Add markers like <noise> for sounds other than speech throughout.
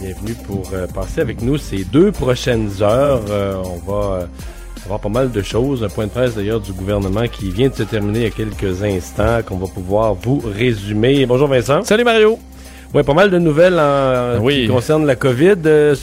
Bienvenue pour euh, passer avec nous ces deux prochaines heures. Euh, on va euh, avoir pas mal de choses. Un point de presse d'ailleurs du gouvernement qui vient de se terminer il y a quelques instants qu'on va pouvoir vous résumer. Bonjour Vincent. Salut Mario. Ouais, pas mal de nouvelles en, Oui. qui concernent la COVID. Euh,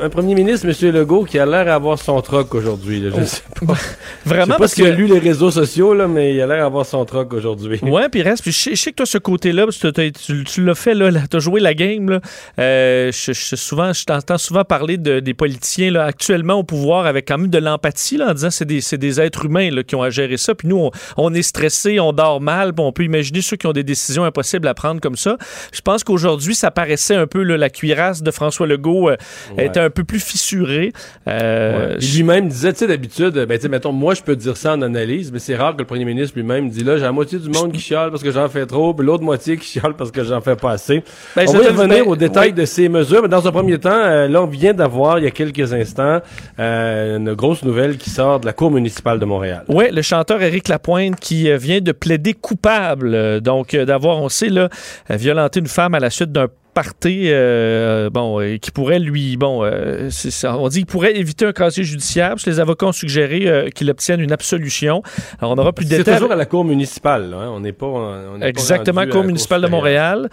un, premier ministre, M. Legault, qui a l'air d'avoir son troc aujourd'hui. <laughs> Je sais pas. Je sais Vraiment pas parce que a lu les réseaux sociaux, là, mais il a l'air d'avoir son troc aujourd'hui. Ouais, puis reste. Puis je sais- que toi, ce côté-là, parce que tu, tu l'as fait, là, là, t'as joué la game. Là. Euh, je, je- souvent, je t'entends souvent parler de, des politiciens là, actuellement au pouvoir avec quand même de l'empathie en disant que c'est des, c'est des êtres humains là, qui ont à gérer ça. Puis nous, on, on est stressé, on dort mal, puis on peut imaginer ceux qui ont des décisions impossibles à prendre comme ça. Je pense qu'aujourd'hui, ça paraissait un peu là, la cuirasse de François Legault euh, Ouais. était un peu plus fissurée. Euh, Ouais. Lui-même disait, tu sais, d'habitude, ben, tu sais, mettons, moi, je peux dire ça en analyse, mais c'est rare que le premier ministre lui-même dit, là, j'ai la moitié du monde qui chiale parce que j'en fais trop, puis l'autre moitié qui chiale parce que j'en fais pas assez. Ben, on va revenir ben, aux détails de ces mesures, mais dans un premier temps, euh, là, on vient d'avoir, il y a quelques instants, euh, une grosse nouvelle qui sort de la Cour municipale de Montréal. Oui, le chanteur Éric Lapointe qui euh, vient de plaider coupable, donc d'avoir, on sait, là, violenté une femme à la suite d'un party, euh, bon, euh, qui pourrait lui, bon, euh, c'est ça, on dit qu'il pourrait éviter un casier judiciaire, parce que les avocats ont suggéré euh, qu'il obtienne une absolution. Alors, on aura plus de C'est détails. toujours à la Cour municipale, là, hein, on n'est pas, on pas Exactement, rendu à Cour municipale de. Montréal.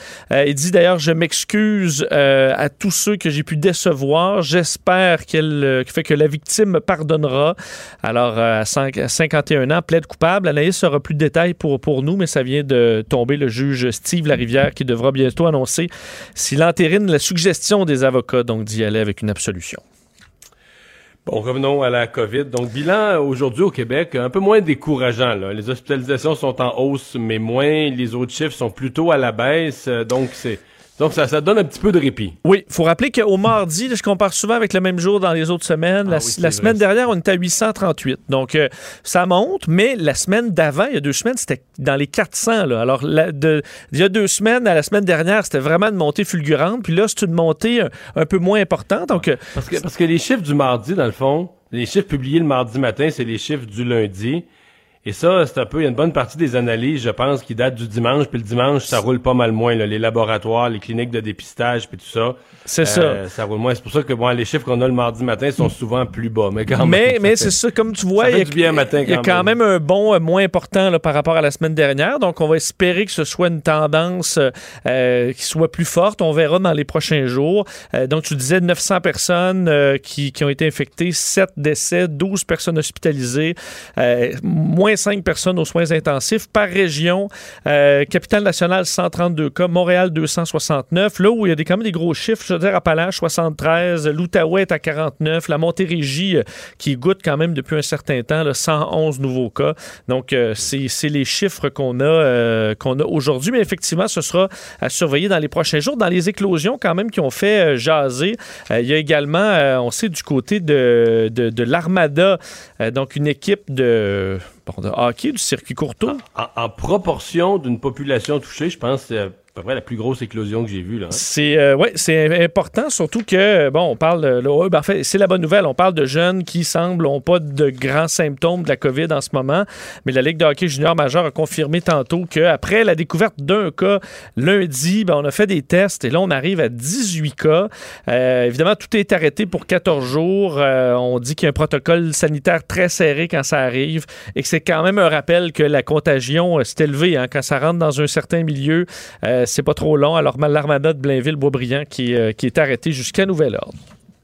Il dit d'ailleurs, je m'excuse à tous ceux que j'ai pu décevoir. J'espère qu'elle fait que la victime me pardonnera. Alors, à 51 ans, plaide coupable. Anaïs aura plus de détails pour, pour nous, mais ça vient de tomber le juge Steve Larivière qui devra bientôt annoncer s'il entérine la suggestion des avocats, donc d'y aller avec une absolution. Bon, revenons à la COVID. Donc, bilan aujourd'hui au Québec, un peu moins décourageant. Les hospitalisations sont en hausse, mais moins. Les autres chiffres sont plutôt à la baisse. Euh, Donc, c'est donc ça, ça donne un petit peu de répit. Oui, il faut rappeler qu'au mardi, je compare souvent avec le même jour dans les autres semaines. Ah la oui, c'est la vrai. semaine dernière, on était à 838. Donc, euh, ça monte, mais la semaine d'avant, il y a deux semaines, c'était dans les 400. Là. Alors, la- de- il y a deux semaines à la semaine dernière, c'était vraiment une montée fulgurante. Puis là, c'est une montée un, un peu moins importante. Donc, euh, Parce que, parce que les chiffres du mardi, dans le fond, les chiffres publiés le mardi matin, c'est les chiffres du lundi. Et ça, c'est un peu, il y a une bonne partie des analyses, je pense, qui datent du dimanche. Puis le dimanche, ça roule pas mal moins. Là, les laboratoires, les cliniques de dépistage, puis tout ça. c'est euh, ça roule moins. C'est pour ça que bon, les chiffres qu'on a le mardi matin sont souvent plus bas. Mais quand ça. même. Mais, ça c'est ça, comme tu vois, ça il y a, bien matin y a quand même un bon euh, moins important là, par rapport à la semaine dernière. Donc, on va espérer que ce soit une tendance euh, qui soit plus forte. On verra dans les prochains jours. Donc, tu disais 900 personnes qui, qui ont été infectées, 7 décès, 12 personnes hospitalisées, euh, moins 5 personnes aux soins intensifs par région. Euh, Capitale nationale, 132 cas. Montréal, 269. Là où il y a des, quand même des gros chiffres, je veux dire, Appalaches, 73. L'Outaouais est à 49. La Montérégie, euh, qui goûte quand même depuis un certain temps, là, 111 nouveaux cas. Donc, euh, c'est les chiffres qu'on a, a aujourd'hui. Mais effectivement, ce sera à surveiller dans les prochains jours. Dans les éclosions, quand même, qui ont fait jaser, il y a également, on sait, du côté de, de, l'Armada, donc une équipe de, de hockey, du circuit courtois? en, proportion d'une population touchée, je pense que à peu près la plus grosse éclosion que j'ai vue. Hein. C'est euh, ouais, important, surtout que bon, on parle là, ben, en fait, c'est la bonne nouvelle. On parle de jeunes qui semblent n'ont pas de grands symptômes de la COVID en ce moment, mais la Ligue de hockey junior majeur a confirmé tantôt qu'après la découverte d'un cas lundi, ben, on a fait des tests et là on arrive à 18 cas. Euh, évidemment, tout est arrêté pour 14 jours. Euh, on dit qu'il y a un protocole sanitaire très serré quand ça arrive et que c'est quand même un rappel que la contagion s'est élevée hein, quand ça rentre dans un certain milieu. C'est pas trop long. Alors, l'armada de Blainville-Boisbriand qui, euh, qui est arrêté jusqu'à nouvel ordre.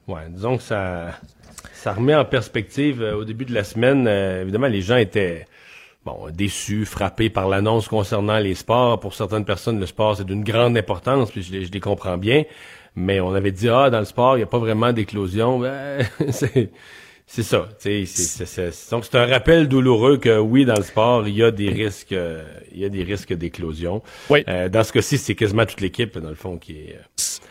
Ouais, disons que ça, ça remet en perspective. euh, au début de la semaine, euh, évidemment, les gens étaient bon déçus, frappés par l'annonce concernant les sports. Pour certaines personnes, le sport, c'est d'une grande importance, puis je je les comprends bien. Mais on avait dit, ah, dans le sport, il n'y a pas vraiment d'éclosion. Ben, <laughs> c'est... c'est ça. donc c'est un rappel douloureux que oui, dans le sport, il y a des risques, euh, il y a des risques d'éclosion. Oui. Euh, dans ce cas-ci, c'est quasiment toute l'équipe dans le fond qui est.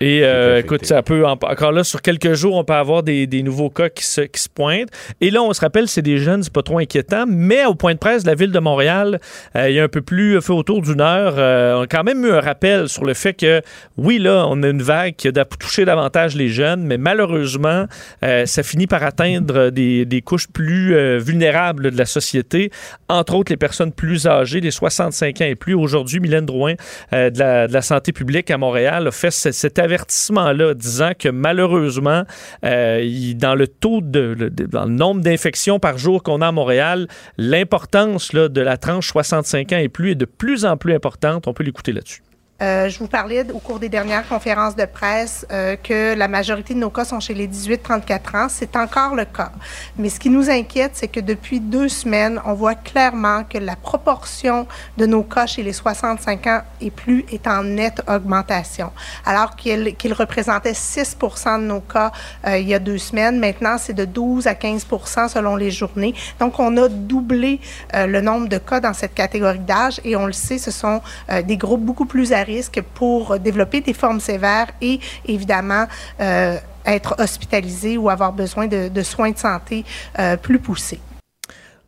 Euh, Et écoute, ça peut encore là sur quelques jours, on peut avoir des, des nouveaux cas qui se, qui se pointent. Et là, on se rappelle, c'est des jeunes, c'est pas trop inquiétant. Mais au point de presse de la ville de Montréal, il y a un peu plus fait autour d'une heure, on a quand même eu un rappel sur le fait que oui, là, on a une vague qui a touché davantage les jeunes, mais malheureusement, ça finit par atteindre des, couches plus euh, vulnérables de la société, entre autres les personnes plus âgées, les 65 ans et plus. Aujourd'hui, Mylène Drouin euh, de, la, santé publique à Montréal a fait cet avertissement-là, disant que malheureusement, euh, dans le taux de, dans le nombre d'infections par jour qu'on a à Montréal, l'importance de la tranche 65 ans et plus est de plus en plus importante. On peut l'écouter là-dessus. Euh, je vous parlais au cours des dernières conférences de presse euh, que la majorité de nos cas sont chez les 18-34 ans. C'est encore le cas. Mais ce qui nous inquiète, c'est que depuis deux semaines, on voit clairement que la proportion de nos cas chez les 65 ans et plus est en nette augmentation. Alors qu'il qu représentait 6% de nos cas euh, il y a deux semaines, maintenant c'est de 12 à 15% selon les journées. Donc on a doublé euh, le nombre de cas dans cette catégorie d'âge et on le sait, ce sont euh, des groupes beaucoup plus à risque pour développer des formes sévères et évidemment euh, être hospitalisé ou avoir besoin de, soins de santé euh, plus poussés.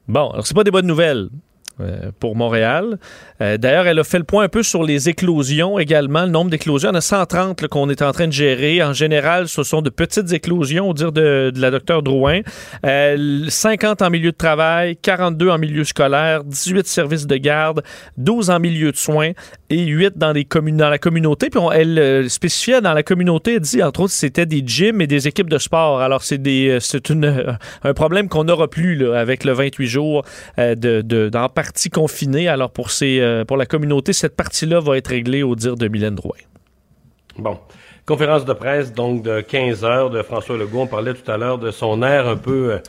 Bon, alors c'est pas des bonnes nouvelles. Euh, pour Montréal. Euh, d'ailleurs, elle a fait le point un peu sur les éclosions également, le nombre d'éclosions. Il y en a 130 qu'on est en train de gérer. En général, ce sont de petites éclosions, au dire de, la docteure Drouin. 50 euh, en milieu de travail, 42 en milieu scolaire, 18 services de garde, 12 en milieu de soins et 8 dans, la communauté. Puis elle spécifiait dans la communauté, elle dit entre autres c'était des gyms et des équipes de sport. Alors c'est <laughs> un problème qu'on n'aura plus avec le 28 jours de, de, partie. Alors, pour, ces, euh, pour la communauté, cette partie-là va être réglée au dire de Mylène Drouin. Bon. Conférence de presse, donc, de 15 heures de François Legault. On parlait tout à l'heure de son air un peu...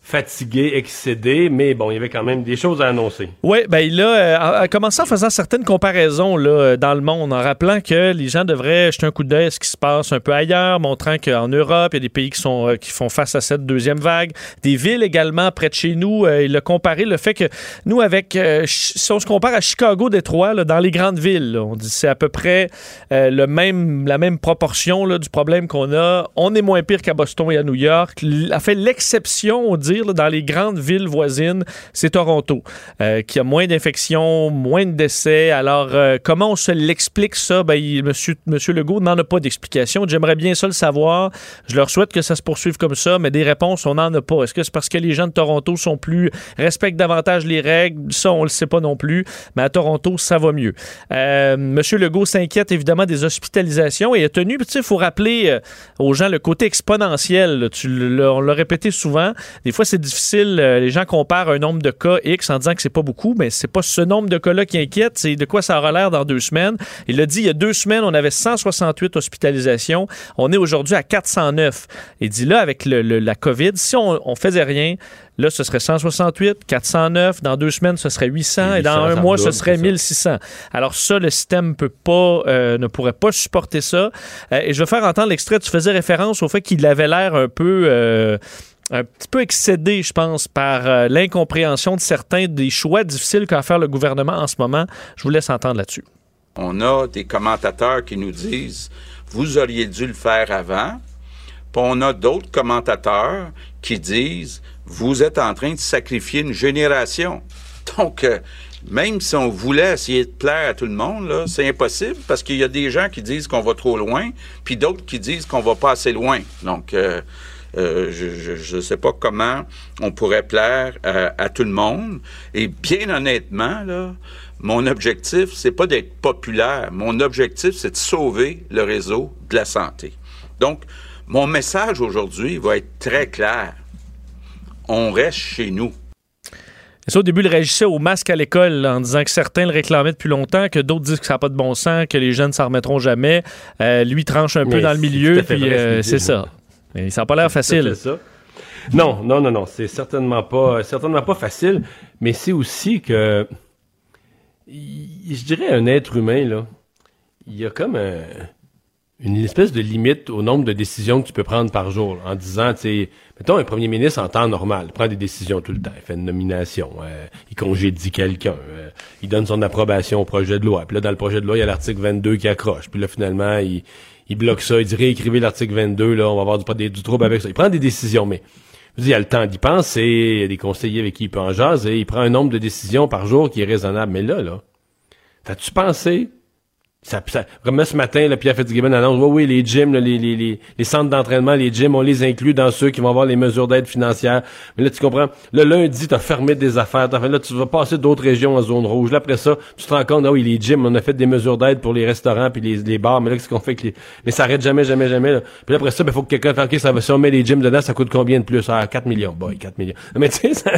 Euh, fatigué, excédé, mais bon, il y avait quand même des choses à annoncer. Oui, ben il a, commencé en faisant certaines comparaisons là, dans le monde, en rappelant que les gens devraient jeter un coup d'œil à ce qui se passe un peu ailleurs, montrant qu'en Europe, il y a des pays qui, sont, euh, qui font face à cette deuxième vague. Des villes également près de chez nous. Euh, il a comparé le fait que nous, avec, euh, si on se compare à Chicago, Détroit, là, dans les grandes villes, on dit c'est à peu près le même, la même proportion du problème qu'on a. On est moins pire qu'à Boston et à New York. A fait l'exception, dans les grandes villes voisines, c'est Toronto, euh, qui a moins d'infections, moins de décès. Alors, euh, comment on se l'explique ça? Ben, monsieur, monsieur Legault n'en a pas d'explication. J'aimerais bien ça le savoir. Je leur souhaite que ça se poursuive comme ça, mais des réponses, on n'en a pas. Est-ce que c'est parce que les gens de Toronto sont plus, respectent davantage les règles? Ça, on le sait pas non plus. Mais à Toronto, ça va mieux. Euh, monsieur Legault s'inquiète évidemment des hospitalisations et a tenu, tu sais, il faut rappeler aux gens le côté exponentiel. Tu on l'a répété souvent. Des fois, c'est difficile. Euh, les gens comparent un nombre de cas X en disant que c'est pas beaucoup, mais c'est pas ce nombre de cas-là qui inquiète, c'est de quoi ça aura l'air dans deux semaines. Il a dit il y a deux semaines, on avait 168 hospitalisations. On est aujourd'hui à 409. Il dit là, avec la COVID, si on, on faisait rien, Là, ce serait 168, 409. Dans deux semaines, ce serait 800. Et, dans un mois, ce serait 1600. Alors ça, le système peut pas, euh, ne pourrait pas supporter ça. Euh, et je vais faire entendre l'extrait. Tu faisais référence au fait qu'il avait l'air un peu un petit peu excédé, je pense, par euh, l'incompréhension de certains des choix difficiles qu'a faire le gouvernement en ce moment. Je vous laisse entendre là-dessus. On a des commentateurs qui nous disent vous auriez dû le faire avant. Puis on a d'autres commentateurs qui disent vous êtes en train de sacrifier une génération. Donc, euh, même si on voulait essayer de plaire à tout le monde, c'est impossible parce qu'il y a des gens qui disent qu'on va trop loin, puis d'autres qui disent qu'on va pas assez loin. Donc, euh, euh, je ne sais pas comment on pourrait plaire à, tout le monde. Et bien honnêtement, là, mon objectif, c'est pas d'être populaire. Mon objectif, c'est de sauver le réseau de la santé. Donc, mon message aujourd'hui va être très clair. On reste chez nous. Et ça, au début, il réagissait au masque à l'école en disant que certains le réclamaient depuis longtemps, que d'autres disent que ça n'a pas de bon sens, que les jeunes s'en remettront jamais. Euh, lui tranche un peu dans le milieu, puis euh, c'est ça. Mais ça n'a pas l'air facile. Ça. Non, non, non, non. C'est certainement pas, certainement pas facile. Mais c'est aussi que, je dirais, un être humain, là, il y a comme une espèce de limite au nombre de décisions que tu peux prendre par jour, en disant, tu sais, mettons un premier ministre en temps normal, il prend des décisions tout le temps, il fait une nomination, euh, il congédie quelqu'un, euh, il donne son approbation au projet de loi, puis là, dans le projet de loi, il y a l'article 22 qui accroche, puis là, finalement, il, il bloque ça, il dit réécrivez l'article 22, là, on va avoir du, trouble avec ça. Il prend des décisions, mais il y a le temps d'y penser, il y a des conseillers avec qui il peut en jaser, il prend un nombre de décisions par jour qui est raisonnable. Mais là, là, t'as-tu pensé ça, ça, ce matin, là, Pierre Fitzgibbon annonce, oui, oui, les gyms, les, les, les, les, centres d'entraînement, les gyms, on les inclut dans ceux qui vont avoir les mesures d'aide financière. Mais là, tu comprends, le lundi, tu as fermé des affaires, as fait, là, tu vas passer d'autres régions en zone rouge. Là, après ça, tu te rends compte, ah oui, les gyms, on a fait des mesures d'aide pour les restaurants puis les, les bars, mais là, qu'est-ce qu'on fait que les... Mais ça arrête jamais, jamais, jamais. Là. Puis là, après ça, il ben, faut que quelqu'un fasse, OK, ça va, si on met les gyms dedans, ça coûte combien de plus? Ah, 4 millions. Boy, 4 millions. Mais tu sais, ça,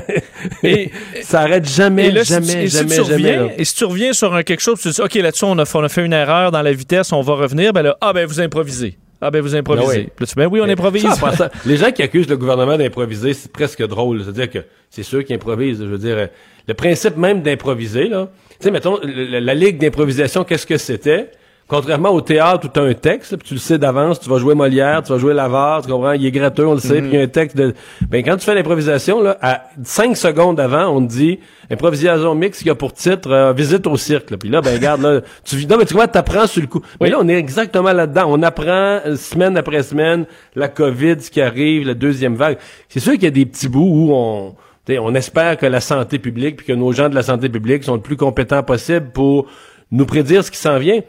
<laughs> ça arrête jamais, jamais, jamais, jamais. Et si tu reviens sur un quelque chose, tu dis, OK, là-dessus, on a, on a fait une erreur dans la vitesse on va revenir, ben là, ah ben vous improvisez. Ah ben vous improvisez. Ben oui, ben oui on improvise. <laughs> les gens qui accusent le gouvernement d'improviser, c'est presque drôle. C'est-à-dire que c'est ceux qui improvisent. Je veux dire, euh, le principe même d'improviser, là. Tu sais, mettons, la ligue d'improvisation, qu'est-ce que c'était? Contrairement au théâtre où tu as un texte, puis tu le sais d'avance, tu vas jouer Molière, tu vas jouer Lavare, tu comprends, il est gratteux, on le sait, mhm. puis il y a un texte de... Ben, quand tu fais l'improvisation, là, à cinq secondes avant, on te dit, improvisation mix qui a pour titre, euh, visite au cirque, Puis là, ben, regarde, là, <laughs> tu non, mais tu vois, t'apprends sur le coup. Mais là, on est exactement là-dedans. On apprend euh, semaine après semaine la COVID, ce qui arrive, la deuxième vague. C'est sûr qu'il y a des petits bouts où on... on espère que la santé publique, puis que nos gens de la santé publique sont le plus compétents possible pour nous prédire ce qui s'en vient.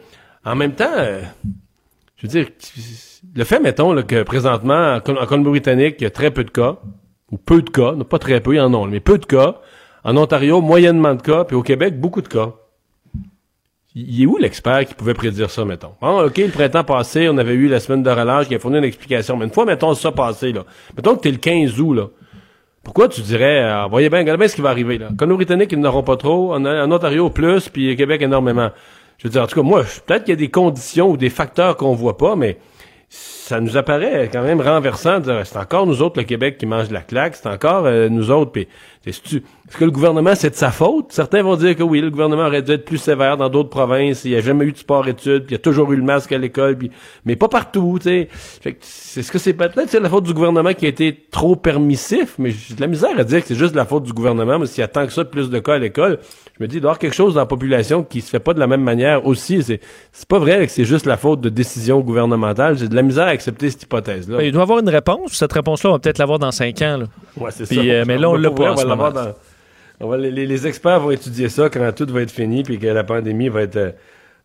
En même temps, euh, je veux dire, le fait, mettons, que présentement, en, Colombie-Britannique, il y a très peu de cas, ou peu de cas, non pas très peu, il y en a, mais peu de cas. En Ontario, moyennement de cas, puis au Québec, beaucoup de cas. Il est où l'expert qui pouvait prédire ça, mettons? Bon, OK, le printemps passé, on avait eu la semaine de relâche qui a fourni une explication. Mais une fois, mettons, ça passé, là. Mettons que t'es le 15 août, là. Pourquoi tu dirais, euh, voyez bien, regardez bien ce qui va arriver, là. Colombie-Britannique, ils n'auront pas trop. En, Ontario, plus, puis Québec, énormément. Je veux dire, en tout cas, moi, peut-être qu'il y a des conditions ou des facteurs qu'on voit pas, mais ça nous apparaît quand même renversant de dire c'est encore nous autres le Québec qui mange la claque, c'est encore euh, nous autres. Puis est-ce que le gouvernement c'est de sa faute? Certains vont dire que oui, le gouvernement aurait dû être plus sévère dans d'autres provinces. Il n'y a jamais eu de sport-études, puis il y a toujours eu le masque à l'école, puis mais pas partout. Tu sais, est-ce que c'est peut-être c'est la faute du gouvernement qui a été trop permissif? Mais j'ai de la misère à dire que c'est juste la faute du gouvernement. Mais s'il y a tant que ça plus de cas à l'école, je me dis, il doit y avoir quelque chose dans la population qui se fait pas de la même manière aussi. C'est, c'est pas vrai que c'est juste la faute de décision gouvernementale. J'ai de la misère à accepter cette hypothèse-là. il doit y avoir une réponse. Cette réponse-là, on va peut-être l'avoir dans cinq ans. Là. Ouais, c'est ça. Euh, mais là, on l'a pas. les, experts vont étudier ça quand tout va être fini puis que la pandémie va être...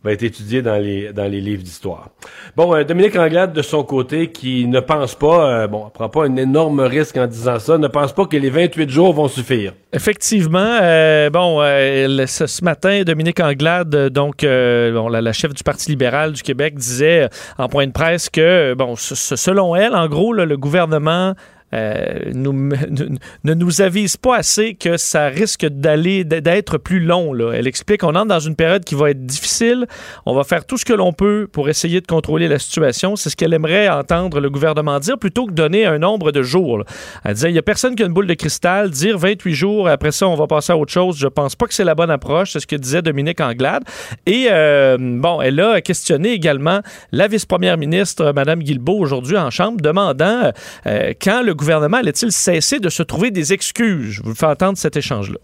Va être étudié dans les livres d'histoire. Bon, euh, Dominique Anglade de son côté qui ne pense pas, euh, bon, prend pas un énorme risque en disant ça, ne pense pas que les 28 jours vont suffire. Effectivement, euh, bon, ce, matin, Dominique Anglade, donc la, chef du Parti libéral du Québec, disait en point de presse que, bon, selon elle, en gros, le gouvernement euh, <laughs> ne nous avise pas assez que ça risque d'aller d'être plus long. Elle explique qu'on entre dans une période qui va être difficile. On va faire tout ce que l'on peut pour essayer de contrôler la situation. C'est ce qu'elle aimerait entendre le gouvernement dire plutôt que donner un nombre de jours. Elle disait il n'y a personne qui a une boule de cristal. Dire 28 jours, après ça, on va passer à autre chose. Je pense pas que c'est la bonne approche. C'est ce que disait Dominique Anglade. Et euh, bon, elle a questionné également la vice-première ministre, Mme Guilbeault, aujourd'hui en Chambre, demandant euh, quand le gouvernement allait-il cesser de se trouver des excuses? Vous fais entendre cet échange-là.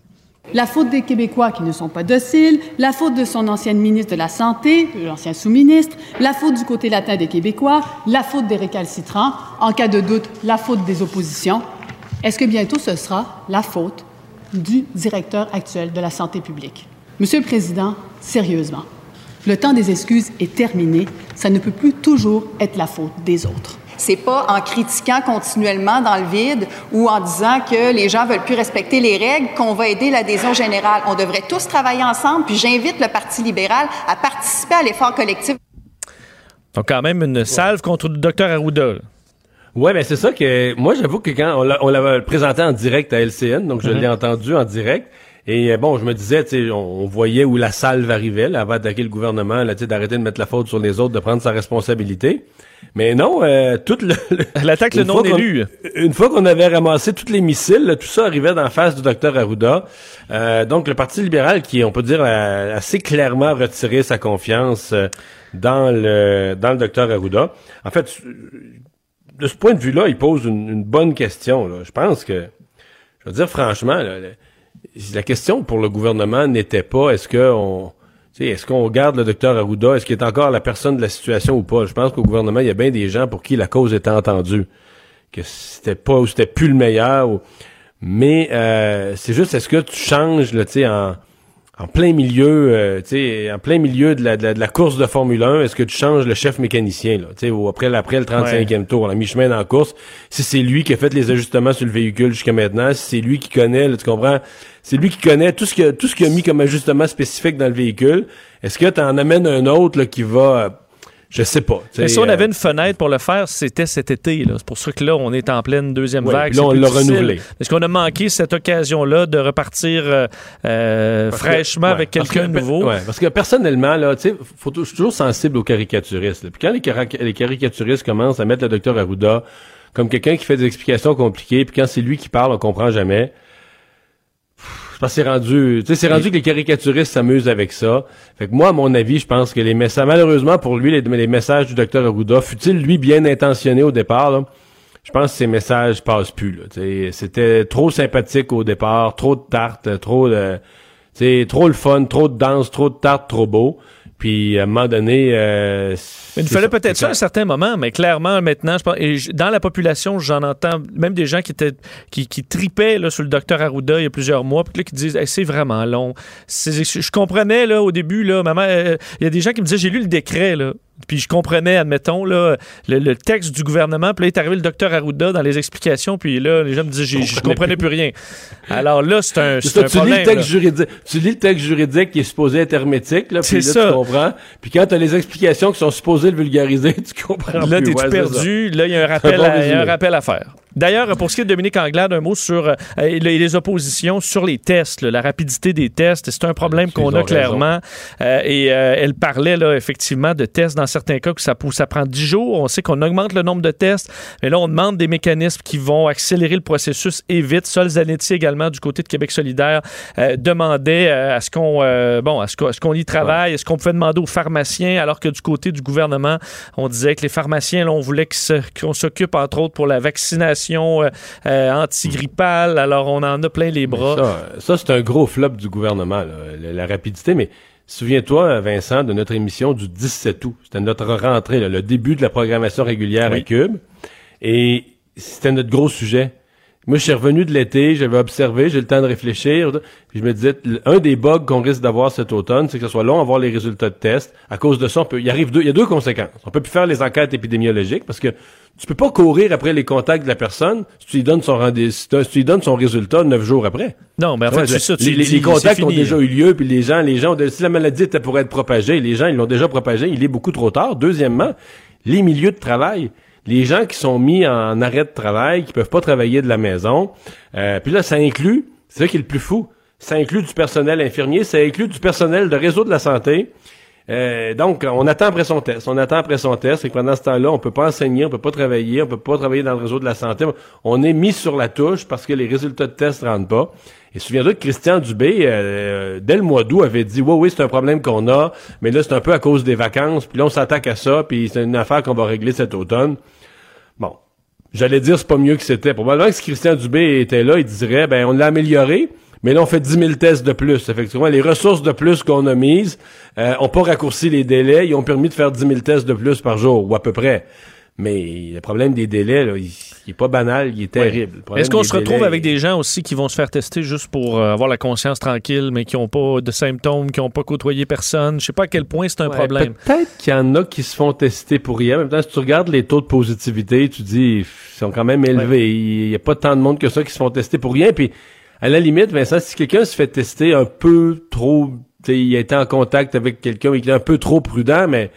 La faute des Québécois qui ne sont pas dociles, la faute de son ancienne ministre de la Santé, l'ancien sous-ministre, la faute du côté latin des Québécois, la faute des récalcitrants, en cas de doute, la faute des oppositions. Est-ce que bientôt ce sera la faute du directeur actuel de la santé publique? Monsieur le Président, sérieusement, le temps des excuses est terminé. Ça ne peut plus toujours être la faute des autres. C'est pas en critiquant continuellement dans le vide ou en disant que les gens veulent plus respecter les règles qu'on va aider l'adhésion générale. On devrait tous travailler ensemble, puis j'invite le Parti libéral à participer à l'effort collectif. Donc quand même une salve contre le docteur Arruda. Oui, mais c'est ça que moi j'avoue que quand on l'a présenté en direct à LCN, donc je mm-hmm. l'ai entendu en direct, Et euh, bon, je me disais, tu sais, on, voyait où la salve arrivait, là, avant d'attaquer le gouvernement, là, d'arrêter de mettre la faute sur les autres, de prendre sa responsabilité. Mais non, euh, toute le, <laughs> l'attaque le non élu. Une fois qu'on avait ramassé tous les missiles, tout ça arrivait d'en face du docteur Arruda. Euh, donc le Parti libéral, qui on peut dire a assez clairement retiré sa confiance euh, dans le dans le docteur Arruda. En fait, de ce point de vue-là, il pose une, bonne question. Là. Je pense que, je veux dire franchement, la question pour le gouvernement n'était pas est-ce que on est-ce qu'on garde le docteur Arruda? Est-ce qu'il est encore la personne de la situation ou pas? Je pense qu'au gouvernement, il y a bien des gens pour qui la cause était entendue. Que c'était pas ou c'était plus le meilleur. Mais euh, c'est juste, est-ce que tu changes, là, tu sais, en, en plein milieu, euh, tu sais, en plein milieu de la, de la, course de Formule 1, est-ce que tu changes le chef mécanicien, là, tu sais, ou après, après le 35e tour, la mi-chemin dans la course, si c'est lui qui a fait les ajustements sur le véhicule jusqu'à maintenant, si c'est lui qui connaît, là, tu comprends, c'est lui qui connaît tout ce que tout ce qu'il a mis comme ajustement spécifique dans le véhicule, est-ce que tu en amènes un autre là, qui va je sais pas. Mais si on avait euh, une fenêtre pour le faire, c'était cet été. C'est pour ça que là, on est en pleine deuxième vague. Là, on l'a renouvelé. Est-ce qu'on a manqué cette occasion-là de repartir euh, euh, fraîchement avec quelqu'un de nouveau? Ouais, parce que personnellement, là, sais, je suis toujours sensible aux caricaturistes. Puis quand les, caricaturistes commencent à mettre le docteur Arruda comme quelqu'un qui fait des explications compliquées, puis quand c'est lui qui parle, on comprend jamais c'est rendu, c'est rendu que les caricaturistes s'amusent avec ça. Fait que moi, à mon avis, je pense que les messages, malheureusement pour lui, les, messages du docteur Arruda, fut-il lui bien intentionné au départ, je pense que ces messages passent plus. C'était trop sympathique au départ, trop de tarte, trop de, trop le fun, trop de danse, trop de tarte, trop beau. Puis à un moment donné, euh, il fallait peut-être ça à un certain moment, mais clairement maintenant, je pense, et dans la population, j'en entends même des gens qui étaient qui, qui tripaient là, sur le docteur Arruda il y a plusieurs mois, puis là, qui disent c'est vraiment long. Je comprenais là au début là, maman, euh, il y a des gens qui me disaient j'ai lu le décret là. Puis je comprenais, admettons, là, le, texte du gouvernement. Puis là, est arrivé le docteur Arruda dans les explications. Puis là, les gens me disaient, je comprenais plus rien. Alors là, c'est un, c'est un tu Lis le texte juridique, tu lis le texte juridique qui est supposé être hermétique. Là, puis là, ça. tu comprends. Puis quand tu as les explications qui sont supposées le vulgariser, <laughs> tu comprends Là, t'es-tu perdu? Là, il y a un <laughs> rappel, à, un rappel à faire. D'ailleurs, pour ce qui est de Dominique Anglade, un mot sur euh, les, oppositions sur les tests, la rapidité des tests. C'est un problème qu'on a clairement. Euh, et euh, elle parlait là, effectivement de tests dans certains cas que ça, ça prend 10 jours. On sait qu'on augmente le nombre de tests, mais là, on demande des mécanismes qui vont accélérer le processus et vite. Sol Zanetti également, du côté de Québec solidaire, demandait à ce qu'on bon, à ce qu'on y travaille. Est-ce qu'on pouvait demander aux pharmaciens, alors que du côté du gouvernement, on disait que les pharmaciens, là, on voulait qu'on s'occupe, entre autres, pour la vaccination euh, euh, antigrippale. Alors, on en a plein les bras. Ça, c'est un gros flop du gouvernement, la, rapidité. Mais souviens-toi, Vincent, de notre émission du 17 août. C'était notre rentrée, le début de la programmation régulière à Cube. Et c'était notre gros sujet. Moi, je suis revenu de l'été, j'avais observé, j'ai le temps de réfléchir. Puis je me disais, un des bugs qu'on risque d'avoir cet automne, c'est que ce soit long à voir les résultats de tests. À cause de ça, on peut, il arrive deux, il y a deux conséquences. On peut plus faire les enquêtes épidémiologiques parce que tu peux pas courir après les contacts de la personne si tu lui donnes son rendez si tu lui donnes son résultat neuf jours après. Non, mais en fait, c'est ça. les, les, contacts ont déjà eu lieu, puis les gens, les gens, si la maladie était pour être propagée, les gens, ils l'ont déjà propagée, il est beaucoup trop tard. Deuxièmement, les milieux de travail les gens qui sont mis en arrêt de travail, qui peuvent pas travailler de la maison. Euh, puis là, ça inclut, c'est ça qui est le plus fou, ça inclut du personnel infirmier, ça inclut du personnel de réseau de la santé. Euh, donc, on attend après son test. On attend après son test. Et pendant ce temps-là, on peut pas enseigner, on peut pas travailler, on peut pas travailler dans le réseau de la santé. On est mis sur la touche parce que les résultats de test rentrent pas. Et souviens-toi que Christian Dubé, euh, dès le mois d'août, avait dit, oui, oui, c'est un problème qu'on a, mais là, c'est un peu à cause des vacances, puis là, on s'attaque à ça, puis c'est une affaire qu'on va régler cet automne. Bon, j'allais dire, c'est pas mieux que c'était. Probablement que si Christian Dubé était là, il dirait, ben, on l'a amélioré, mais là, on fait 10 000 tests de plus. Effectivement, les ressources de plus qu'on a mises euh, ont pas raccourci les délais, ils ont permis de faire 10 000 tests de plus par jour, ou à peu près. Mais le problème des délais, là, il, il est pas banal, il est terrible. Est-ce qu'on se retrouve avec des gens aussi qui vont se faire tester juste pour euh, avoir la conscience tranquille, mais qui n'ont pas de symptômes, qui n'ont pas côtoyé personne? Je sais pas à quel point c'est un problème. Peut-être qu'il y en a qui se font tester pour rien. En même temps, si tu regardes les taux de positivité, tu dis, ils sont quand même élevés. Il n'y a pas tant de monde que ça qui se font tester pour rien. Puis, à la limite, Vincent, si quelqu'un se fait tester un peu trop, il a été en contact avec quelqu'un, il est un peu trop prudent, mais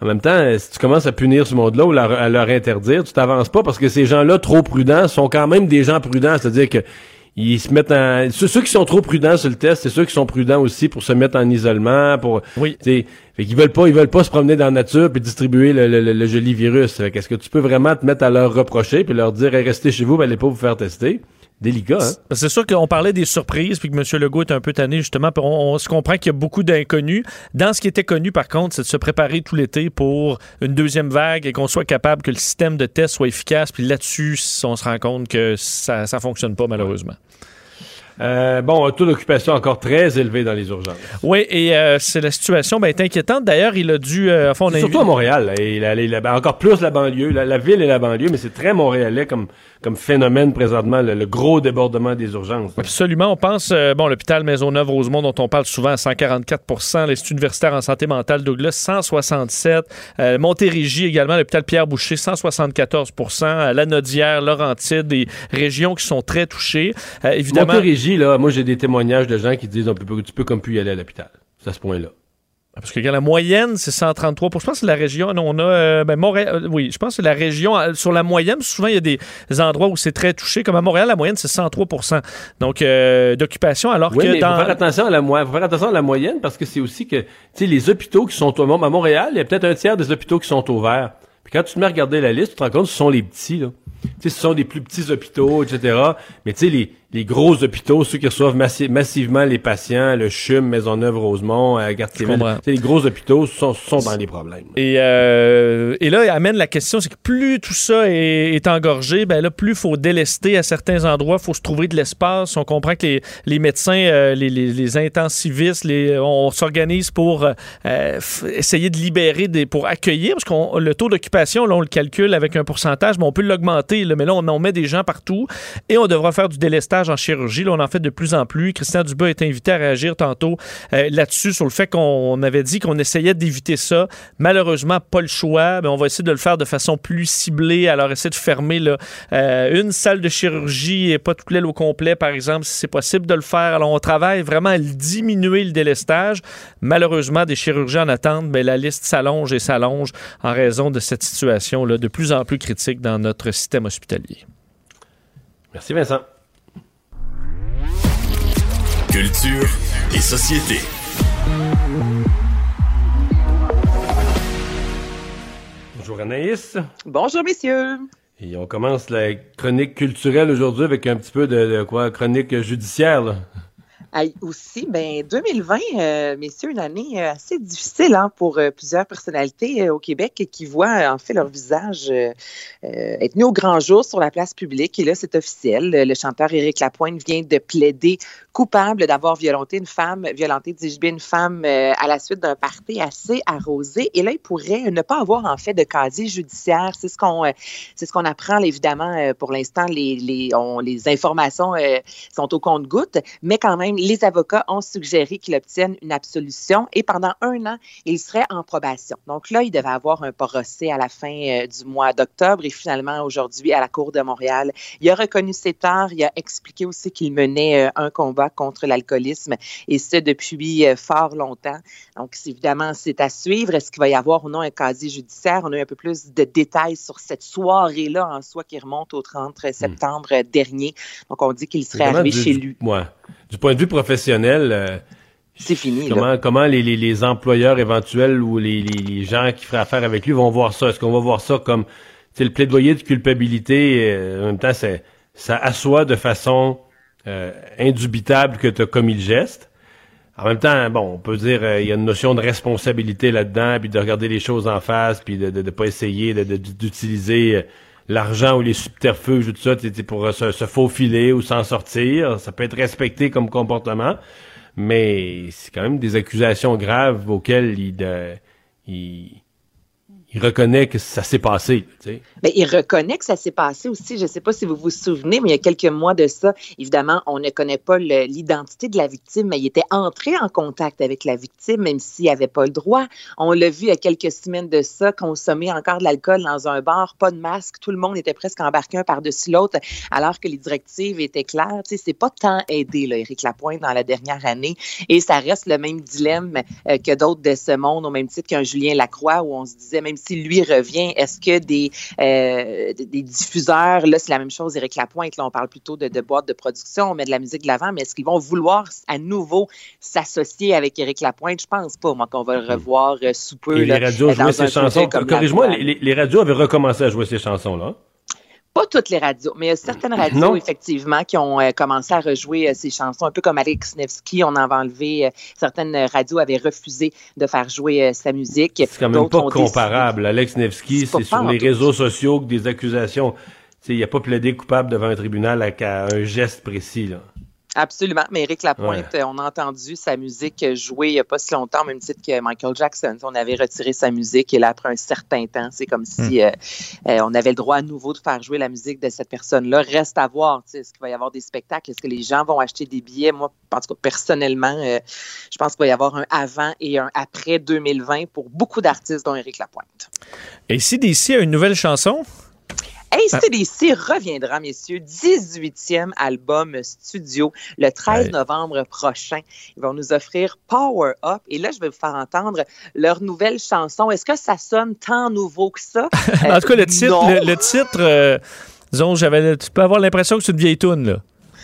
en même temps, si tu commences à punir ce monde-là ou à leur interdire, tu t'avances pas parce que ces gens-là trop prudents sont quand même des gens prudents, c'est-à-dire que ils se mettent en ceux, qui sont trop prudents sur le test, c'est ceux qui sont prudents aussi pour se mettre en isolement, pour Oui. tu sais, fait qu'ils veulent pas ils veulent pas se promener dans la nature puis distribuer le, le, le- le joli virus. Fait qu'est-ce que tu peux vraiment te mettre à leur reprocher puis leur dire hey, restez chez vous, ben, allez pas vous faire tester. Hein? C'est sûr qu'on parlait des surprises, puis que M. Legault est un peu tanné, justement. On, on se comprend qu'il y a beaucoup d'inconnus. Dans ce qui était connu, par contre, c'est de se préparer tout l'été pour une deuxième vague et qu'on soit capable que le système de test soit efficace. Puis là-dessus, on se rend compte que ça ne fonctionne pas, malheureusement. Euh, bon, un taux d'occupation encore très élevé dans les urgences. Oui, et euh, c'est la situation ben, est inquiétante. D'ailleurs, il a dû... euh, enfin, on a Surtout à Montréal, là, et la- la- ben, encore plus la banlieue, la, la ville et la banlieue, mais c'est très montréalais comme, comme phénomène présentement, le, le gros débordement des urgences. Absolument. On pense, euh, bon, l'hôpital Maisonneuve-Rosemont, dont on parle souvent à 144% l'Institut universitaire en santé mentale Douglas, 167 euh, Montérégie également, l'hôpital Pierre-Boucher, 174 euh, La Nodière, Laurentide, des régions qui sont très touchées. Euh, évidemment, Montérégie, là, moi j'ai des témoignages de gens qui disent on peut, tu peux comme plus y aller à l'hôpital. C'est à ce point-là. parce que la moyenne, c'est 133 Je pense que c'est la région, non, on a, euh, ben, Montréal, euh, oui, je pense que la région, euh, sur la moyenne, souvent il y a des endroits où c'est très touché, comme à Montréal, la moyenne, c'est 103% Donc, euh, d'occupation, alors Oui, que mais dans... faut faire attention à la moyenne. Faut faire attention à la moyenne parce que c'est aussi que, tu sais, les hôpitaux qui sont au à Montréal, il y a peut-être un tiers des hôpitaux qui sont ouverts. Puis quand tu te mets à regarder la liste, tu te rends compte que ce sont les petits, là. Tu sais, ce sont des plus petits hôpitaux, etc. Mais tu sais, les, les gros hôpitaux, ceux qui reçoivent massi- massivement les patients, le CHUM, Maisonneuve-Rosemont, euh, Garde-Civile, comprends. tu sais, les gros hôpitaux sont, sont dans les problèmes. Et, euh, et là, il amène la question, c'est que plus tout ça est, est engorgé, ben là, plus il faut délester à certains endroits, il faut se trouver de l'espace. On comprend que les, les médecins, euh, les, les, les intensivistes, les, on s'organise pour euh, essayer de libérer, des, pour accueillir, parce que le taux d'occupation, là, on le calcule avec un pourcentage, mais on peut l'augmenter, mais là, on, on met des gens partout et on devra faire du délestage en chirurgie. Là, on en fait de plus en plus. Christian Dubas est invité à réagir tantôt euh, là-dessus, sur le fait qu'on avait dit qu'on essayait d'éviter ça. Malheureusement, pas le choix, mais on va essayer de le faire de façon plus ciblée. Alors, essayer de fermer euh, une salle de chirurgie et pas toute l'aile au complet, par exemple, si c'est possible de le faire. Alors, on travaille vraiment à diminuer le délestage. Malheureusement, des chirurgiens en attente, mais la liste s'allonge et s'allonge en raison de cette situation là, de plus en plus critique dans notre système hospitalier. Merci Vincent. Culture et société. Bonjour Anaïs. Bonjour, messieurs. Et on commence la chronique culturelle aujourd'hui avec un petit peu de, de quoi, chronique judiciaire, là. Aussi, ben 2020, euh, messieurs, une année euh, assez difficile hein, pour euh, plusieurs personnalités euh, au Québec qui voient en fait leur visage être mis au grand jour sur la place publique. Et là, c'est officiel. Le chanteur Éric Lapointe vient de plaider coupable d'avoir violenté une femme, violenté, dis-je bien, une femme à la suite d'un party assez arrosé. Et là, il pourrait ne pas avoir en fait de casier judiciaire. C'est ce qu'on, c'est ce qu'on apprend évidemment pour l'instant. Les, les, les informations sont au compte-gouttes, mais quand même, les avocats ont suggéré qu'il obtienne une absolution et pendant un an, il serait en probation. Donc là, il devait avoir un procès à la fin euh, du mois d'octobre et finalement aujourd'hui à la Cour de Montréal. Il a reconnu ses torts, il a expliqué aussi qu'il menait euh, un combat contre l'alcoolisme et ce depuis euh, fort longtemps. Donc évidemment, c'est à suivre. Est-ce qu'il va y avoir ou non un casier judiciaire? On a eu un peu plus de détails sur cette soirée-là en soi qui remonte au 30 septembre euh, dernier. Donc on dit qu'il serait arrivé du- chez lui. ouais. Du point de vue professionnel, euh, C'est fini. là. comment, les, les, les employeurs éventuels ou les, les, gens qui feraient affaire avec lui vont voir ça? Est-ce qu'on va voir ça comme c'est le plaidoyer de culpabilité? euh, en même temps, c'est- ça assoit de façon euh, indubitable que tu as commis le geste. En même temps, bon, on peut dire euh, il y a une notion de responsabilité là-dedans, puis de regarder les choses en face, puis de de pas essayer d'utiliser euh, l'argent ou les subterfuges ou tout ça t'sais, t'sais, pour se, se faufiler ou s'en sortir. Ça peut être respecté comme comportement, mais c'est quand même des accusations graves auxquelles il, de- il, il reconnaît que ça s'est passé. tu il reconnaît que ça s'est passé aussi. Je ne sais pas si vous vous souvenez, mais il y a quelques mois de ça, évidemment, on ne connaît pas l'identité de la victime, mais il était entré en contact avec la victime, même s'il n'avait pas le droit. On l'a vu il y a quelques semaines de ça, consommer encore de l'alcool dans un bar, pas de masque, tout le monde était presque embarqué un par-dessus l'autre, alors que les directives étaient claires. Tu sais, c'est pas tant aidé, là, Éric Lapointe, dans la dernière année. Et ça reste le même dilemme euh, que d'autres de ce monde, au même titre qu'un Julien Lacroix, où on se disait, même si lui revient, est-ce que des, euh, des diffuseurs, là, c'est la même chose, Éric Lapointe, là, on parle plutôt de, de boîtes de production, on met de la musique de l'avant, mais est-ce qu'ils vont vouloir à nouveau s'associer avec Éric Lapointe? Je pense pas, moi, qu'on va le revoir euh, sous peu. Et là, les radios jouaient ses chansons. Corrige-moi, les, les radios avaient recommencé à jouer ces chansons-là. Pas toutes les radios, mais il y a certaines radios, Non. effectivement, qui ont euh, commencé à rejouer euh, ces chansons, un peu comme Alex Nevsky, on en avait enlevé. euh, certaines radios avaient refusé de faire jouer euh, sa musique. C'est quand même pas décidé- comparable. Alex Nevsky, C'est sur les réseaux sociaux que des accusations. Il a pas plaidé coupable devant un tribunal à, à un geste précis. Là. Absolument. Mais Eric Lapointe, on a entendu sa musique jouer il n'y a pas si longtemps, même titre que Michael Jackson. On avait retiré sa musique et là, après un certain temps, c'est comme si euh, euh, on avait le droit à nouveau de faire jouer la musique de cette personne-là. Reste à voir. tu sais, Est-ce qu'il va y avoir des spectacles? Est-ce que les gens vont acheter des billets? Moi, en tout cas, personnellement, euh, je pense qu'il va y avoir un avant et un après 2020 pour beaucoup d'artistes, dont Eric Lapointe. Et CDC a une nouvelle chanson? ACDC reviendra, messieurs, 18e album studio le 13 Ouais. novembre prochain. Ils vont nous offrir Power Up. Et là, je vais vous faire entendre leur nouvelle chanson. Est-ce que ça sonne tant nouveau que ça? <laughs> Euh, en tout cas, le titre, non. le, le titre euh, disons, j'avais, tu peux avoir l'impression que c'est une vieille toune, là.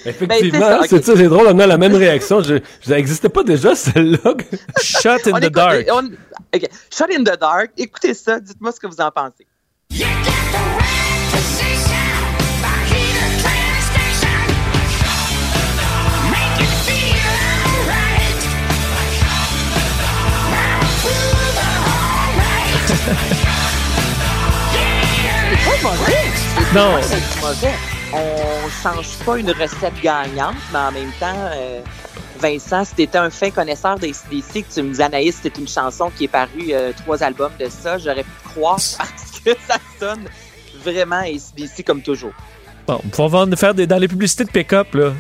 Effectivement, Ben, c'est ça, c'est ça, c'est drôle, on a la même réaction. Je, je- ça n'existait pas déjà, celle-là. Shot in On the écoute- dark. on- OK. Shot in the Dark. Écoutez ça. Dites-moi ce que vous en pensez. C'est pas mauvais. C'est Non. mauvais. On change pas une recette gagnante, mais en même temps, euh, Vincent, si tu étais un fin connaisseur des CDC, que tu me disais, Anaïs, c'est une chanson qui est parue euh, trois albums de ça, j'aurais pu te croire parce que ça sonne vraiment ACDC comme toujours. Bon, on va vendre- faire des, dans les publicités de pick-up, là.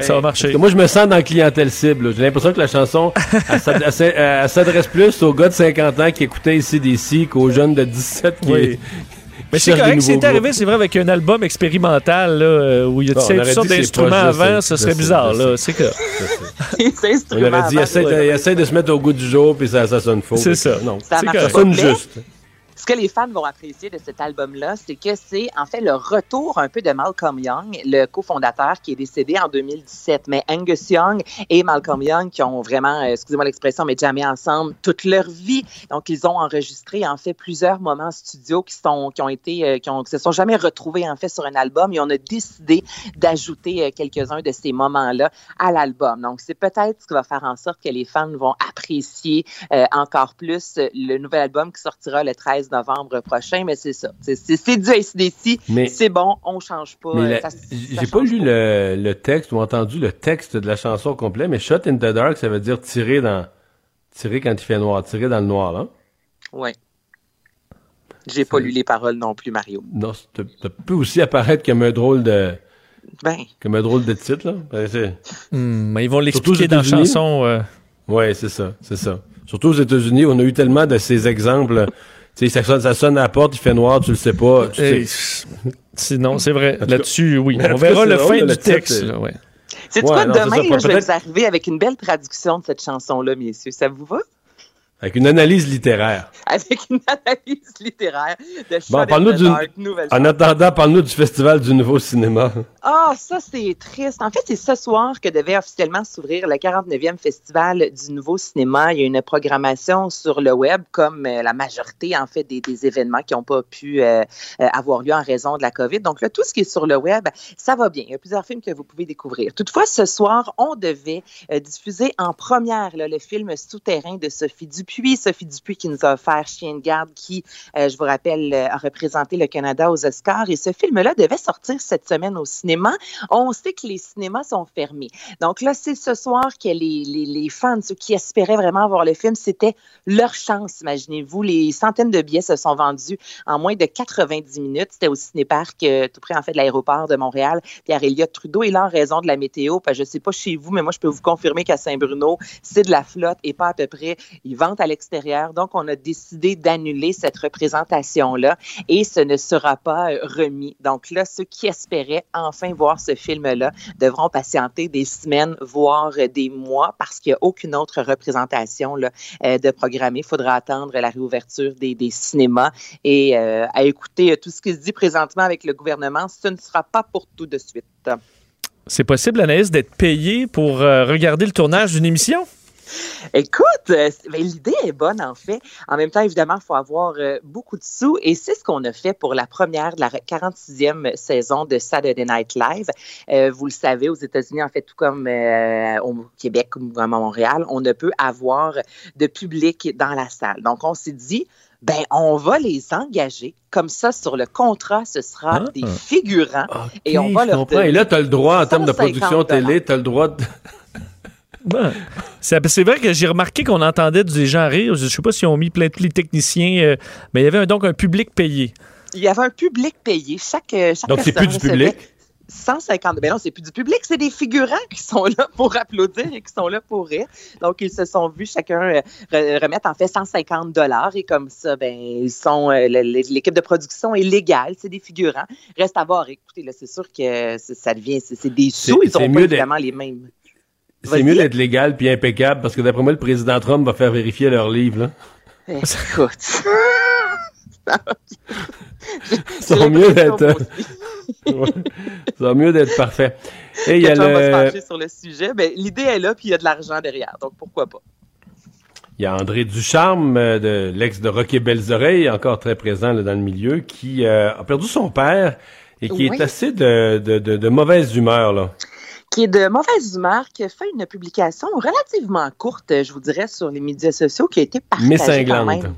ça va marcher. Parce que moi, je me sens dans la clientèle cible. J'ai l'impression que la chanson, elle s'ad- elle s'ad- elle s'adresse plus aux gars de 50 ans qui écoutaient ici d'ici qu'aux jeunes de 17 qui, Oui. Mais c'est correct, c'est arrivé, c'est vrai, avec un album expérimental là, euh, où il y a toutes sortes d'instruments avant, sais, serait bizarre. là. C'est que <laughs> <laughs> On aurait dit, essaie de, se mettre au goût du jour, puis ça, sonne faux. C'est ça. Non, Ça sonne juste. Ce que les fans vont apprécier de cet album-là, c'est que c'est en fait le retour un peu de Malcolm Young, le cofondateur qui est décédé en 2017. Mais Angus Young et Malcolm Young qui ont vraiment, euh, excusez-moi l'expression, mais jamais ensemble toute leur vie. Donc ils ont enregistré en fait plusieurs moments studio qui sont qui ont été euh, qui ont qui se sont jamais retrouvés en fait sur un album et on a décidé d'ajouter euh, quelques-uns de ces moments-là à l'album. Donc c'est peut-être ce qui va faire en sorte que les fans vont apprécier euh, encore plus le nouvel album qui sortira le 13 novembre prochain, mais c'est ça. C'est- du ACDC, Mais- c'est bon, on change pas. Euh, j'ai pas lu le, le texte ou entendu le texte de la chanson au complet, mais Shot in the Dark, ça veut dire tirer dans, tirer quand il fait noir, tirer dans le noir, hein? Ouais. J'ai pas lu les paroles non plus, Mario. Non, ça peut aussi apparaître comme un drôle de, Ben, comme un drôle de titre, là. Ben, Hmm, mais ils vont l'expliquer dans la chanson. euh, Ouais, c'est ça, c'est ça. Surtout aux États-Unis, on a eu tellement de ces exemples. Tu sais, ça sonne, ça sonne à la porte, il fait noir, tu le sais pas. Tu hey, sais. Sinon, c'est vrai. Là-dessus, oui. <laughs> On verra le fin du texte. c'est- là, ouais. c'est Ouais, quoi non, demain, ça, là, je vais vous arriver avec une belle traduction de cette chanson-là, messieurs. Ça vous va? Avec une analyse littéraire. Avec une analyse littéraire de Shot Bon, Dark, nouvelle En attendant, parle-nous du Festival du Nouveau Cinéma. Ah, ça, c'est triste. En fait, c'est ce soir que devait officiellement s'ouvrir le 49e Festival du Nouveau Cinéma. Il y a une programmation sur le web, comme euh, la majorité, en fait, des, événements qui n'ont pas pu euh, euh, avoir lieu en raison de la COVID. Donc tout ce qui est sur le web, ça va bien. Il y a plusieurs films que vous pouvez découvrir. Toutefois, ce soir, on devait diffuser en première le film Souterrain de Sophie Dupuis. Sophie Dupuis qui nous a offert Chien de garde, qui, je vous rappelle, a représenté le Canada aux Oscars. Et ce film-là devait sortir cette semaine au cinéma. On sait que les cinémas sont fermés. Donc là, c'est ce soir que les, fans, ceux qui espéraient vraiment voir le film, c'était leur chance, imaginez-vous. Les centaines de billets se sont vendus en moins de 90 minutes. C'était au cinéparc, euh, tout près en fait de l'aéroport de Montréal. Pierre-Éliott Trudeau est là en raison de la météo. Parce que je ne sais pas chez vous, mais moi, je peux vous confirmer qu'à Saint-Bruno, c'est de la flotte et pas à peu près. Ils vendent à l'extérieur. Donc, on a décidé d'annuler cette représentation-là et ce ne sera pas euh, remis. Donc là, ceux qui espéraient enfin enfin voir ce film-là devront patienter des semaines, voire des mois, parce qu'il n'y a aucune autre représentation là, de programmer. Il faudra attendre la réouverture des, des cinémas et à écouter tout ce qui se dit présentement avec le gouvernement. Ce ne sera pas pour tout de suite. C'est possible, Anaïs, d'être payé pour regarder le tournage d'une émission? Écoute, euh, ben, l'idée est bonne en fait. En même temps, évidemment, il faut avoir euh, beaucoup de sous et c'est ce qu'on a fait pour la première de la 46e saison de Saturday Night Live. Euh, vous le savez, aux États-Unis, en fait, tout comme au Québec ou à Montréal, on ne peut avoir de public dans la salle. Donc, on s'est dit, ben on va les engager. Comme ça, sur le contrat, ce sera ah. des figurants et on va leur Et là, tu as le droit, en termes de production télé, tu as le droit de... C'est vrai que j'ai remarqué qu'on entendait des gens rire. Je ne sais pas si on mis plein de techniciens, euh, mais il y avait donc un public payé. Il y avait un public payé. Chaque, euh, chaque donc, c'est plus du public? 150. Mais non, c'est plus du public, c'est des figurants qui sont là pour applaudir et qui sont là pour rire. Donc, ils se sont vus chacun euh, remettre en fait 150 dollars et comme ça, ben, ils sont l'équipe de production est légale, c'est des figurants. Reste à voir. Écoutez, là, c'est sûr que ça devient, c'est des sous, ils ont pas évidemment les mêmes. C'est mieux d'être légal puis impeccable parce que d'après moi, le président Trump va faire vérifier leurs livres. Là. <laughs> Écoute. <laughs> <laughs> ça va mieux d'être. ça va mieux d'être parfait. Et il y a le... va se pencher sur le sujet. Ben, l'idée est là, puis il y a de l'argent derrière. Donc pourquoi pas? Il y a André Ducharme, euh, de l'ex de Rocky Belles Oreilles, encore très présent là, dans le milieu, qui euh, a perdu son père et qui est assez de, de, de, de mauvaise humeur. là qui est de mauvaise humeur, qui a fait une publication relativement courte, je vous dirais, sur les médias sociaux, qui a été partagée quand même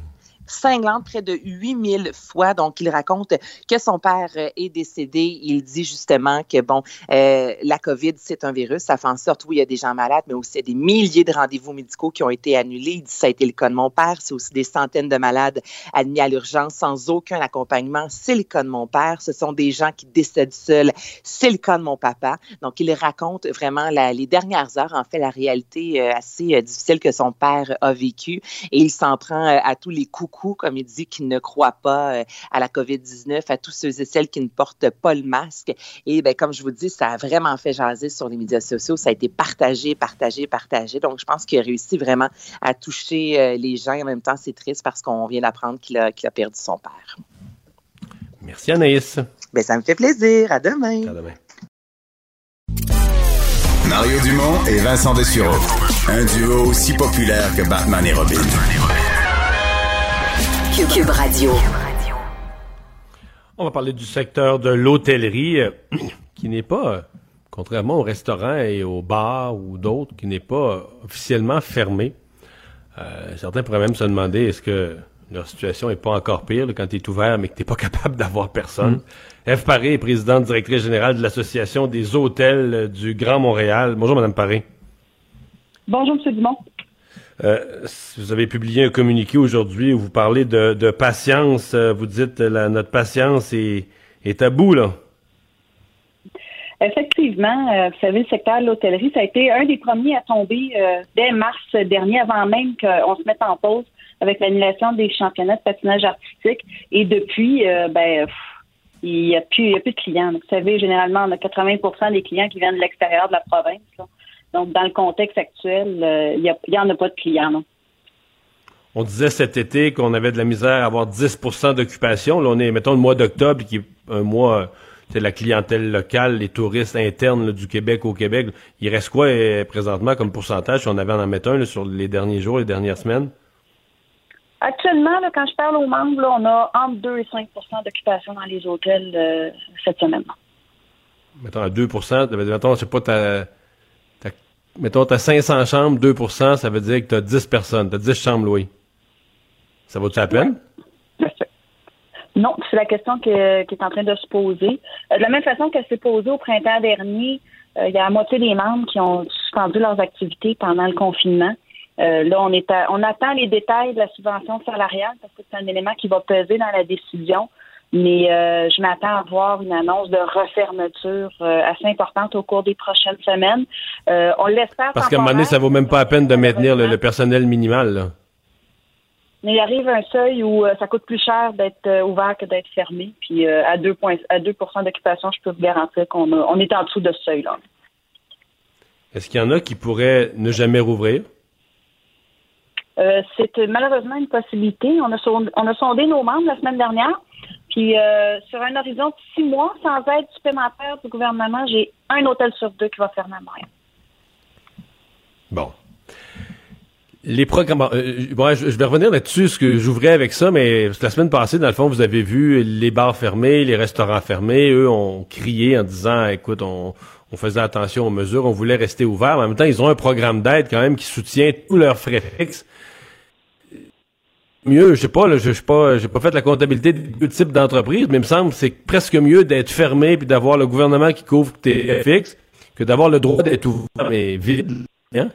cinglante près de 8000 fois. Donc, il raconte que son père euh, est décédé. Il dit justement que, bon, euh, la COVID, c'est un virus. Ça fait en sorte, oui, il y a des gens malades, mais aussi des milliers de rendez-vous médicaux qui ont été annulés. Il dit ça a été le cas de mon père. C'est aussi des centaines de malades admis à l'urgence sans aucun accompagnement. C'est le cas de mon père. Ce sont des gens qui décèdent seuls. C'est le cas de mon papa. Donc, il raconte vraiment la, les dernières heures, en fait, la réalité euh, assez difficile que son père a vécue. Et il s'en prend à tous les coups comme il dit, qui ne croient pas euh, à la COVID-19, à tous ceux et celles qui ne portent pas le masque. Et ben, comme je vous dis, ça a vraiment fait jaser sur les médias sociaux. Ça a été partagé, partagé, partagé. Donc, je pense qu'il a réussi vraiment à toucher euh, les gens. En même temps, c'est triste parce qu'on vient d'apprendre qu'il a, a perdu son père. Merci Anaïs. Ben, ça me fait plaisir. À demain. À demain. Mario Dumont et Vincent Dessureau. Un duo aussi populaire que Batman et Robin. Cube Radio. On va parler du secteur de l'hôtellerie, euh, <clears throat> qui n'est pas, euh, contrairement aux restaurants et aux bars ou d'autres, qui n'est pas officiellement fermé. Euh, certains pourraient même se demander est-ce que leur situation n'est pas encore pire quand tu es ouvert mais que tu n'es pas <laughs> capable d'avoir personne? Eve mm. Paré est présidente directrice générale de l'Association des hôtels du Grand Montréal. Bonjour, Madame Paré. Bonjour, M. Dumont. Euh, vous avez publié un communiqué aujourd'hui où vous parlez de, patience. Euh, vous dites la, notre patience est, à bout, là. Effectivement, euh, vous savez, le secteur de l'hôtellerie, ça a été un des premiers à tomber dès mars dernier, avant même qu'on se mette en pause avec l'annulation des championnats de patinage artistique. Et depuis, ben, il n'y a, plus, a plus de clients. vous savez, généralement, on a 80% des clients qui viennent de l'extérieur de la province. Donc, dans le contexte actuel, euh, il n'y en a pas de clients. On disait cet été qu'on avait de la misère à avoir 10% d'occupation. Là, on est, mettons, le mois d'octobre, qui est un mois, c'est la clientèle locale, les touristes internes du Québec au Québec. Il reste quoi euh, présentement comme pourcentage si on avait en mettre un sur les derniers jours, les dernières semaines? Actuellement, quand je parle aux membres, on a entre 2 et 5% d'occupation dans les hôtels euh, cette semaine. Mettons à 2% mettons, c'est pas ta mettons, tu as 500 chambres, 2% ça veut dire que tu as 10 personnes, tu as 10 chambres louées. Ça vaut-tu la peine? <laughs> Non, c'est la question qui est en train de se poser. Euh, de la même façon qu'elle s'est posée au printemps dernier, euh, il y a la moitié des membres qui ont suspendu leurs activités pendant le confinement. Euh, là, on, est on attend les détails de la subvention salariale parce que c'est un élément qui va peser dans la décision. Mais euh, je m'attends à voir une annonce de refermeture euh, assez importante au cours des prochaines semaines. Euh, on l'espère. Parce qu'à un moment donné, ça vaut même pas la peine de maintenir le, personnel minimal. Là. Mais il arrive un seuil où ça coûte plus cher d'être ouvert que d'être fermé. Puis à 2 à 2 d'occupation, je peux vous garantir qu'on on est en dessous de ce seuil-là. Est-ce qu'il y en a qui pourraient ne jamais rouvrir? c'est malheureusement une possibilité. On a, sondé, on a sondé nos membres la semaine dernière. Puis sur un horizon de six mois, sans aide supplémentaire du gouvernement, j'ai un hôtel sur deux qui va fermer à Montréal. Bon. Les programmes. Euh, je, vais revenir là-dessus, ce que j'ouvrais avec ça, mais la semaine passée, dans le fond, vous avez vu les bars fermés, les restaurants fermés. Eux ont crié en disant, écoute, on, faisait attention aux mesures, on voulait rester ouvert. Mais en même temps, ils ont un programme d'aide quand même qui soutient tous leurs frais fixes. Mieux, je sais pas, là, je sais pas, j'ai pas fait la comptabilité des deux types d'entreprises, mais il me semble que c'est presque mieux d'être fermé puis d'avoir le gouvernement qui couvre tes fixes que d'avoir le droit d'être ouvert mais vide. Hein?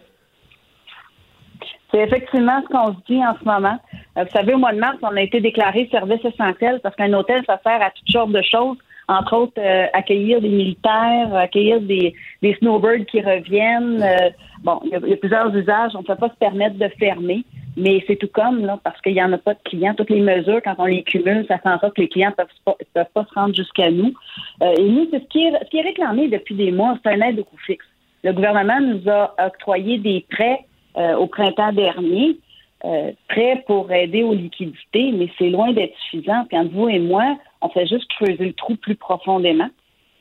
C'est effectivement ce qu'on se dit en ce moment. Euh, vous savez, au mois de mars, on a été déclaré service essentiel parce qu'un hôtel, ça sert à toutes sortes de choses, entre autres euh, accueillir des militaires, accueillir des, des snowbirds qui reviennent. Euh, bon, il y, a plusieurs usages. On ne peut pas se permettre de fermer, mais c'est tout comme, là, parce qu'il n'y en a pas de clients. Toutes les mesures, quand on les cumule, ça fait en sorte que les clients ne peuvent, pas, peuvent pas se rendre jusqu'à nous. et nous, c'est ce qui, est, ce qui est réclamé depuis des mois, c'est un aide au coût fixe. Le gouvernement nous a octroyé des prêts euh, au printemps dernier, euh, prêt pour aider aux liquidités, mais c'est loin d'être suffisant. Entre vous et moi, on fait juste creuser le trou plus profondément.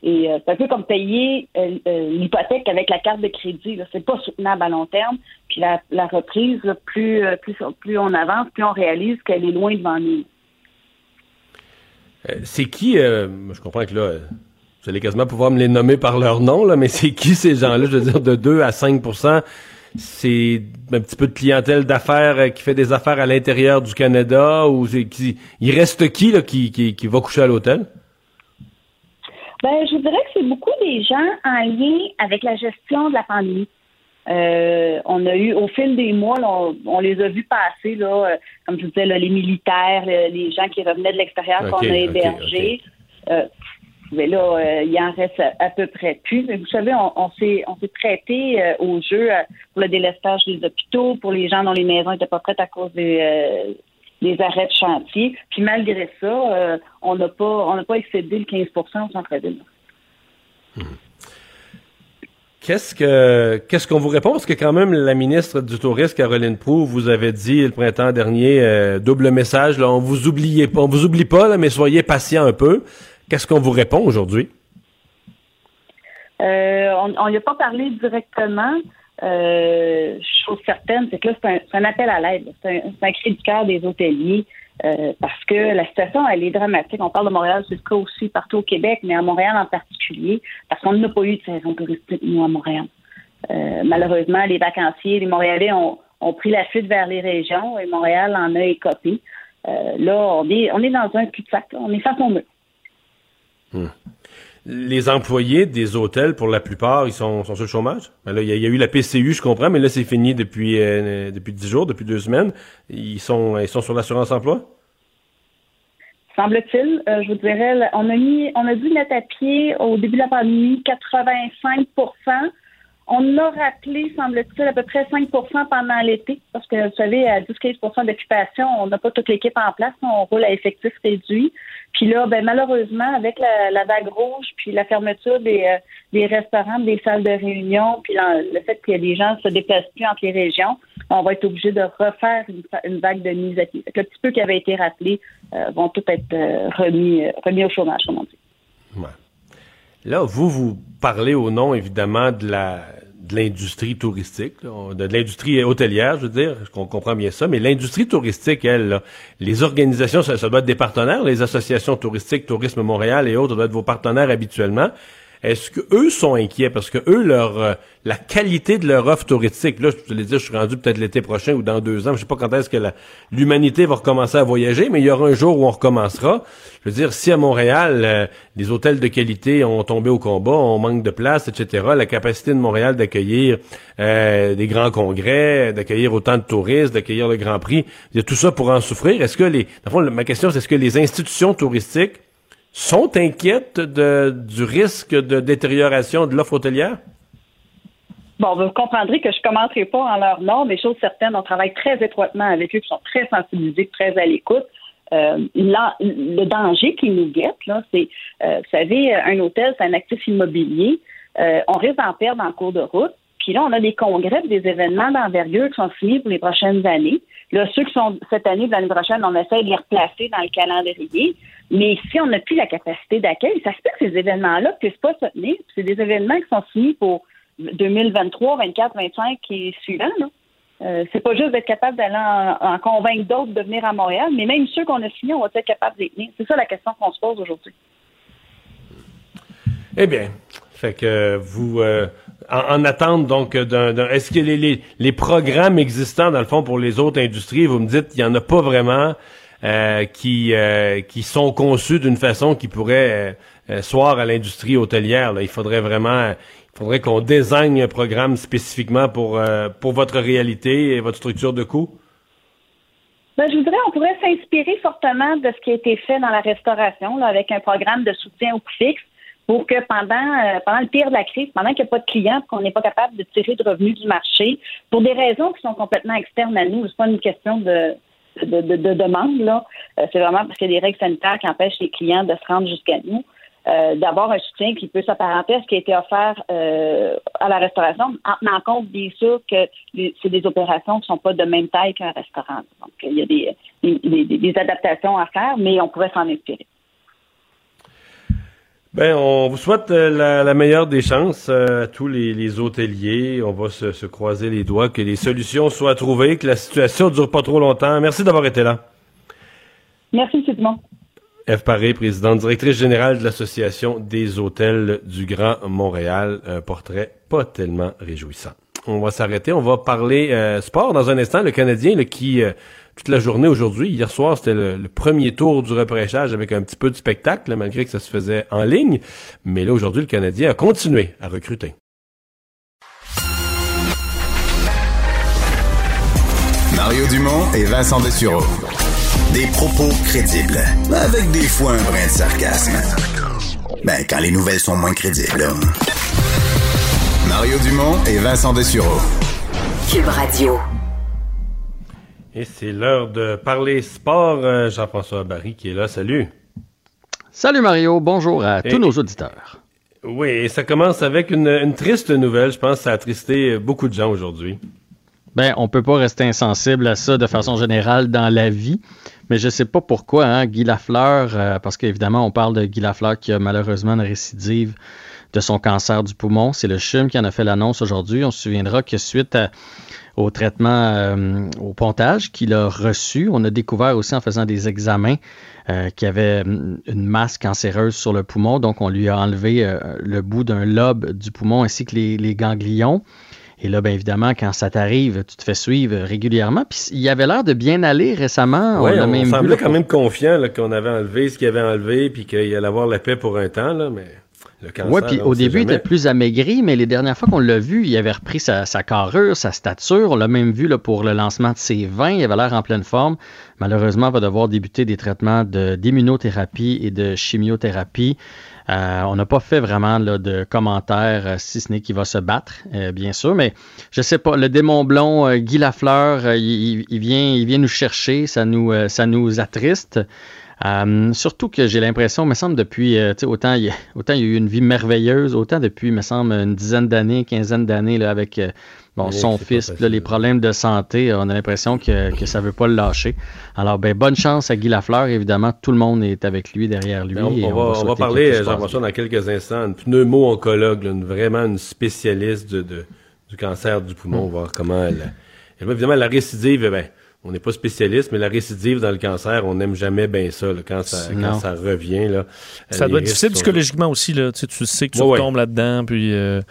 Et euh, c'est un peu comme payer l'hypothèque avec la carte de crédit. C'est pas soutenable à long terme. Puis la, reprise, plus, on avance, plus on réalise qu'elle est loin devant nous. c'est qui, je comprends que là, vous allez quasiment pouvoir me les nommer par leur nom, mais c'est qui ces gens-là, je veux dire, de 2 à 5% c'est un petit peu de clientèle d'affaires euh, qui fait des affaires à l'intérieur du Canada ou il reste qui, qui, va coucher à l'hôtel? Ben, je dirais que c'est beaucoup des gens en lien avec la gestion de la pandémie. Euh, on a eu, au fil des mois, on, les a vus passer, là, euh, comme je vous disais, les militaires, les gens qui revenaient de l'extérieur qu'on a hébergés. Mais là, euh, il en reste à, peu près plus. Mais vous savez, on, s'est on s'est prêté euh, au jeu euh, pour le délestage des hôpitaux, pour les gens dont les maisons n'étaient pas prêtes à cause des, des arrêts de chantier. Puis malgré ça, on n'a pas on n'a pas excédé le 15% au centre-ville. Hmm. Qu'est-ce que qu'est-ce qu'on vous répond? Parce que quand même, la ministre du Tourisme, Caroline Proux, vous avait dit le printemps dernier, double message, là, on vous oublie pas, on vous oublie pas, là, mais soyez patient un peu. Qu'est-ce qu'on vous répond aujourd'hui? Euh, on n'y a pas parlé directement. Euh, chose certaine, c'est que là, c'est un, appel à l'aide. C'est un, cri du cœur des hôteliers euh, parce que la situation, elle est dramatique. On parle de Montréal, c'est le cas aussi partout au Québec, mais à Montréal en particulier, parce qu'on n'a pas eu de saison touristique, nous, à Montréal. Euh, malheureusement, les vacanciers, les Montréalais ont, pris la fuite vers les régions et Montréal en a écopé. là, on est, on est dans un cul-de-sac. On est face au mur. Hmm. Les employés des hôtels, pour la plupart, ils sont, sur le chômage. Ben il y, a eu la PCU, je comprends, mais là, c'est fini depuis euh, depuis dix jours, depuis deux semaines. Ils sont ils sont sur l'assurance emploi? Semble-t-il, euh, je vous dirais, on a mis, on a dû mettre à pied au début de la pandémie 85% on a rappelé, semble-t-il, à peu près 5% pendant l'été, parce que vous savez, à 10-15% d'occupation, on n'a pas toute l'équipe en place, on roule à effectif réduit. Puis là, ben, malheureusement, avec la, vague rouge, puis la fermeture des, euh, restaurants, des salles de réunion, puis le fait que les gens se déplacent plus entre les régions, on va être obligé de refaire une, vague de mise à pied. le petit peu qui avait été rappelé euh, vont tout être euh, remis, remis au chômage, comme on dit. Là, vous, vous parlez au nom, évidemment, de la de l'industrie touristique, de, l'industrie hôtelière, je veux dire, qu'on comprend bien ça, mais l'industrie touristique, elle, les organisations, ça, ça, doit être des partenaires, les associations touristiques, Tourisme Montréal et autres, doivent être vos partenaires habituellement. Est-ce que eux sont inquiets? Parce que eux leur euh, la qualité de leur offre touristique là je te l'ai dit je suis rendu peut-être l'été prochain ou dans deux ans je sais pas quand est-ce que l'humanité va recommencer à voyager mais il y aura un jour où on recommencera. Je veux dire si à Montréal euh, les hôtels de qualité ont tombé au combat on manque de place etc la capacité de Montréal d'accueillir euh, des grands congrès d'accueillir autant de touristes d'accueillir le Grand Prix il y a tout ça pour en souffrir. Est-ce que les ma question c'est est-ce que les institutions touristiques sont inquiètes de, du risque de détérioration de l'offre hôtelière? Bon, vous comprendrez que je ne commenterai pas en leur nom, mais chose certaine, on travaille très étroitement avec eux, qui sont très sensibilisés, très à l'écoute. Euh, le danger qui nous guette, là, c'est, euh, vous savez, un hôtel, c'est un actif immobilier. Euh, on risque d'en perdre en cours de route. Puis là, on a des congrès, des événements d'envergure qui sont finis pour les prochaines années. Là, ceux qui sont cette année l'année prochaine, on essaie de les replacer dans le calendrier. Mais si on n'a plus la capacité d'accueil, ça se peut que ces événements-là ne puissent pas se tenir. C'est des événements qui sont finis pour 2023, 24, 25 et suivants. Euh, c'est pas juste d'être capable d'aller en, convaincre d'autres de venir à Montréal, mais même ceux qu'on a signés, on va être capable d'y tenir. C'est ça la question qu'on se pose aujourd'hui. Eh bien, fait que vous, euh, en, attente donc d'un, est-ce que les, programmes existants dans le fond pour les autres industries, vous me dites, il y en a pas vraiment euh, qui qui sont conçus d'une façon qui pourrait soir à l'industrie hôtelière. Il faudrait vraiment, il faudrait qu'on désigne un programme spécifiquement pour, euh, pour votre réalité et votre structure de coût? Ben, je voudrais, on pourrait s'inspirer fortement de ce qui a été fait dans la restauration, avec un programme de soutien au coût fixe pour que pendant, euh, pendant le pire de la crise, pendant qu'il n'y a pas de clients, qu'on n'est pas capable de tirer de revenus du marché, pour des raisons qui sont complètement externes à nous, c'est pas une question de, de, de, demande, là. Euh, c'est vraiment parce qu'il y a des règles sanitaires qui empêchent les clients de se rendre jusqu'à nous. Euh, d'avoir un soutien qui peut s'apparenter à ce qui a été offert euh, à la restauration, en tenant compte bien sûr que c'est des opérations qui sont pas de même taille qu'un restaurant. Donc, il y a des, adaptations à faire, mais on pourrait s'en inspirer. Ben, on vous souhaite euh, la, meilleure des chances à tous les, hôteliers. On va se, croiser les doigts, que les solutions soient trouvées, que la situation ne dure pas trop longtemps. Merci d'avoir été là. Merci. Dumont. F. Paré, présidente directrice générale de l'Association des hôtels du Grand Montréal. Un portrait pas tellement réjouissant. On va s'arrêter. On va parler euh, sport dans un instant. Le Canadien qui, euh, toute la journée aujourd'hui, hier soir, c'était le, premier tour du repêchage avec un petit peu de spectacle, malgré que ça se faisait en ligne. Mais là, aujourd'hui, le Canadien a continué à recruter. Mario Dumont et Vincent Dessureau. Des propos crédibles, avec des fois un brin de sarcasme. Ben, quand les nouvelles sont moins crédibles. Mario Dumont et Vincent Dessureau. Cube Radio. Et c'est l'heure de parler sport. Euh, Jean-François Barry qui est là. Salut. Salut Mario. Bonjour à tous nos auditeurs. Oui, et ça commence avec une, une triste nouvelle. Je pense que ça a attristé beaucoup de gens aujourd'hui. Ben, on peut pas rester insensible à ça de façon générale dans la vie. Mais je sais pas pourquoi, hein, Guy Lafleur, euh, parce qu'évidemment, on parle de Guy Lafleur qui a malheureusement une récidive de son cancer du poumon. C'est le CHUM qui en a fait l'annonce aujourd'hui. On se souviendra que suite au traitement, euh, au pontage qu'il a reçu, on a découvert aussi en faisant des examens euh, qu'il avait hum, une masse cancéreuse sur le poumon. Donc, on lui a enlevé le bout d'un lobe du poumon ainsi que les ganglions. Et là, bien évidemment, quand ça t'arrive, tu te fais suivre régulièrement. Puis il avait l'air de bien aller récemment. Oui, on, semblait quand même confiant qu'on avait enlevé ce qu'il avait enlevé, puis qu'il allait avoir la paix pour un temps, là, mais... Oui, puis au début, il était plus amaigri, mais les dernières fois qu'on l'a vu, il avait repris sa, carrure, sa stature. On l'a même vu là, pour le lancement de ses vins. Il avait l'air en pleine forme. Malheureusement, il va devoir débuter des traitements d'immunothérapie et de chimiothérapie. Euh, on n'a pas fait vraiment de commentaires, euh, si ce n'est qu'il va se battre, euh, bien sûr, mais je sais pas, le démon blond, Guy Lafleur, il, vient, il vient nous chercher, ça nous, ça nous attriste. Surtout que j'ai l'impression, me semble, depuis, autant, il, autant il y a eu une vie merveilleuse, autant depuis, me semble, une dizaine d'années, quinzaine d'années, avec Bon, son fils, les problèmes de santé, on a l'impression que, que ça veut pas le lâcher. Alors, ben, bonne chance à Guy Lafleur. Évidemment, tout le monde est avec lui, derrière lui. Ben, on, va, on, va, parler, Jean-François, dans quelques instants, une pneumo-oncologue, vraiment une spécialiste de, du cancer du poumon, hmm. voir comment elle... Évidemment, la récidive, ben, on n'est pas spécialiste, mais la récidive dans le cancer, on n'aime jamais bien ça, quand, ça quand ça revient. Là, ça doit être difficile psychologiquement aussi. Là. Tu, sais, tu sais que tu tombes là-dedans. Puis, euh,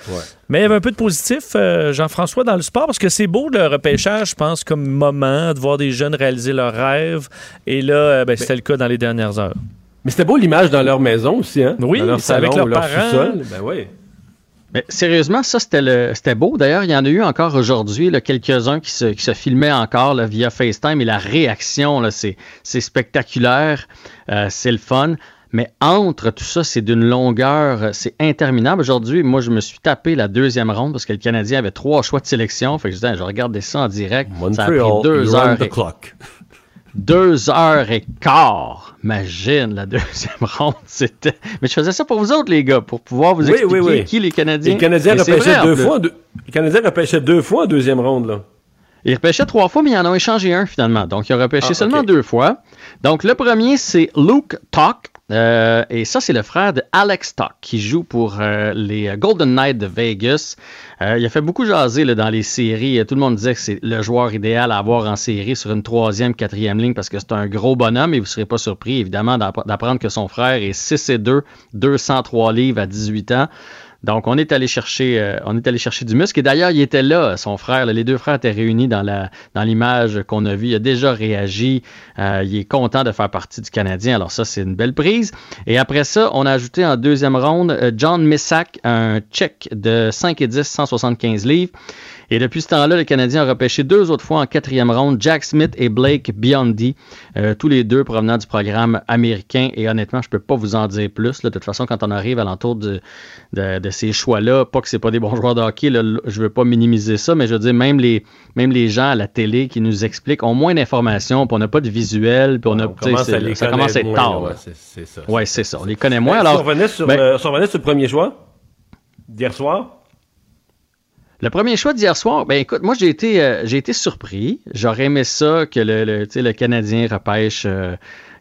Mais il y avait un peu de positif, euh, Jean-François, dans le sport, parce que c'est beau le repêchage, je pense, comme moment, de voir des jeunes réaliser leurs rêves. Et là, euh, ben, c'était le cas dans les dernières heures. Mais c'était beau l'image dans leur maison aussi, hein? Oui, dans leur salon, avec leurs leur parents. Ben oui. Mais sérieusement, ça, c'était beau. D'ailleurs, il y en a eu encore aujourd'hui, quelques-uns qui se, qui se filmaient encore via FaceTime et la réaction, c'est spectaculaire, euh, c'est le fun. Mais entre tout ça, c'est d'une longueur, c'est interminable. Aujourd'hui, moi, je me suis tapé la deuxième ronde parce que le Canadien avait trois choix de sélection. Fait que je disais, je regardais ça en direct. ça a pris deux heures. Deux heures et quart. Imagine la deuxième <laughs> ronde, c'était. Mais je faisais ça pour vous autres, les gars, pour pouvoir vous expliquer qui les Canadiens. les Canadiens repêchaient deux fois. Les Canadiens repêchaient deux fois en deuxième ronde, là. Ils repêchaient trois fois, mais ils en ont échangé un finalement. Donc, ils ont repêché ah, seulement deux fois. Donc, le premier, c'est Luke Talk. Euh, et ça, c'est le frère de Alex Talk qui joue pour euh, les Golden Knights de Vegas. Euh, il a fait beaucoup jaser là, dans les séries. Tout le monde disait que c'est le joueur idéal à avoir en série sur une troisième, quatrième ligne parce que c'est un gros bonhomme et vous ne serez pas surpris, évidemment, d'apprendre que son frère est 6 et 2, 203 livres à 18 ans. Donc, on est allé chercher, euh, on est allé chercher du muscle. Et d'ailleurs, il était là, son frère. les deux frères étaient réunis dans la dans l'image qu'on a vue. Il a déjà réagi. Euh, il est content de faire partie du Canadien. Alors ça, c'est une belle prise. Et après ça, on a ajouté en deuxième ronde euh, John Missack, un Tchèque de 5 et 10, 175 livres. Et depuis ce temps-là, le Canadien a repêché deux autres fois en quatrième ronde Jack Smith et Blake Biondi, euh, tous les deux provenant du programme américain. Et honnêtement, je ne peux pas vous en dire plus. De toute façon, quand on arrive à l'entour de, de, ces choix-là, pas que ce pas des bons <laughs> joueurs de hockey, je ne veux pas minimiser ça, mais je veux dire, même les, même les gens à la télé qui nous expliquent ont moins d'informations, puis on n'a pas de visuel, puis on a, ça commence à être tard. Oui, c'est ça. Ouais, c'est ça. On les connaît moins. alors, si on revenait sur, ben sur le premier choix d'hier soir, le premier choix d'hier soir, ben écoute, moi j'ai été, euh, surpris. J'aurais aimé ça que le Canadien repêche euh,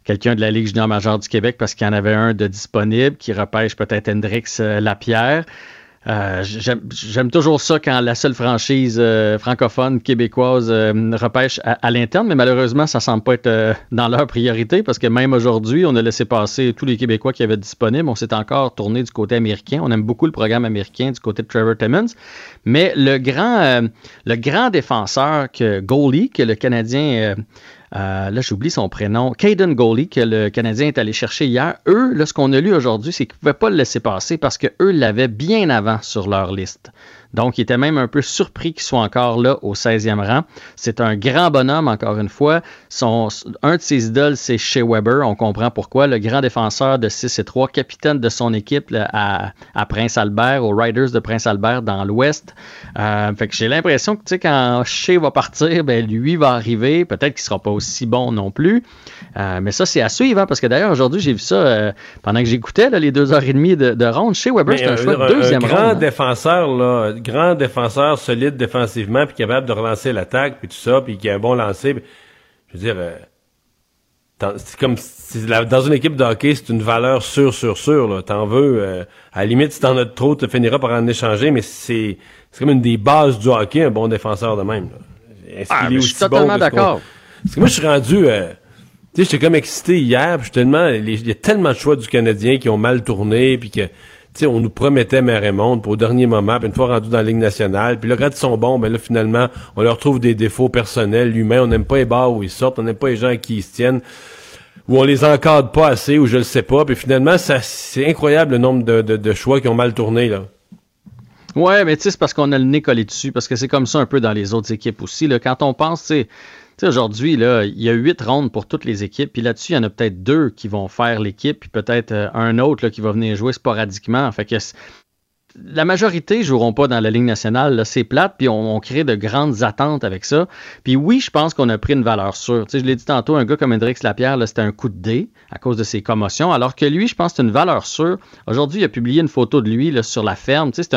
quelqu'un de la Ligue junior majeure du Québec parce qu'il y en avait un de disponible, qui repêche peut-être Hendrix euh, Lapierre. Euh, j'aime toujours ça quand la seule franchise euh, francophone québécoise euh, repêche à, l'interne, mais malheureusement, ça semble pas être dans leur priorité parce que même aujourd'hui, on a laissé passer tous les Québécois qui avaient disponibles. On s'est encore tourné du côté américain. On aime beaucoup le programme américain du côté de Trevor Timmons. Mais le grand, le grand défenseur que goalie que le Canadien euh, là, j'oublie son prénom. Caden Goalie, que le Canadien est allé chercher hier. Eux, là, ce qu'on a lu aujourd'hui, c'est qu'ils ne pouvaient pas le laisser passer parce qu'eux l'avaient bien avant sur leur liste. Donc, il était même un peu surpris qu'il soit encore là au 16e rang. C'est un grand bonhomme, encore une fois. Son, un de ses idoles, c'est Shea Weber. On comprend pourquoi. Le grand défenseur de 6 et 3, capitaine de son équipe à, Prince Albert, aux Riders de Prince Albert dans l'Ouest. Euh, fait que j'ai l'impression que, quand Shea va partir, ben, lui va arriver. Peut-être qu'il sera pas aussi bon non plus. Euh, mais ça, c'est à suivre, hein, parce que d'ailleurs, aujourd'hui, j'ai vu ça euh, pendant que j'écoutais les deux heures et demie de, de ronde. Shea Weber, c'est un choix de deuxième un grand défenseur, là, grand défenseur solide défensivement, puis capable de relancer l'attaque, puis tout ça, puis qui a un bon lancer. Je veux dire, euh, c'est comme dans une équipe de hockey, c'est une valeur sûre, sûre, sûre. T'en veux, euh, à la limite, si t'en as trop, tu finiras par en échanger, mais c'est comme une des bases du hockey, un bon défenseur de même. Ah, je suis totalement d'accord. Parce que moi, je suis rendu... Euh, tu sais, j'étais comme excité hier, puis tellement... Il y a tellement de choix du Canadien qui ont mal tourné, puis que on nous promettait mer et monde pour au dernier moment, puis une fois rendu dans la Ligue nationale, puis là, quand ils sont bons, ben là, finalement, on leur trouve des défauts personnels, humains, on n'aime pas les bars où ils sortent, on n'aime pas les gens à qui ils se tiennent, ou on les encadre pas assez, ou je le sais pas, puis finalement, ça, c'est incroyable le nombre de, de, choix qui ont mal tourné, là. Ouais, mais tu sais, c'est parce qu'on a le nez collé dessus, parce que c'est comme ça un peu dans les autres équipes aussi. Là. Quand on pense, tu sais, sais, aujourd'hui, là, il y a huit rondes pour toutes les équipes. Puis là-dessus, il y en a peut-être deux qui vont faire l'équipe, puis peut-être euh, un autre là, qui va venir jouer sporadiquement. Fait que la majorité joueront pas dans la Ligue nationale. C'est plate, puis on, crée de grandes attentes avec ça. Puis oui, je pense qu'on a pris une valeur sûre. Je l'ai dit tantôt, un gars comme Hendrix Lapierre, c'était un coup de dé à cause de ses commotions, alors que lui, je pense que c'est une valeur sûre. Aujourd'hui, il a publié une photo de lui sur la ferme. C'est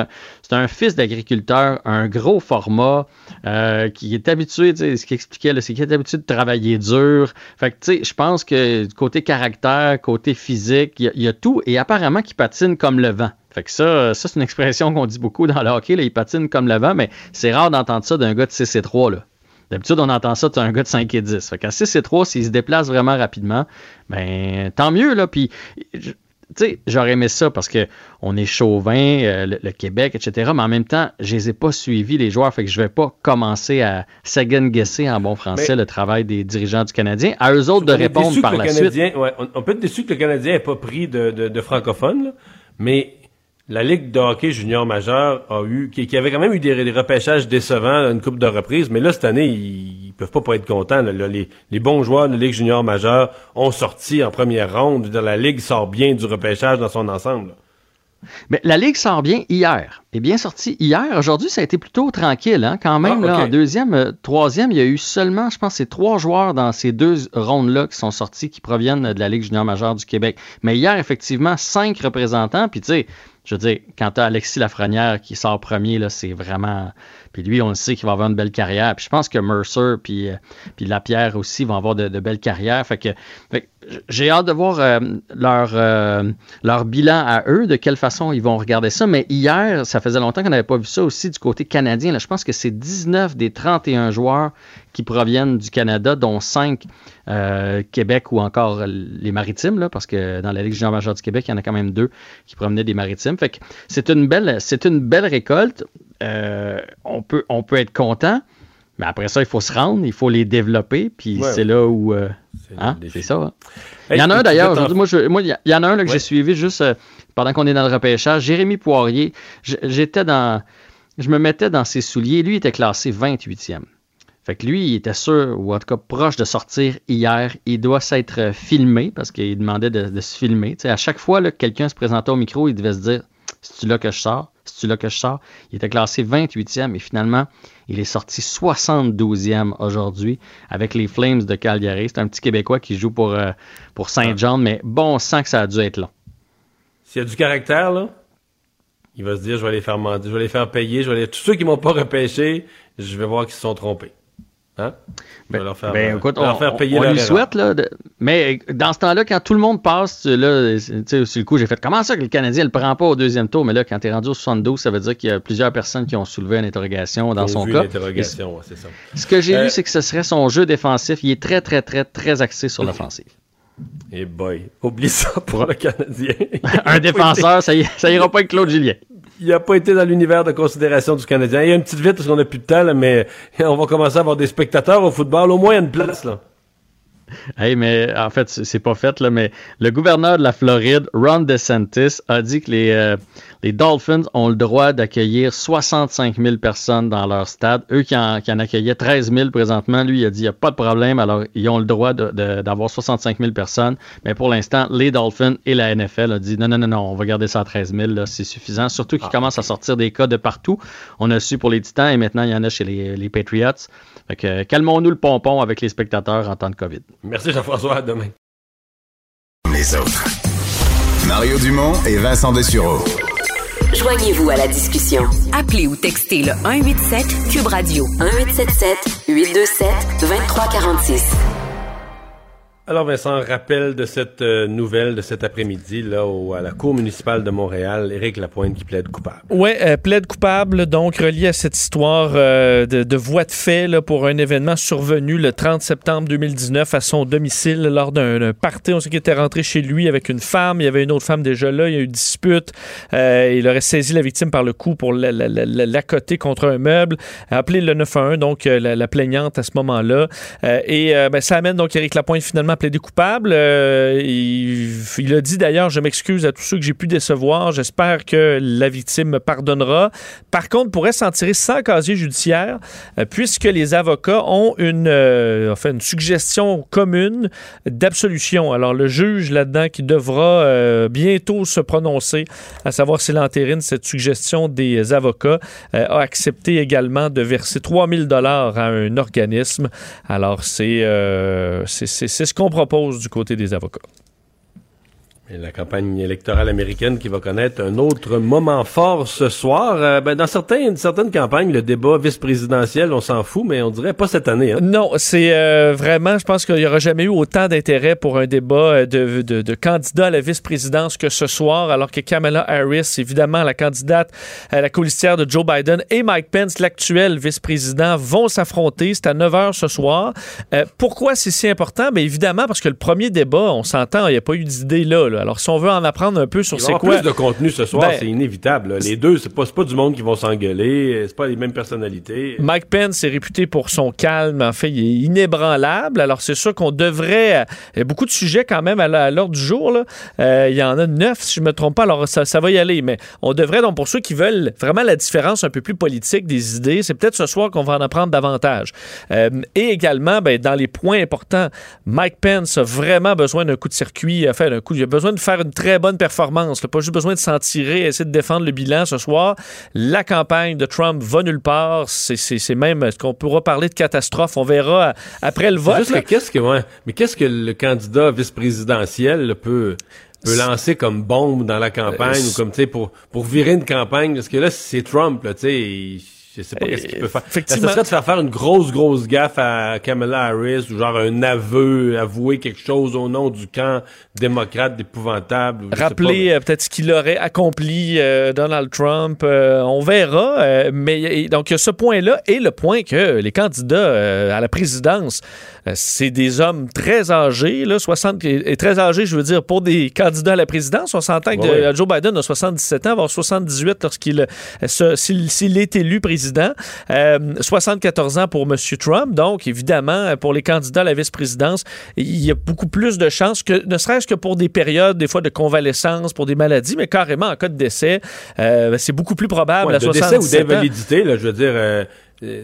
un, fils d'agriculteur, un gros format, euh, qui est habitué, ce qu'il expliquait, c'est qu'il est habitué de travailler dur. Fait que, tu je pense que côté caractère, côté physique, il y, a tout, et apparemment qu'il patine comme le vent. Fait que ça, ça c'est une expression qu'on dit beaucoup dans le hockey. Là, il patine comme le vent, mais c'est rare d'entendre ça d'un gars de 6 et 3. Là. D'habitude, on entend ça d'un gars de 5 et 10. Fait qu'à 6 et 3, s'il se déplace vraiment rapidement, ben tant mieux. Là. Puis, tu sais, j'aurais aimé ça parce que on est chauvin, euh, le, Québec, etc. Mais en même temps, je les ai pas suivis, les joueurs. Fait que je vais pas commencer à second-guesser en bon français le travail des dirigeants du Canadien. À eux autres de répondre par la suite. Ouais, on, peut être déçu que le Canadien n'ait pas pris de, de, de francophones, mais la Ligue de hockey junior majeur a eu, qui, avait quand même eu des, repêchages décevants une coupe de reprises, mais là, cette année, il, peuvent pas, pas être contents. les, les, bons joueurs de la Ligue junior majeure ont sorti en première ronde. La Ligue sort bien du repêchage dans son ensemble. Mais la Ligue sort bien hier. Est bien sortie hier. Aujourd'hui, ça a été plutôt tranquille. Hein? Quand même, ah, en deuxième, euh, troisième, il y a eu seulement, je pense, c'est trois joueurs dans ces deux rondes-là qui sont sortis qui proviennent de la Ligue junior majeure du Québec. Mais hier, effectivement, cinq représentants. Puis tu sais, je veux dire, quand tu Alexis Lafrenière qui sort premier, là, c'est vraiment. Puis lui, on le sait qu'il va avoir une belle carrière. Puis je pense que Mercer puis, euh, puis Lapierre aussi vont avoir de, belles carrières. Fait que, j'ai hâte de voir euh, leur, euh, leur bilan à eux, de quelle façon ils vont regarder ça. Mais hier, ça faisait longtemps qu'on n'avait pas vu ça aussi du côté canadien. Je pense que c'est 19 des 31 joueurs qui proviennent du Canada, dont 5 euh, Québec ou encore les maritimes, là, parce que dans la Ligue junior majeure du Québec, il y en a quand même deux qui provenaient des maritimes. Fait que c'est une belle, c'est une belle récolte. Euh, on, peut, on peut être content, mais après ça, il faut se rendre, il faut les développer, puis c'est là où. Euh, hein, c'est ça. Hein. il y en a un d'ailleurs, moi, moi, il y en a un là, que j'ai suivi juste pendant qu'on est dans le repêchage. Jérémy Poirier, j'étais dans. Je me mettais dans ses souliers. Lui, il était classé 28e. Fait que lui, il était sûr, ou en tout cas proche de sortir hier. Il doit s'être filmé parce qu'il demandait de, se filmer. à chaque fois que quelqu'un se présentait au micro, il devait se dire C'est-tu là que je sors? C'est-tu là que je sors Il était classé 28e et finalement, il est sorti 72e aujourd'hui avec les Flames de Calgary. C'est un petit Québécois qui joue pour, euh, Saint-Jean, mais bon, on que ça a dû être long. S'il y a du caractère, là, il va se dire je vais les faire je vais les faire payer, je vais les... tous ceux qui m'ont pas repêché, je vais voir qu'ils se sont trompés. Hein? Ben, leur faire, ben, écoute, on, payer on lui souhaite, là, mais dans ce temps-là, quand tout le monde passe, là, sur le coup, j'ai fait comment ça que le Canadien ne le prend pas au deuxième tour, mais là, quand tu es rendu au 72, ça veut dire qu'il y a plusieurs personnes qui ont soulevé une interrogation dans son cas. Interrogation, c'est ça. Ce que j'ai lu, euh, c'est que ce serait son jeu défensif. Il est très, très, très, très axé sur l'offensive. Et eh boy, oublie ça pour le Canadien. <laughs> Un <laughs> défenseur, ça, ça ira pas avec Claude Julien il n'a pas été dans l'univers de considération du Canadien. Il y a une petite vite parce qu'on n'a plus de temps, mais <laughs> on va commencer à avoir des spectateurs au football. Au moins, il y a une place. Là. Hey, mais en fait, c'est pas fait, là, mais le gouverneur de la Floride, Ron DeSantis, a dit que les, euh, les Dolphins ont le droit d'accueillir 65 000 personnes dans leur stade. Eux qui en, qui en accueillaient 13 000 présentement, lui, il a dit il n'y a pas de problème. Alors, ils ont le droit d'avoir 65 000 personnes. Mais pour l'instant, les Dolphins et la NFL ont dit non, non, non, non, on va garder ça à 13 000. C'est suffisant. Surtout qu'ils ah. commencent à sortir des cas de partout. On a su pour les Titans et maintenant, il y en a chez les, les Patriots. Fait que calmons-nous le pompon avec les spectateurs en temps de COVID. Merci Jean-François. À demain. Les autres. Mario Dumont et Vincent Dessureau. Joignez-vous à la discussion. Appelez ou textez le 187 Cube Radio 1877 827 2346. Alors Vincent, rappel de cette euh, nouvelle de cet après-midi là à la Cour municipale de Montréal, Éric Lapointe qui plaide coupable. Oui, euh, plaide coupable donc relié à cette histoire euh, de, voie de fait pour un événement survenu le 30 septembre 2019 à son domicile lors d'un party. On sait qu'il était rentré chez lui avec une femme, il y avait une autre femme déjà là, il y a eu une dispute, il aurait saisi la victime par le cou pour l'accoter contre un meuble, appelé le 911 donc la, plaignante à ce moment-là. Et ben, ça amène donc Éric Lapointe finalement plaidé coupable. Euh, il, a dit d'ailleurs, je m'excuse à tous ceux que j'ai pu décevoir. J'espère que la victime me pardonnera. Par contre, pourrait s'en tirer sans casier judiciaire, euh, puisque les avocats ont une, euh, enfin, une suggestion commune d'absolution. Alors, le juge là-dedans qui devra bientôt se prononcer, à savoir s'il entérine cette suggestion des avocats, a accepté également de verser 3000 dollars à un organisme. Alors, c'est c'est ce qu'on propose du côté des avocats la campagne électorale américaine qui va connaître un autre moment fort ce soir. Euh, ben, dans certaines, campagnes, le débat vice-présidentiel, on s'en fout, mais on dirait pas cette année. Hein? Non, c'est euh, vraiment, je pense qu'il n'y aura jamais eu autant d'intérêt pour un débat euh, de, de, de candidat à la vice-présidence que ce soir, alors que Kamala Harris, évidemment, la candidate à la colistière de Joe Biden, et Mike Pence, l'actuel vice-président, vont s'affronter. C'est à 9 h ce soir. pourquoi c'est si important? Bien, évidemment, parce que le premier débat, on s'entend, il n'y a pas eu d'idée là Alors, si on veut en apprendre un peu sur c'est quoi... plus de contenu ce soir, ben, c'est inévitable. Les deux, c'est pas, pas du monde qui vont s'engueuler, c'est pas les mêmes personnalités. Mike Pence est réputé pour son calme. En fait, il est inébranlable. Alors, c'est sûr qu'on devrait... Il y a beaucoup de sujets quand même à l'ordre du jour. Là. Euh, il y en a neuf, si je me trompe pas. Alors, ça, ça va y aller. Mais on devrait, donc, pour ceux qui veulent vraiment la différence un peu plus politique des idées, c'est peut-être ce soir qu'on va en apprendre davantage. Euh, et également, ben, dans les points importants, Mike Pence a vraiment besoin d'un coup de circuit, enfin, d'un coup, il a besoin de faire une très bonne performance. Il n'a pas juste besoin de s'en tirer, essayer de défendre le bilan ce soir. La campagne de Trump va nulle part. C'est même, est-ce qu'on pourra parler de catastrophe? On verra après le vote. qu'est-ce que, ouais, mais qu'est-ce que le candidat vice-présidentiel peut peut lancer comme bombe dans la campagne ou comme tu sais pour pour virer une campagne? Parce que là c'est Trump là tu sais je sais pas qu'est-ce qu'il peut faire. Ça serait de faire faire une grosse, grosse gaffe à Kamala Harris, ou genre un aveu, avouer quelque chose au nom du camp démocrate épouvantable. Rappeler euh, peut-être ce qu'il aurait accompli euh, Donald Trump. Euh, on verra. mais donc, il y a ce point-là et le point que les candidats à la présidence, c'est des hommes très âgés, là, 60, et très âgés, je veux dire, pour des candidats à la présidence. On s'entend que Joe Biden a 77 ans, va avoir 78 lorsqu'il s'il est élu président 74 euh, ans pour M. Trump. Donc, évidemment, pour les candidats à la vice-présidence, il y a beaucoup plus de chances que, ne serait-ce que pour des périodes, des fois, de convalescence, pour des maladies, mais carrément en cas de décès, euh, c'est beaucoup plus probable à de décès ou d'invalidité, je veux dire... Euh, euh,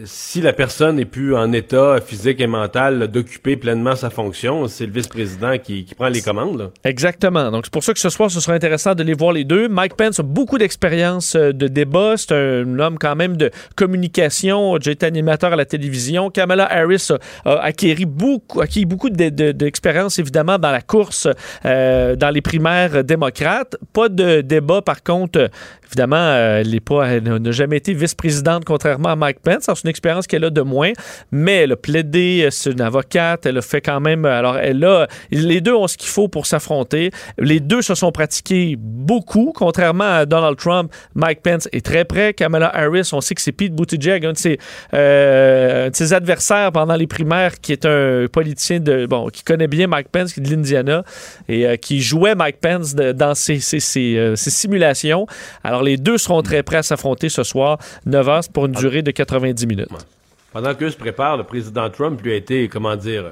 si la personne n'est plus en état physique et mental d'occuper pleinement sa fonction, c'est le vice-président qui, qui, prend les commandes. Exactement. Donc, c'est pour ça que ce soir, ce sera intéressant de les voir les deux. Mike Pence a beaucoup d'expérience euh, de débat. C'est un homme quand même de communication. J'ai été animateur à la télévision. Kamala Harris a, acquis beaucoup, acquis beaucoup d'expérience, évidemment, dans la course, euh, dans les primaires démocrates. Pas de débat, par contre, Évidemment, euh, elle n'a jamais été vice-présidente, contrairement à Mike Pence. C'est une expérience qu'elle a de moins, mais elle a plaidé, euh, c'est une avocate, elle a fait quand même. Alors, elle a. Les deux ont ce qu'il faut pour s'affronter. Les deux se sont pratiqués beaucoup, contrairement à Donald Trump. Mike Pence est très près. Kamala Harris, on sait que c'est Pete Buttigieg, un de ses, euh, ses adversaires pendant les primaires, qui est un politicien de. Bon, qui connaît bien Mike Pence, qui est de l'Indiana, et qui jouait Mike Pence dans ses, ses, simulations. Alors, les deux seront très prêts à s'affronter ce soir, 9 h pour une durée de 90 minutes. Pendant qu'eux se préparent, le président Trump lui a été, comment dire,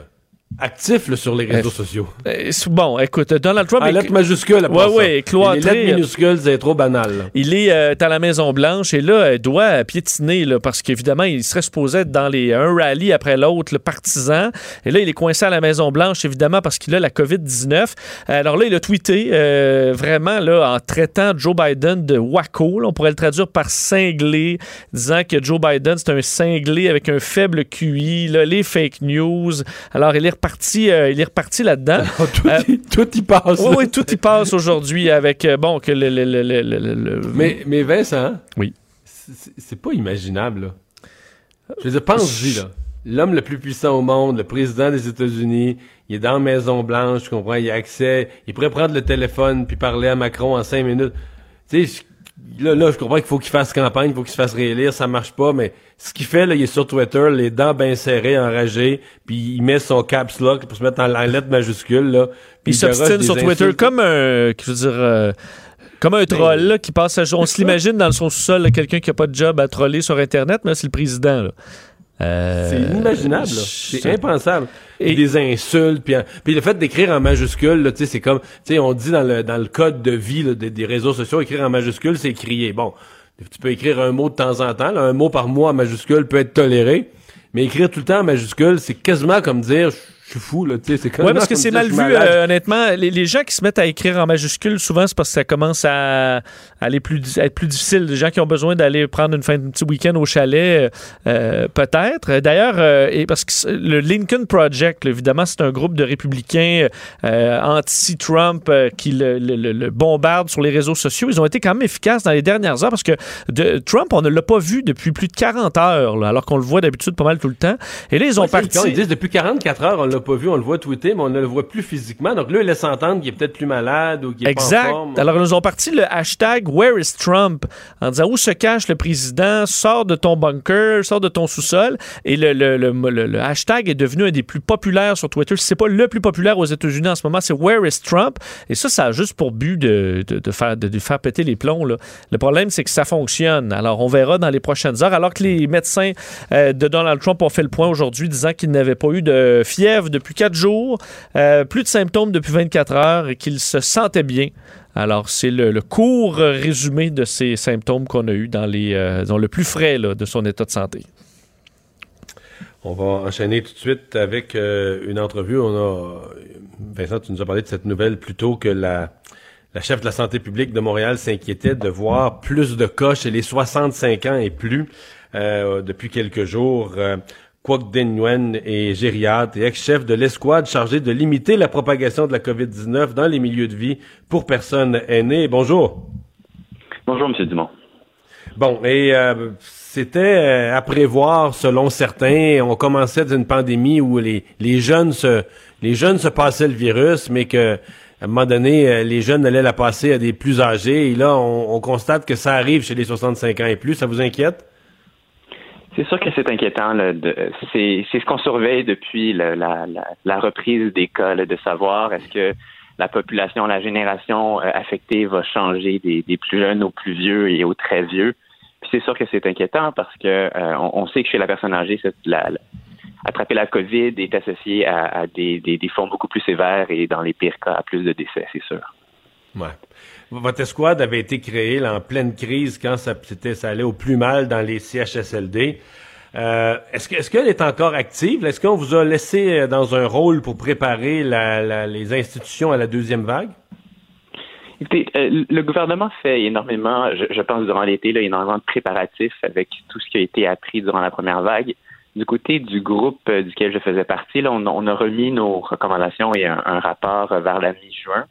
actif sur les réseaux sociaux. Euh, bon, écoute, Donald Trump... En lettres majuscules, Oui, oui, cloîtré. Les lettres minuscules, c'est trop banal. Il est euh, à la Maison-Blanche et là, il doit piétiner là, parce qu'évidemment, il serait supposé être dans les, un rallye après l'autre, le partisan. Et là, il est coincé à la Maison-Blanche, évidemment, parce qu'il a la COVID-19. Alors là, il a tweeté euh, vraiment là, en traitant Joe Biden de wacko. on pourrait le traduire par cinglé, disant que Joe Biden, c'est un cinglé avec un faible QI, là, les fake news. Alors, il est reparti, euh, il est reparti là-dedans. <laughs> Euh, tout, y passe. Oui, oui, tout y passe aujourd'hui avec, euh, bon, que le... le, mais, mais Vincent, oui. c'est pas imaginable, là. Je veux dire, pense-y, là. L'homme le plus puissant au monde, le président des États-Unis, il est dans la Maison-Blanche, tu comprends, il a accès, il pourrait prendre le téléphone puis parler à Macron en cinq minutes. Tu sais, là, là, je comprends qu'il faut qu'il fasse campagne, il faut qu'il se fasse réélire, ça marche pas, mais ce qu'il fait, là, il est sur Twitter, les dents bien serrées, enragées, puis il met son caps lock pour se mettre en, lettres majuscules, là. Puis il s'obstine sur Twitter comme un, je veux dire, euh, comme un troll, là, qui passe à, On se l'imagine dans son sous-sol, quelqu'un qui a pas de job à troller sur Internet, mais c'est le président, là. Euh, c'est inimaginable, c'est impensable. Et des insultes, puis, puis le fait d'écrire en majuscule, c'est comme, tu sais, on dit dans le, dans le code de vie des, réseaux sociaux, écrire en majuscule, c'est crier. Bon, tu peux écrire un mot de temps en temps, un mot par mois en majuscule peut être toléré, mais écrire tout le temps en majuscule, c'est quasiment comme dire fou, là, tu sais, c'est Ouais, parce que c'est mal vu, euh, honnêtement. Les, gens qui se mettent à écrire en majuscule, souvent, c'est parce que ça commence à, aller plus, être plus difficile. Des gens qui ont besoin d'aller prendre une fin de petit week-end au chalet, euh, euh, peut-être. D'ailleurs, et parce que le Lincoln Project, évidemment, c'est un groupe de républicains anti-Trump qui le, le, bombardent sur les réseaux sociaux. Ils ont été quand même efficaces dans les dernières heures parce que de, Trump, on ne l'a pas vu depuis plus de 40 heures, alors qu'on le voit d'habitude pas mal tout le temps. Et là, ils ont parti. Ils disent depuis 44 heures, on l'a pas vu, on le voit tweeter, mais on ne le voit plus physiquement. Donc là, il laisse entendre qu'il est peut-être plus malade ou qu'il est exact. pas en forme. Alors, nous ont parti le hashtag Where is Trump? En disant où se cache le président, sors de ton bunker, sors de ton sous-sol. Et le, le, le, le, hashtag est devenu un des plus populaires sur Twitter. Si c'est pas le plus populaire aux États-Unis en ce moment, c'est Where is Trump? Et ça, ça a juste pour but de, de, de faire, de, faire péter les plombs. Là. Le problème, c'est que ça fonctionne. Alors, on verra dans les prochaines heures. Alors que les médecins euh, de Donald Trump ont fait le point aujourd'hui disant qu'il n'avait pas eu de fièvre depuis quatre jours, euh, plus de symptômes depuis 24 heures et qu'il se sentait bien. Alors, c'est le, court résumé de ces symptômes qu'on a eu dans, les, euh, dans le plus frais de son état de santé. On va enchaîner tout de suite avec une entrevue. Vincent, tu nous as parlé de cette nouvelle plutôt que la, la chef de la santé publique de Montréal s'inquiétait de voir plus de cas chez les 65 ans et plus depuis quelques jours. Kwok Den Nguyen est gériatre et ex-chef de l'escouade chargée de limiter la propagation de la COVID-19 dans les milieux de vie pour personnes aînées. Bonjour. Bonjour, M. Dumont. Bon, et euh, c'était euh, à prévoir selon certains. On commençait d'une pandémie où les, les jeunes se les jeunes se passaient le virus, mais que à un moment donné, euh, les jeunes allaient la passer à des plus âgés. Et là, on, on constate que ça arrive chez les 65 ans et plus. Ça vous inquiète? C'est sûr que c'est inquiétant. C'est ce qu'on surveille depuis la, la, la, reprise des cas, de savoir est-ce que la population, la génération euh, affectée va changer des, des, plus jeunes aux plus vieux et aux très vieux. Puis c'est sûr que c'est inquiétant parce que euh, on, sait que chez la personne âgée, la, attraper la COVID est associé à, à des, des, des, formes beaucoup plus sévères et dans les pires cas à plus de décès, c'est sûr. Ouais. Votre escouade avait été créée en pleine crise quand ça, allait au plus mal dans les CHSLD. Euh, est-ce que est-ce qu'elle est encore active? Est-ce qu'on vous a laissé euh, dans un rôle pour préparer les institutions à la deuxième vague? Écoutez, euh, le gouvernement fait énormément, je, pense durant l'été, là, énormément de préparatifs avec tout ce qui a été appris durant la première vague. Du côté du groupe duquel je faisais partie, on, a remis nos recommandations et un rapport vers la mi-juin.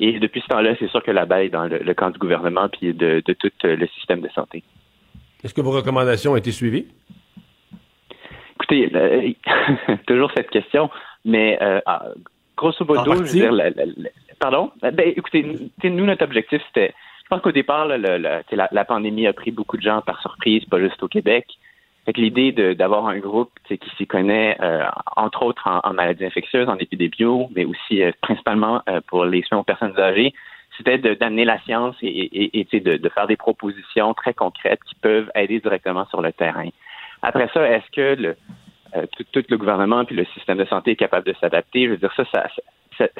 Et depuis ce temps-là, c'est sûr que la balle est dans le, camp du gouvernement puis de, tout euh, le système de santé. Est-ce que vos recommandations ont été suivies? Écoutez, euh, <laughs> toujours cette question, mais euh, ah, grosso modo, je veux dire, pardon? Ben, écoutez, nous, notre objectif, c'était, je pense qu'au départ, la, pandémie a pris beaucoup de gens par surprise, pas juste au Québec. Fait l'idée d'avoir un groupe qui s'y connaît, euh, entre autres en, maladies infectieuses, en épidémio, mais aussi euh, principalement euh, pour les soins aux personnes âgées, c'était d'amener la science et, de, faire des propositions très concrètes qui peuvent aider directement sur le terrain. Après ça, est-ce que le, tout, le gouvernement puis le système de santé est capable de s'adapter? Je veux dire, ça,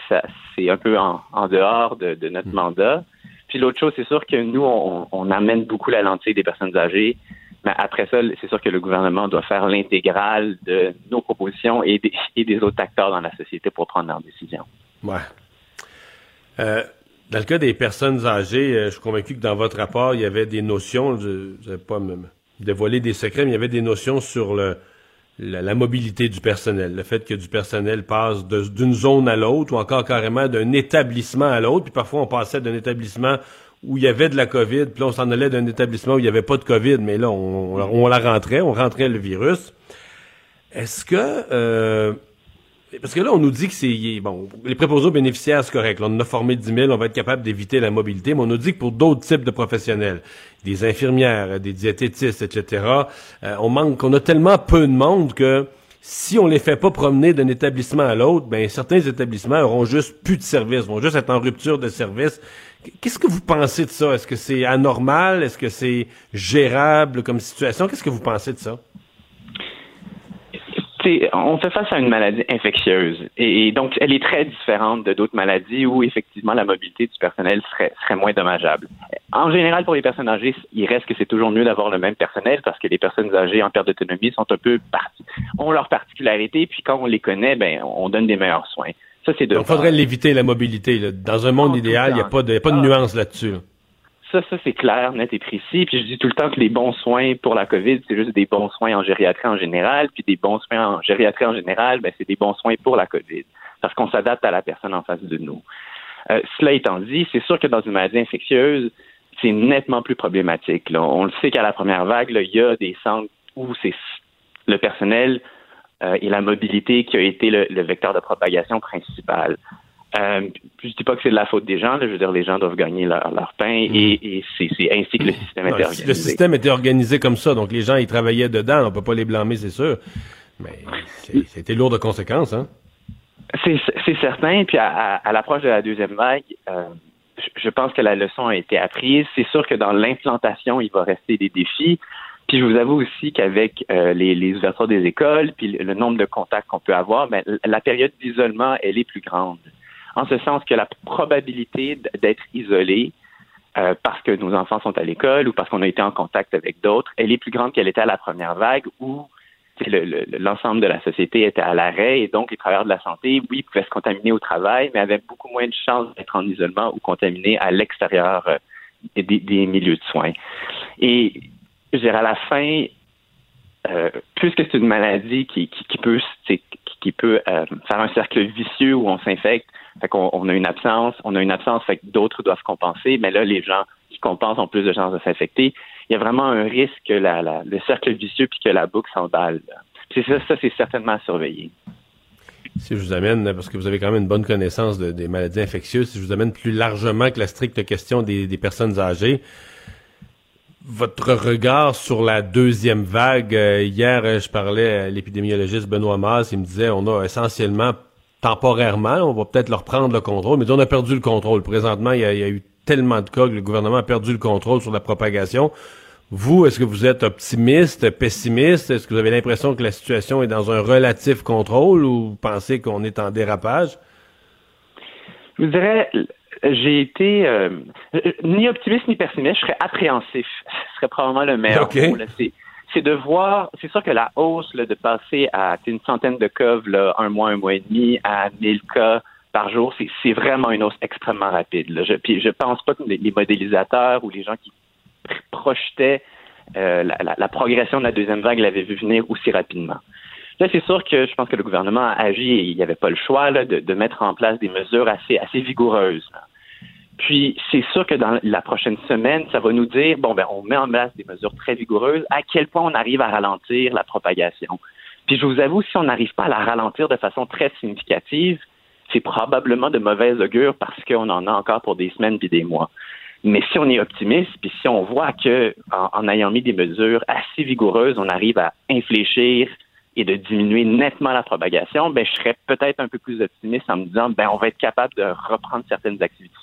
ça, c'est un peu en, dehors de, notre mmh. mandat. Puis l'autre chose, c'est sûr que nous, on, on amène beaucoup la lentille des personnes âgées mais après ça, c'est sûr que le gouvernement doit faire l'intégrale de nos propositions et des, autres acteurs dans la société pour prendre leurs décisions. Ouais. Euh, dans le cas des personnes âgées, euh, je suis convaincu que dans votre rapport, il y avait des notions, je ne vais pas me dévoiler des secrets, mais il y avait des notions sur le, la, mobilité du personnel, le fait que du personnel passe d'une zone à l'autre ou encore carrément d'un établissement à l'autre, puis parfois on passait d'un établissement où il y avait de la COVID, puis là, on s'en allait d'un établissement où il n'y avait pas de COVID, mais là, on, la rentrait, on rentrait le virus. Est-ce que... Euh, parce que là, on nous dit que c'est... Bon, les préposés bénéficiaires, c'est correct. Là, on en a formé 10 000, on va être capable d'éviter la mobilité, mais on nous dit que pour d'autres types de professionnels, des infirmières, des diététistes, etc., euh, on manque... On a tellement peu de monde que si on les fait pas promener d'un établissement à l'autre, ben certains établissements auront juste plus de services, vont juste être en rupture de service. Qu'est-ce que vous pensez de ça? Est-ce que c'est anormal? Est-ce que c'est gérable comme situation? Qu'est-ce que vous pensez de ça? on fait face à une maladie infectieuse et, donc elle est très différente de d'autres maladies où effectivement la mobilité du personnel serait, serait moins dommageable. En général, pour les personnes âgées, il reste que c'est toujours mieux d'avoir le même personnel parce que les personnes âgées en perte d'autonomie sont un peu ont leur particularité puis quand on les connaît, ben on donne des meilleurs soins. Il faudrait l'éviter, la mobilité. Dans un monde idéal, il n'y a pas de, pas de ah. nuance là-dessus. Ça, ça c'est clair, net et précis. Puis je dis tout le temps que les bons soins pour la COVID, c'est juste des bons soins en gériatrie en général. Puis des bons soins en gériatrie en général, ben, c'est des bons soins pour la COVID. Parce qu'on s'adapte à la personne en face de nous. Euh, cela étant dit, c'est sûr que dans une maladie infectieuse, c'est nettement plus problématique. On le sait qu'à la première vague, il y a des centres où c'est le personnel et la mobilité qui a été le, vecteur de propagation principal. Euh, je dis pas que c'est de la faute des gens. je veux dire, les gens doivent gagner leur, pain mm. et, c'est ainsi que le système était organisé. Le système était organisé comme ça, donc les gens ils travaillaient dedans. On peut pas les blâmer, c'est sûr. Mais c'était lourd de conséquences, hein? C'est certain. Puis à, l'approche de la deuxième vague, euh, je pense que la leçon a été apprise. C'est sûr que dans l'implantation, il va rester des défis. Puis je vous avoue aussi qu'avec euh, les, les, ouvertures des écoles, puis le nombre de contacts qu'on peut avoir, ben, la période d'isolement, elle est plus grande en ce sens que la probabilité d'être isolé euh, parce que nos enfants sont à l'école ou parce qu'on a été en contact avec d'autres, elle est plus grande qu'elle était à la première vague où l'ensemble de la société était à l'arrêt et donc les travailleurs de la santé, oui, pouvaient se contaminer au travail, mais avaient beaucoup moins de chances d'être en isolement ou contaminés à l'extérieur euh, des, milieux de soins. Et je dirais à la fin, euh, puisque c'est une maladie qui, peut, qui, peut faire un cercle vicieux où on s'infecte, on a une absence, on a une absence, fait que d'autres doivent compenser, mais là, les gens qui compensent ont plus de chances de s'infecter. Il y a vraiment un risque que le cercle vicieux puis que la boucle s'emballe. C'est ça, ça c'est certainement à surveiller. Si je vous amène, parce que vous avez quand même une bonne connaissance des maladies infectieuses, si je vous amène plus largement que la stricte question des, personnes âgées, votre regard sur la deuxième vague? Euh, hier, euh, je parlais à l'épidémiologiste Benoît Mars, il me disait on a essentiellement temporairement, on va peut-être leur prendre le contrôle, mais on a perdu le contrôle. Présentement, il y, a, eu tellement de cas que le gouvernement a perdu le contrôle sur la propagation. Vous, est-ce que vous êtes optimiste, pessimiste? Est-ce que vous avez l'impression que la situation est dans un relatif contrôle ou pensez qu'on est en dérapage? Je vous dirais, j'ai été euh, ni optimiste ni pessimiste, je serais appréhensif. Ce serait probablement le meilleur c'est de voir, c'est sûr que la hausse de passer à une centaine de cas là, un mois, un mois et demi, à 1000 cas par jour, c'est vraiment une hausse extrêmement rapide. Là. Je, puis je pense pas que les, modélisateurs ou les gens qui projetaient euh, la, progression de la deuxième vague l'avaient vu venir aussi rapidement. Là, c'est sûr que je pense que le gouvernement a agi et il n'y avait pas le choix là, de, de, mettre en place des mesures assez, assez vigoureuses. Puis, c'est sûr que dans la prochaine semaine, ça va nous dire, bon, ben, on met en place des mesures très vigoureuses, à quel point on arrive à ralentir la propagation. Puis, je vous avoue, si on n'arrive pas à la ralentir de façon très significative, c'est probablement de mauvaise augure parce qu'on en a encore pour des semaines puis des mois. Mais si on est optimiste, puis si on voit que en, ayant mis des mesures assez vigoureuses, on arrive à infléchir et de diminuer nettement la propagation, ben je serais peut-être un peu plus optimiste en me disant ben on va être capable de reprendre certaines activités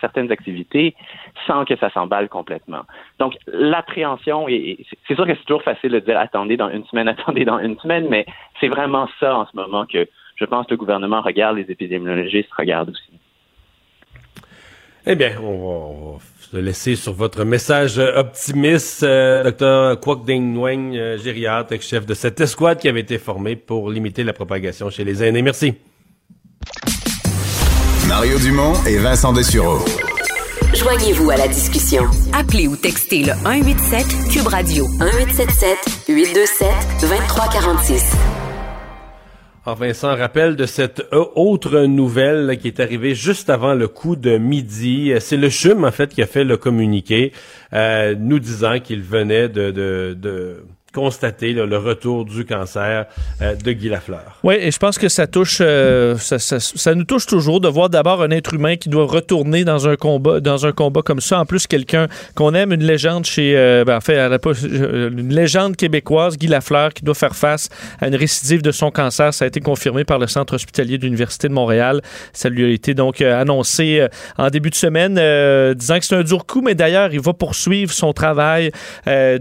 certaines activités sans que ça s'emballe complètement. Donc, l'appréhension, c'est sûr que c'est toujours facile de dire attendez dans une semaine, <laughs> attendez dans une semaine, mais c'est vraiment ça en ce moment que je pense que le gouvernement regarde, les épidémiologistes regardent aussi. Eh bien, on va, se laisser sur votre message optimiste, euh, Dr. Kwok Ding Nguyen, euh, gériatre, chef de cette escouade qui avait été formée pour limiter la propagation chez les aînés. Merci. Mario Dumont et Vincent Dessureau. Joignez-vous à la discussion. Appelez ou textez le 187 Cube Radio 1877 827 2346. Alors Vincent, rappel de cette autre nouvelle qui est arrivée juste avant le coup de midi. C'est le CHUM, en fait, qui a fait le communiqué, euh, nous disant qu'il venait de, de, de constater le retour du cancer euh, de Guy Lafleur. Oui, et je pense que ça touche, euh, ça, nous touche toujours de voir d'abord un être humain qui doit retourner dans un combat, dans un combat comme ça. En plus, quelqu'un qu'on aime, une légende chez, euh, ben, en fait, une légende québécoise, Guy Lafleur, qui doit faire face à une récidive de son cancer. Ça a été confirmé par le Centre hospitalier de l'Université de Montréal. Ça lui a été donc annoncé en début de semaine, disant que c'est un dur coup, mais d'ailleurs, il va poursuivre son travail ben,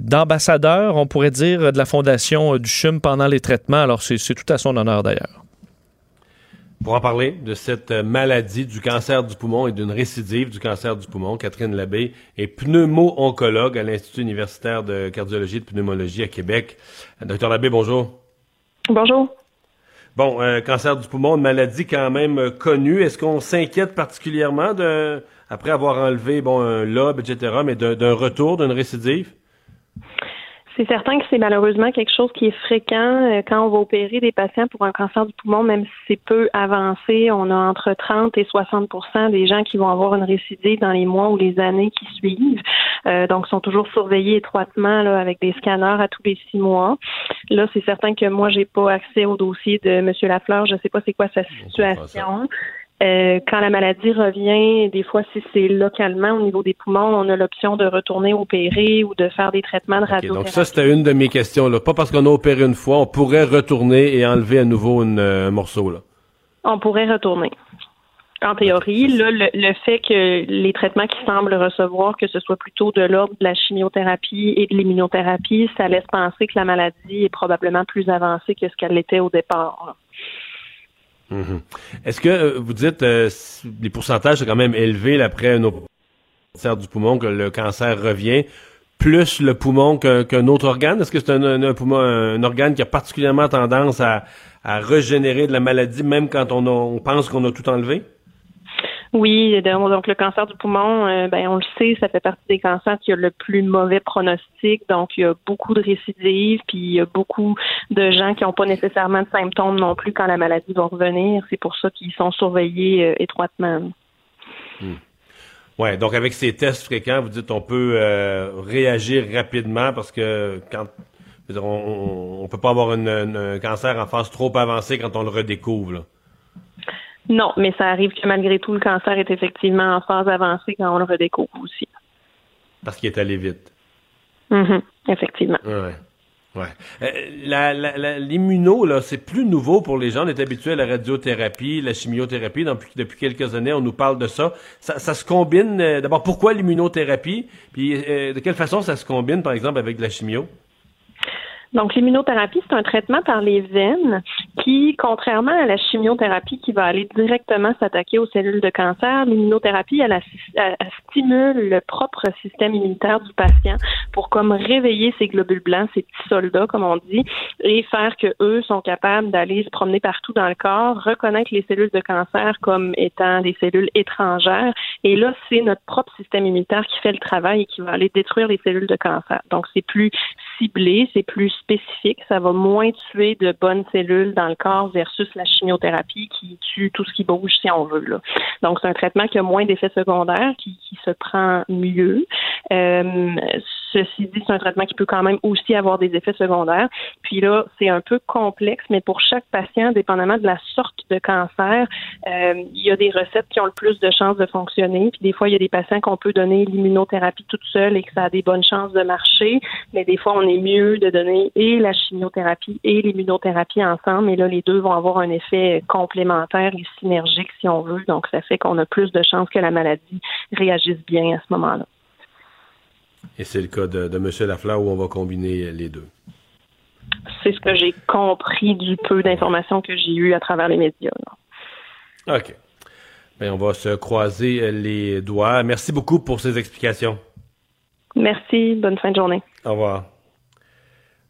d'ambassadeur on pourrait dire, de la fondation euh, du CHUM pendant les traitements. Alors, c'est tout à son honneur d'ailleurs. Pour en parler de cette euh, maladie du cancer du poumon et d'une récidive du cancer du poumon, Catherine Labbé est pneumo-oncologue à l'Institut universitaire de cardiologie et de pneumologie à Québec. Euh, docteur Labbé, bonjour. Bonjour. Bon, cancer du poumon, une maladie quand même connue. Est-ce qu'on s'inquiète particulièrement de, après avoir enlevé bon un lobe, etc., mais d'un retour, d'une récidive? C'est certain que c'est malheureusement quelque chose qui est fréquent euh, quand on va opérer des patients pour un cancer du poumon, même si c'est peu avancé. On a entre 30 et 60% des gens qui vont avoir une récidive dans les mois ou les années qui suivent. donc, sont toujours surveillés étroitement là, avec des scanners à tous les six mois. Là, c'est certain que moi, j'ai pas accès au dossier de M. Lafleur. Je sais pas c'est quoi sa situation. Euh, quand la maladie revient, des fois, si c'est localement au niveau des poumons, on a l'option de retourner opérer ou de faire des traitements de radiothérapie. donc ça, c'était une de mes questions. Là. Pas parce qu'on a opéré une fois, on pourrait retourner et enlever à nouveau une, euh, un morceau. Là. On pourrait retourner. En théorie, là, le, fait que les traitements qu'ils semblent recevoir, que ce soit plutôt de l'ordre de la chimiothérapie et de l'immunothérapie, ça laisse penser que la maladie est probablement plus avancée que ce qu'elle était au départ. Mhm. Est-ce que euh, vous dites euh, les pourcentages sont quand même élevés après un cancer du poumon que le cancer revient plus le poumon qu'un autre organe? Est-ce que c'est un organe qui a particulièrement tendance à, régénérer de la maladie même quand on pense qu'on a tout enlevé? Oui, donc le cancer du poumon, euh, ben on le sait, ça fait partie des cancers qui a le plus mauvais pronostic. Donc il y a beaucoup de récidives, puis il y a beaucoup de gens qui n'ont pas nécessairement de symptômes non plus quand la maladie va revenir. C'est pour ça qu'ils sont surveillés euh, étroitement. Hmm. Ouais, donc avec ces tests fréquents, vous dites on peut euh, réagir rapidement parce que quand on, peut pas avoir un cancer en phase trop avancée quand on le redécouvre. Non, mais ça arrive que malgré tout, le cancer est effectivement en phase avancée quand on le redécouvre aussi. Parce qu'il est allé vite. Mm-hmm. effectivement. Ouais. Ouais. l'immuno, là, c'est plus nouveau pour les gens. On est habitué à la radiothérapie, la chimiothérapie. Depuis, depuis quelques années, on nous parle de ça. Ça, se combine. Euh, d'abord, pourquoi l'immunothérapie? Puis, euh, de quelle façon ça se combine, par exemple, avec la chimio? Donc, l'immunothérapie, c'est un traitement par les veines qui, contrairement à la chimiothérapie qui va aller directement s'attaquer aux cellules de cancer, l'immunothérapie, elle, stimule le propre système immunitaire du patient pour comme réveiller ses globules blancs, ses petits soldats, comme on dit, et faire que eux sont capables d'aller se promener partout dans le corps, reconnaître les cellules de cancer comme étant des cellules étrangères. Et là, c'est notre propre système immunitaire qui fait le travail et qui va aller détruire les cellules de cancer. Donc, c'est plus ciblé, c'est plus spécifique, ça va moins tuer de bonnes cellules dans le corps versus la chimiothérapie qui tue tout ce qui bouge si on veut. Là. Donc, c'est un traitement qui a moins d'effets secondaires, qui, qui, se prend mieux. Euh, ceci dit, c'est un traitement qui peut quand même aussi avoir des effets secondaires. Puis là, c'est un peu complexe, mais pour chaque patient, dépendamment de la sorte de cancer, euh, il y a des recettes qui ont le plus de chances de fonctionner. Puis des fois, il y a des patients qu'on peut donner l'immunothérapie toute seule et que ça a des bonnes chances de marcher. Mais des fois, on est mieux de donner et la chimiothérapie et l'immunothérapie ensemble. Et là, les deux vont avoir un effet complémentaire et synergique, si on veut. Donc, ça fait qu'on a plus de chances que la maladie réagisse bien à ce moment-là. Et c'est le cas de, de M. Lafleur où on va combiner les deux? C'est ce que j'ai compris du peu d'informations que j'ai eues à travers les médias. OK. Bien, on va se croiser les doigts. Merci beaucoup pour ces explications. Merci. Bonne fin de journée. Au revoir.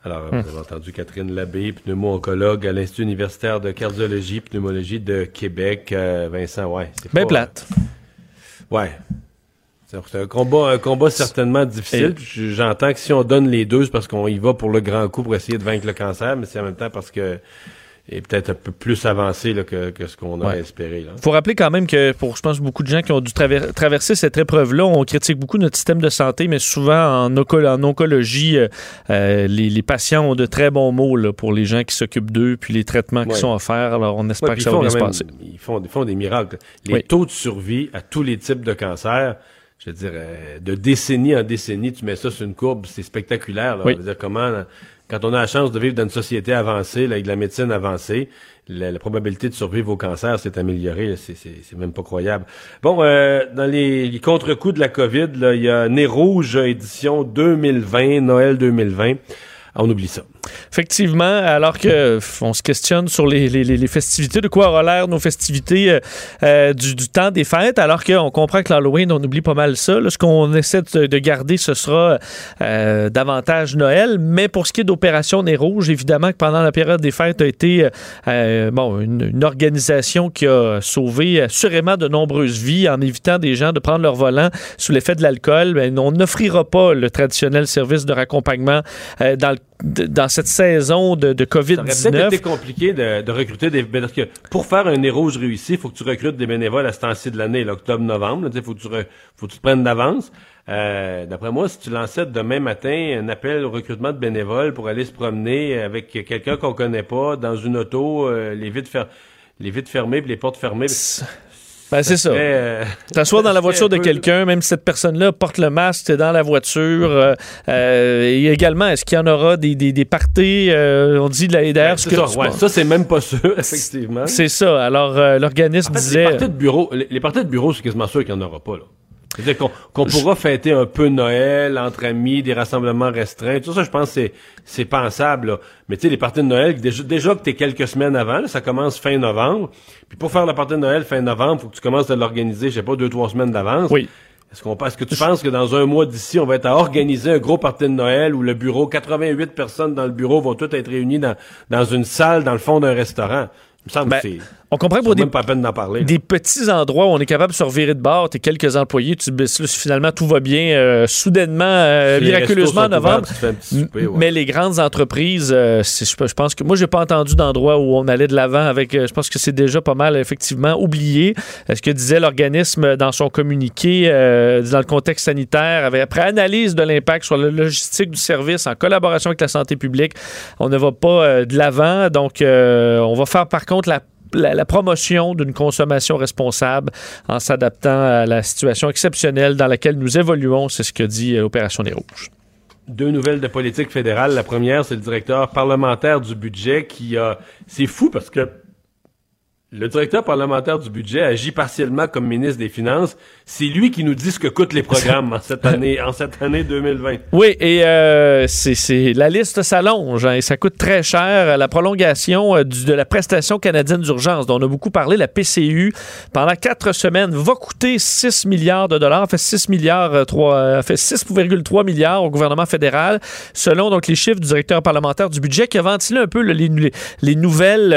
Alors, vous avez entendu Catherine Labbé, pneumo-oncologue à l'Institut universitaire de cardiologie pneumologie de Québec. Euh, Vincent, ouais. C'est Bien plate. Ouais. C'est un combat, un combat certainement difficile. J'entends que si on donne les deux, c'est parce qu'on y va pour le grand coup pour essayer de vaincre le cancer, mais c'est en même temps parce que est peut-être un peu plus avancé que, ce qu'on a espéré. Il faut rappeler quand même que pour, je pense, beaucoup de gens qui ont dû traverser cette épreuve-là, on critique beaucoup notre système de santé, mais souvent en, oncologie, euh, euh, les, patients ont de très bons mots pour les gens qui s'occupent d'eux, puis les traitements qui sont offerts. Alors, on espère que ça va bien se passer. Ils font, ils font des miracles. Les taux de survie à tous les types de cancers, je veux dire, euh, de décennie en décennie, tu mets ça sur une courbe, c'est spectaculaire. Là. dire, comment, quand on a la chance de vivre dans une société avancée, avec de la médecine avancée, la, probabilité de survivre au cancer s'est améliorée. C'est même pas croyable. Bon, euh, dans les, contre-coups de la COVID, il y a Nez Rouge édition 2020, Noël 2020. On oublie ça. Effectivement, alors que on se questionne sur les, festivités, de quoi aura l'air nos festivités euh, euh, du, temps des fêtes, alors qu'on comprend que l'Halloween, on oublie pas mal ça. Ce qu'on essaie de, garder, ce sera euh, davantage Noël. Mais pour ce qui est d'Opération Nez Rouge, évidemment que pendant la période des fêtes a été une, organisation qui a sauvé assurément de nombreuses vies en évitant des gens de prendre leur volant sous l'effet de l'alcool. Ben, on n'offrira pas le traditionnel service de raccompagnement dans le dans cette saison de, de COVID-19. Ça aurait peut-être été compliqué de, de recruter des... Parce que pour faire un nez rouge réussi, il faut que tu recrutes des bénévoles à ce temps-ci de l'année, l'octobre-novembre. Il faut, que tu faut que tu te prennes d'avance. Euh, D'après moi, si tu lançais demain matin un appel au recrutement de bénévoles pour aller se promener avec quelqu'un qu'on connaît pas dans une auto, euh, les vitres fer les fermées les portes fermées. Ben, c'est ça. Euh, T'assois dans la <laughs> voiture de quelqu'un, même si cette personne-là porte le masque, t'es dans la voiture. Euh, euh, et également, est-ce qu'il y en aura des, des, des parties, on dit d'ailleurs... Ben, ça, ça c'est même pas sûr, <laughs> effectivement. C'est ça. Alors, l'organisme disait... Les parties de bureau, les, parties de bureau, c'est quasiment sûr qu'il n'y en aura pas, là. C'est-à-dire qu'on pourra fêter un peu Noël entre amis, des rassemblements restreints. Tout ça, je pense c'est c'est pensable. Là. Mais tu sais, les parties de Noël, déjà, déjà que t'es quelques semaines avant, ça commence fin novembre. Puis pour faire la partie de Noël fin novembre, faut que tu commences à l'organiser, je sais pas, deux, trois semaines d'avance. Oui. Est-ce qu'on est-ce que tu penses que dans un mois d'ici, on va être à organiser un gros party de Noël où le bureau, 88 personnes dans le bureau vont toutes être réunies dans, dans une salle dans le fond d'un restaurant? Ben, on comprend pour des, pas peine d'en parler, des petits endroits où on est capable de se revirer de bord, t'es quelques employés, tu là, finalement tout va bien, euh, soudainement, euh, miraculeusement en novembre. Mais les grandes entreprises, euh, je pense que moi j'ai pas entendu d'endroit où on allait de l'avant avec. je pense que c'est déjà pas mal effectivement oublié. ce que disait l'organisme dans son communiqué dans le contexte sanitaire, après analyse de l'impact sur la logistique du service en collaboration avec la santé publique, on ne va pas de l'avant. Donc on va faire par contre la la, promotion d'une consommation responsable en s'adaptant à la situation exceptionnelle dans laquelle nous évoluons. C'est ce que dit euh, Opération des Rouges. Deux nouvelles de politique fédérale. La première, c'est le directeur parlementaire du budget qui a... C'est fou parce que le directeur parlementaire du budget agit partiellement comme ministre des Finances. C'est lui qui nous dit ce que coûtent les programmes en cette année, en cette année 2020. Oui, et euh, c'est la liste s'allonge hein, et ça coûte très cher. La prolongation euh, de la prestation canadienne d'urgence, dont on a beaucoup parlé, la PCU, pendant quatre semaines, va coûter 6 milliards de dollars. Fait 6 milliards, 3, euh, fait 6,3 milliards au gouvernement fédéral, selon donc les chiffres du directeur parlementaire du budget qui a ventilé un peu les, les, nouvelles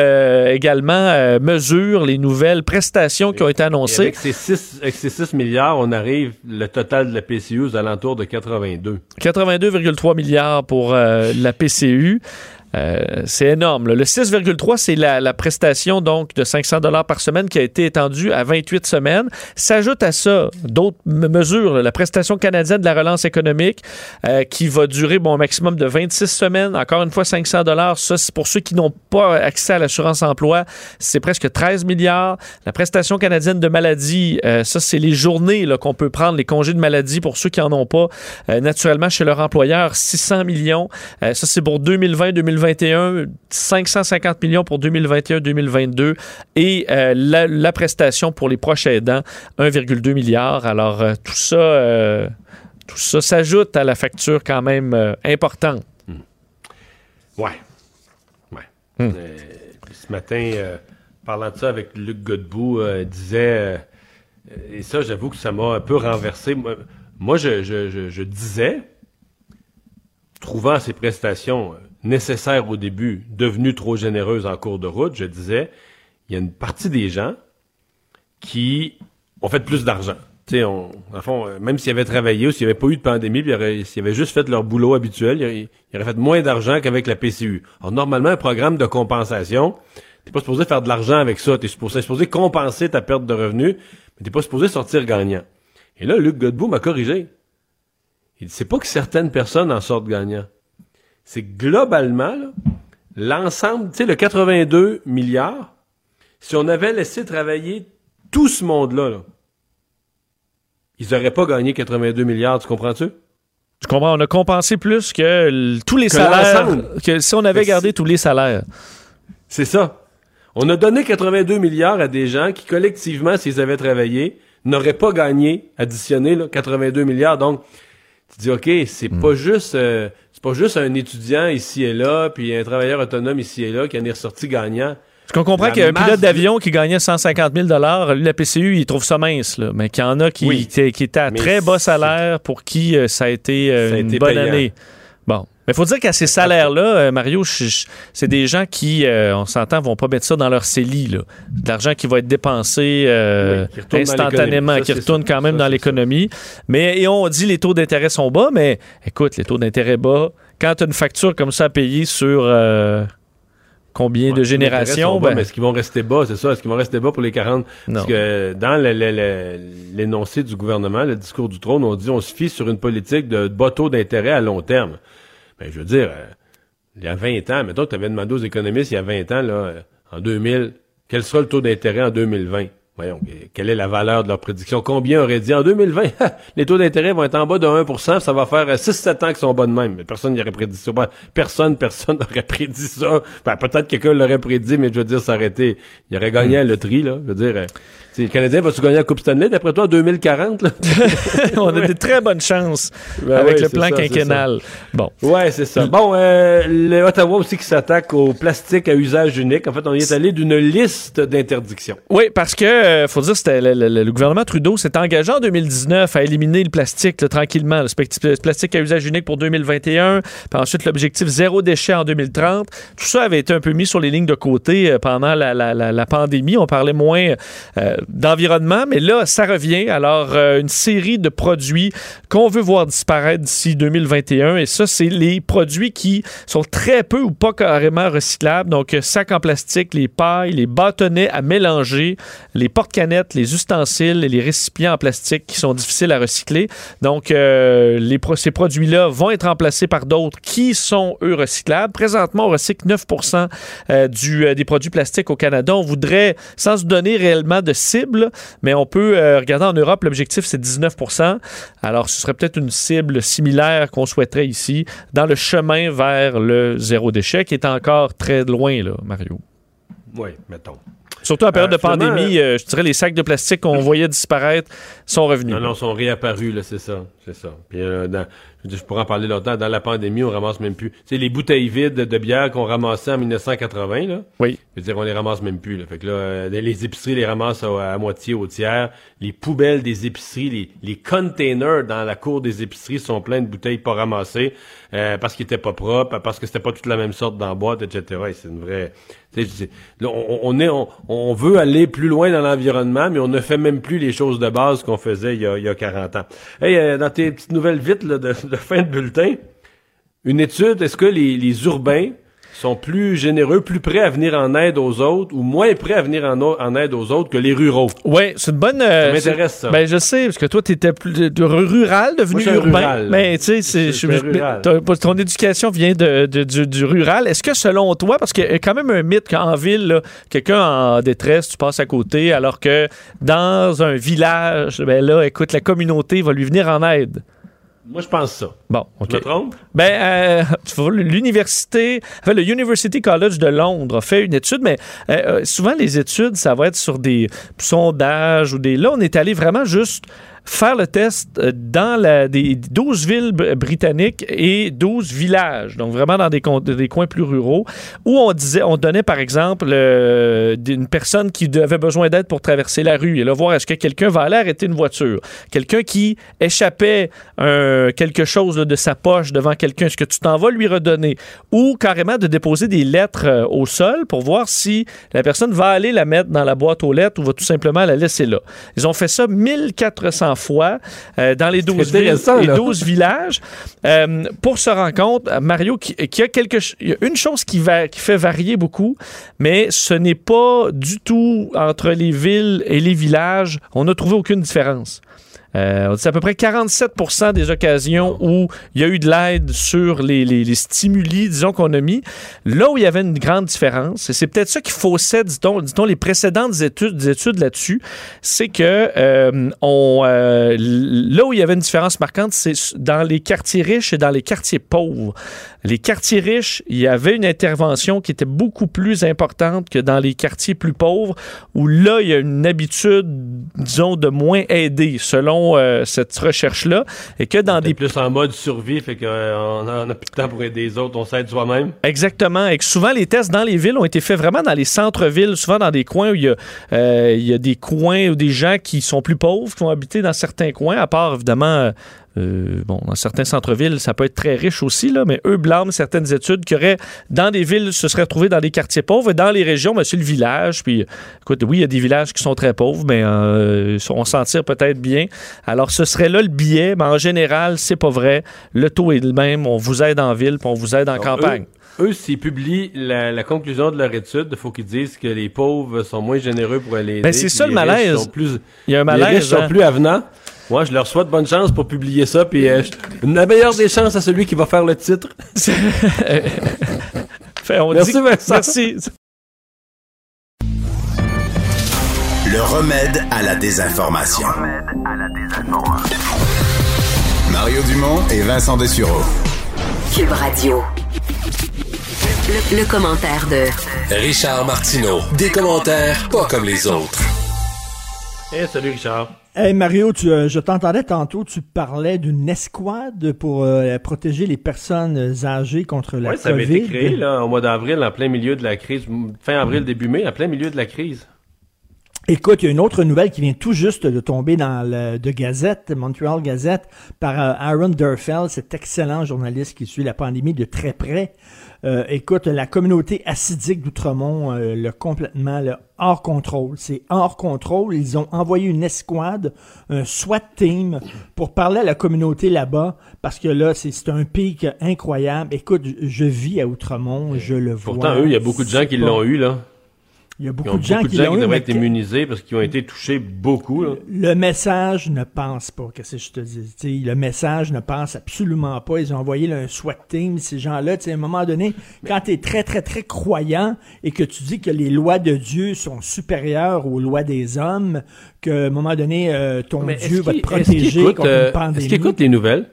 également mesures les nouvelles prestations qui ont été annoncées. avec ces, 6, milliards, on arrive, le total de la PCU aux alentours de 82. 82,3 milliards pour euh, la PCU. Euh, c'est énorme. Le 6,3, c'est la, prestation donc de 500 dollars par semaine qui a été étendue à 28 semaines. S'ajoute à ça d'autres mesures, la prestation canadienne de la relance économique euh, qui va durer bon maximum de 26 semaines. Encore une fois, 500 dollars. Ça, c'est pour ceux qui n'ont pas accès à l'assurance emploi, c'est presque 13 milliards. La prestation canadienne de maladie, euh, ça, c'est les journées qu'on peut prendre, les congés de maladie pour ceux qui en ont pas naturellement chez leur employeur, 600 millions. ça, c'est pour 2020-2021 2021, 550 millions pour 2021-2022 et euh, la, prestation pour les prochains aidants, 1,2 milliard. Alors, euh, tout ça, euh, tout ça s'ajoute à la facture quand même importante. Hmm. Ouais. Ouais. Hmm. ce matin, parlant de ça avec Luc Godbout, disait, et ça, j'avoue que ça m'a un peu renversé. Moi, je, je disais, trouvant ces prestations nécessaire au début, devenue trop généreuse en cours de route, je disais, il y a une partie des gens qui ont fait plus d'argent. Tu sais, fond, euh, même s'ils avaient travaillé ou s'il n'y avait pas eu de pandémie, s'ils avaient juste fait leur boulot habituel, ils, auraient fait moins d'argent qu'avec la PCU. Alors, normalement, un programme de compensation, t'es pas supposé faire de l'argent avec ça. T'es supposé, supposé compenser ta perte de revenus, mais t'es pas supposé sortir gagnant. Et là, Luc Godbout m'a corrigé. Il dit, c'est pas que certaines personnes en sortent gagnant c'est globalement l'ensemble, tu sais, le 82 milliards, si on avait laissé travailler tout ce monde-là, ils n'auraient pas gagné 82 milliards, tu comprends-tu? Je comprends, on a compensé plus que tous les salaires, que si on avait gardé tous les salaires. C'est ça. On a donné 82 milliards à des gens qui, collectivement, s'ils avaient travaillé, n'auraient pas gagné, additionné, 82 milliards. Donc, tu dis, OK, c'est hmm. pas juste... Euh, pas juste un étudiant ici et là, puis un travailleur autonome ici et là qui en est ressorti gagnant. Parce qu'on comprend qu'il y a un pilote d'avion qui gagnait 150 000 lui, la PCU, il trouve ça mince, là. mais qu'il y en a qui, qui, étaient à très bas salaire pour qui euh, ça a été euh, une bonne année. Mais il faut dire qu'à ces salaires-là, euh, Mario, c'est des gens qui, on s'entend, vont pas mettre ça dans leur CELI. De l'argent qui va être dépensé instantanément, qui retourne quand même dans l'économie. Mais et on dit les taux d'intérêt sont bas, mais écoute, les taux d'intérêt bas, quand tu as une facture comme ça à payer sur euh, combien de générations. Ben... mais est-ce qu'ils vont rester bas, c'est ça? Est-ce qu'ils vont rester bas pour les 40? Parce que dans l'énoncé du gouvernement, le discours du trône, on dit on se fie sur une politique de bas taux d'intérêt à long terme. Ben, je veux dire, euh, il y a 20 ans, mettons que tu avais demandé aux économistes il y a 20 ans, là, euh, en 2000, quel sera le taux d'intérêt en 2020? Voyons, quelle est la valeur de leur prédiction? Combien aurait dit en 2020? <laughs> les taux d'intérêt vont être en bas de 1% ça va faire 6-7 euh, ans qu'ils sont bas de même. Mais personne n'y aurait prédit ça. Personne, <laughs> personne n'aurait prédit ça. Ben, peut-être quelqu'un l'aurait prédit, mais je veux dire, ça aurait été... Il aurait gagné à la loterie, là. Je veux dire... Le Canadien va-tu gagner la Coupe Stanley, d'après toi, en 2040? Là? <laughs> On a des très bonnes chances ben avec le plan quinquennal. Bon. Ouais, c'est ça. Bon, euh, Ottawa aussi qui s'attaque au plastique à usage unique. En fait, on y est allé d'une liste d'interdictions. Oui, parce que, euh, faut dire, c'était le, gouvernement Trudeau s'est engagé en 2019 à éliminer le plastique tranquillement, le, plastique à usage unique pour 2021, puis ensuite l'objectif zéro déchet en 2030. Tout ça avait été un peu mis sur les lignes de côté euh, pendant la, la, pandémie. On parlait moins euh, d'environnement, mais là, ça revient. Alors, euh, une série de produits qu'on veut voir disparaître d'ici 2021, et ça, c'est les produits qui sont très peu ou pas carrément recyclables. Donc, euh, sacs en plastique, les pailles, les bâtonnets à mélanger, les porte-canettes, les ustensiles et les récipients en plastique qui sont difficiles à recycler. Donc, euh, ces produits-là vont être remplacés par d'autres qui sont, eux, recyclables. Présentement, on recycle 9 du, des produits plastiques au Canada. On voudrait, sans se donner réellement de mais on peut euh, regarder en Europe, l'objectif c'est 19% Alors ce serait peut-être une cible similaire qu'on souhaiterait ici dans le chemin vers le zéro déchet qui est encore très loin, là, Mario. Oui, mettons. Surtout en période de euh, pandémie, euh, je dirais les sacs de plastique qu'on voyait disparaître sont revenus. Non, non, sont réapparus, là, c'est ça. C'est ça. Puis dans, je pourrais en parler longtemps. Dans la pandémie, on ramasse même plus. Tu sais, les bouteilles vides de bière qu'on ramassait en 1980, là. Oui. Je veux dire, on les ramasse même plus, là. Fait que là, euh, les épiceries les ramassent à, moitié, au tiers. Les poubelles des épiceries, les, les, containers dans la cour des épiceries sont pleins de bouteilles pas ramassées, euh, parce qu'ils étaient pas propres, parce que c'était pas toute la même sorte dans boîte, etc. Et c'est une vraie, là, on, est, on, veut aller plus loin dans l'environnement, mais on ne fait même plus les choses de base qu'on faisait il y, a, il y a 40 ans. Hey, euh, dans tes petites nouvelles vite là, de, de fin de bulletin, une étude, est-ce que les, les urbains sont plus généreux, plus prêts à venir en aide aux autres ou moins prêts à venir en, aide aux autres que les ruraux? Oui, c'est une bonne. Euh, ça m'intéresse ça. Ben je sais parce que toi tu étais plus de, rural devenu urbain. mais tu sais, c'est ton éducation vient de, du, rural. Est-ce que selon toi, parce qu'il y a quand même un mythe qu'en ville, quelqu'un en détresse, tu passes à côté, alors que dans un village, ben là, écoute, la communauté va lui venir en aide? Moi, je pense ça. Bon, OK. Je me trompe? Ben, euh, <laughs> l'université, enfin, le University College de Londres a fait une étude, mais euh, euh, souvent, les études, ça va être sur des sondages ou des. Là, on est allé vraiment juste faire le test euh, dans des 12 villes britanniques et 12 villages, donc vraiment dans des, coins plus ruraux, où on disait, on donnait par exemple euh, une personne qui avait besoin d'aide pour traverser la rue et là voir est-ce que quelqu'un va aller arrêter une voiture, quelqu'un qui échappait un, quelque chose de sa poche devant quelqu'un, est-ce que tu t'en vas lui redonner, ou carrément de déposer des lettres euh, au sol pour voir si la personne va aller la mettre dans la boîte aux lettres ou va tout simplement la laisser là. Ils ont fait ça 1400 fois euh, dans les 12 villes et 12 villages euh, pour se rendre compte, Mario, qu'il y a quelque il y a une chose qui, va, qui fait varier beaucoup, mais ce n'est pas du tout entre les villes et les villages. On n'a trouvé aucune différence. Euh, c'est à peu près 47% des occasions où il y a eu de l'aide sur les, les, stimuli, disons, qu'on a mis. Là où il y avait une grande différence, et c'est peut-être ça qui faussait, dit-on, les précédentes études, études là-dessus, c'est que euh, on, euh, là où il y avait une différence marquante, c'est dans les quartiers riches et dans les quartiers pauvres. Les quartiers riches, il y avait une intervention qui était beaucoup plus importante que dans les quartiers plus pauvres, où là, il y a une habitude, disons, de moins aider, selon euh, cette recherche-là, et que dans des... plus en mode survie, fait qu'on euh, n'a plus de temps pour aider les autres, on s'aide soi-même. Exactement, et que souvent, les tests dans les villes ont été faits vraiment dans les centres-villes, souvent dans des coins où il y, a, euh, il y a des coins ou des gens qui sont plus pauvres, qui vont habiter dans certains coins, à part, évidemment euh, bon, dans certains centres-villes, ça peut être très riche aussi, là, mais eux blâment certaines études qui auraient, dans des villes, se seraient retrouvés dans des quartiers pauvres, et dans les régions, ben, c'est le village. Puis, écoute, oui, il y a des villages qui sont très pauvres, mais euh, on s'en tire peut-être bien. Alors, ce serait là le billet, mais en général, c'est pas vrai. Le taux est le même. On vous aide en ville, puis on vous aide en campagne. Eux, s'ils publient la, conclusion de leur étude, il faut qu'ils disent que les pauvres sont moins généreux pour aller aider. Ben, c'est ça le malaise. Plus, il y a un malaise. Les riches sont hein. plus avenants. Moi, je leur souhaite bonne chance pour publier ça, puis euh, la meilleure des chances à celui qui va faire le titre. <laughs> on merci, dit... Merci. Le remède à la désinformation. Le remède à la désinformation. Mario Dumont et Vincent Dessureau. Cube Radio. Le, commentaire de Richard Martineau. Des commentaires pas comme les autres. Eh, salut Richard. Hey Mario, tu, euh, je t'entendais tantôt, tu parlais d'une escouade pour euh, protéger les personnes âgées contre la ouais, ça avait été créé là, au mois d'avril, en plein milieu de la crise, fin avril, début mai, en plein milieu de la crise. Écoute, il y a une autre nouvelle qui vient tout juste de tomber dans le de Gazette, Montreal Gazette, par euh, Aaron Durfell, cet excellent journaliste qui suit la pandémie de très près. Euh, écoute, la communauté acidique d'Outremont, euh, le complètement hors contrôle. C'est hors contrôle. Ils ont envoyé une escouade, un SWAT team, pour parler à la communauté là-bas, parce que là, c'est un pic incroyable. Écoute, je vis à Outremont, je le vois. Pourtant, eux, il y a beaucoup de gens qui l'ont eu, là. Il y a beaucoup de gens qui, devraient être immunisés parce qu'ils ont été touchés beaucoup. Le message ne pense pas, qu'est-ce que je te dis. le message ne pense absolument pas. Ils ont envoyé un SWAT team, ces gens-là. À un moment donné, quand tu es très, très, très croyant et que tu dis que les lois de Dieu sont supérieures aux lois des hommes, qu'à un moment donné, euh, ton Dieu va te protéger contre une euh, pandémie. Est-ce qu'ils écoutent les nouvelles?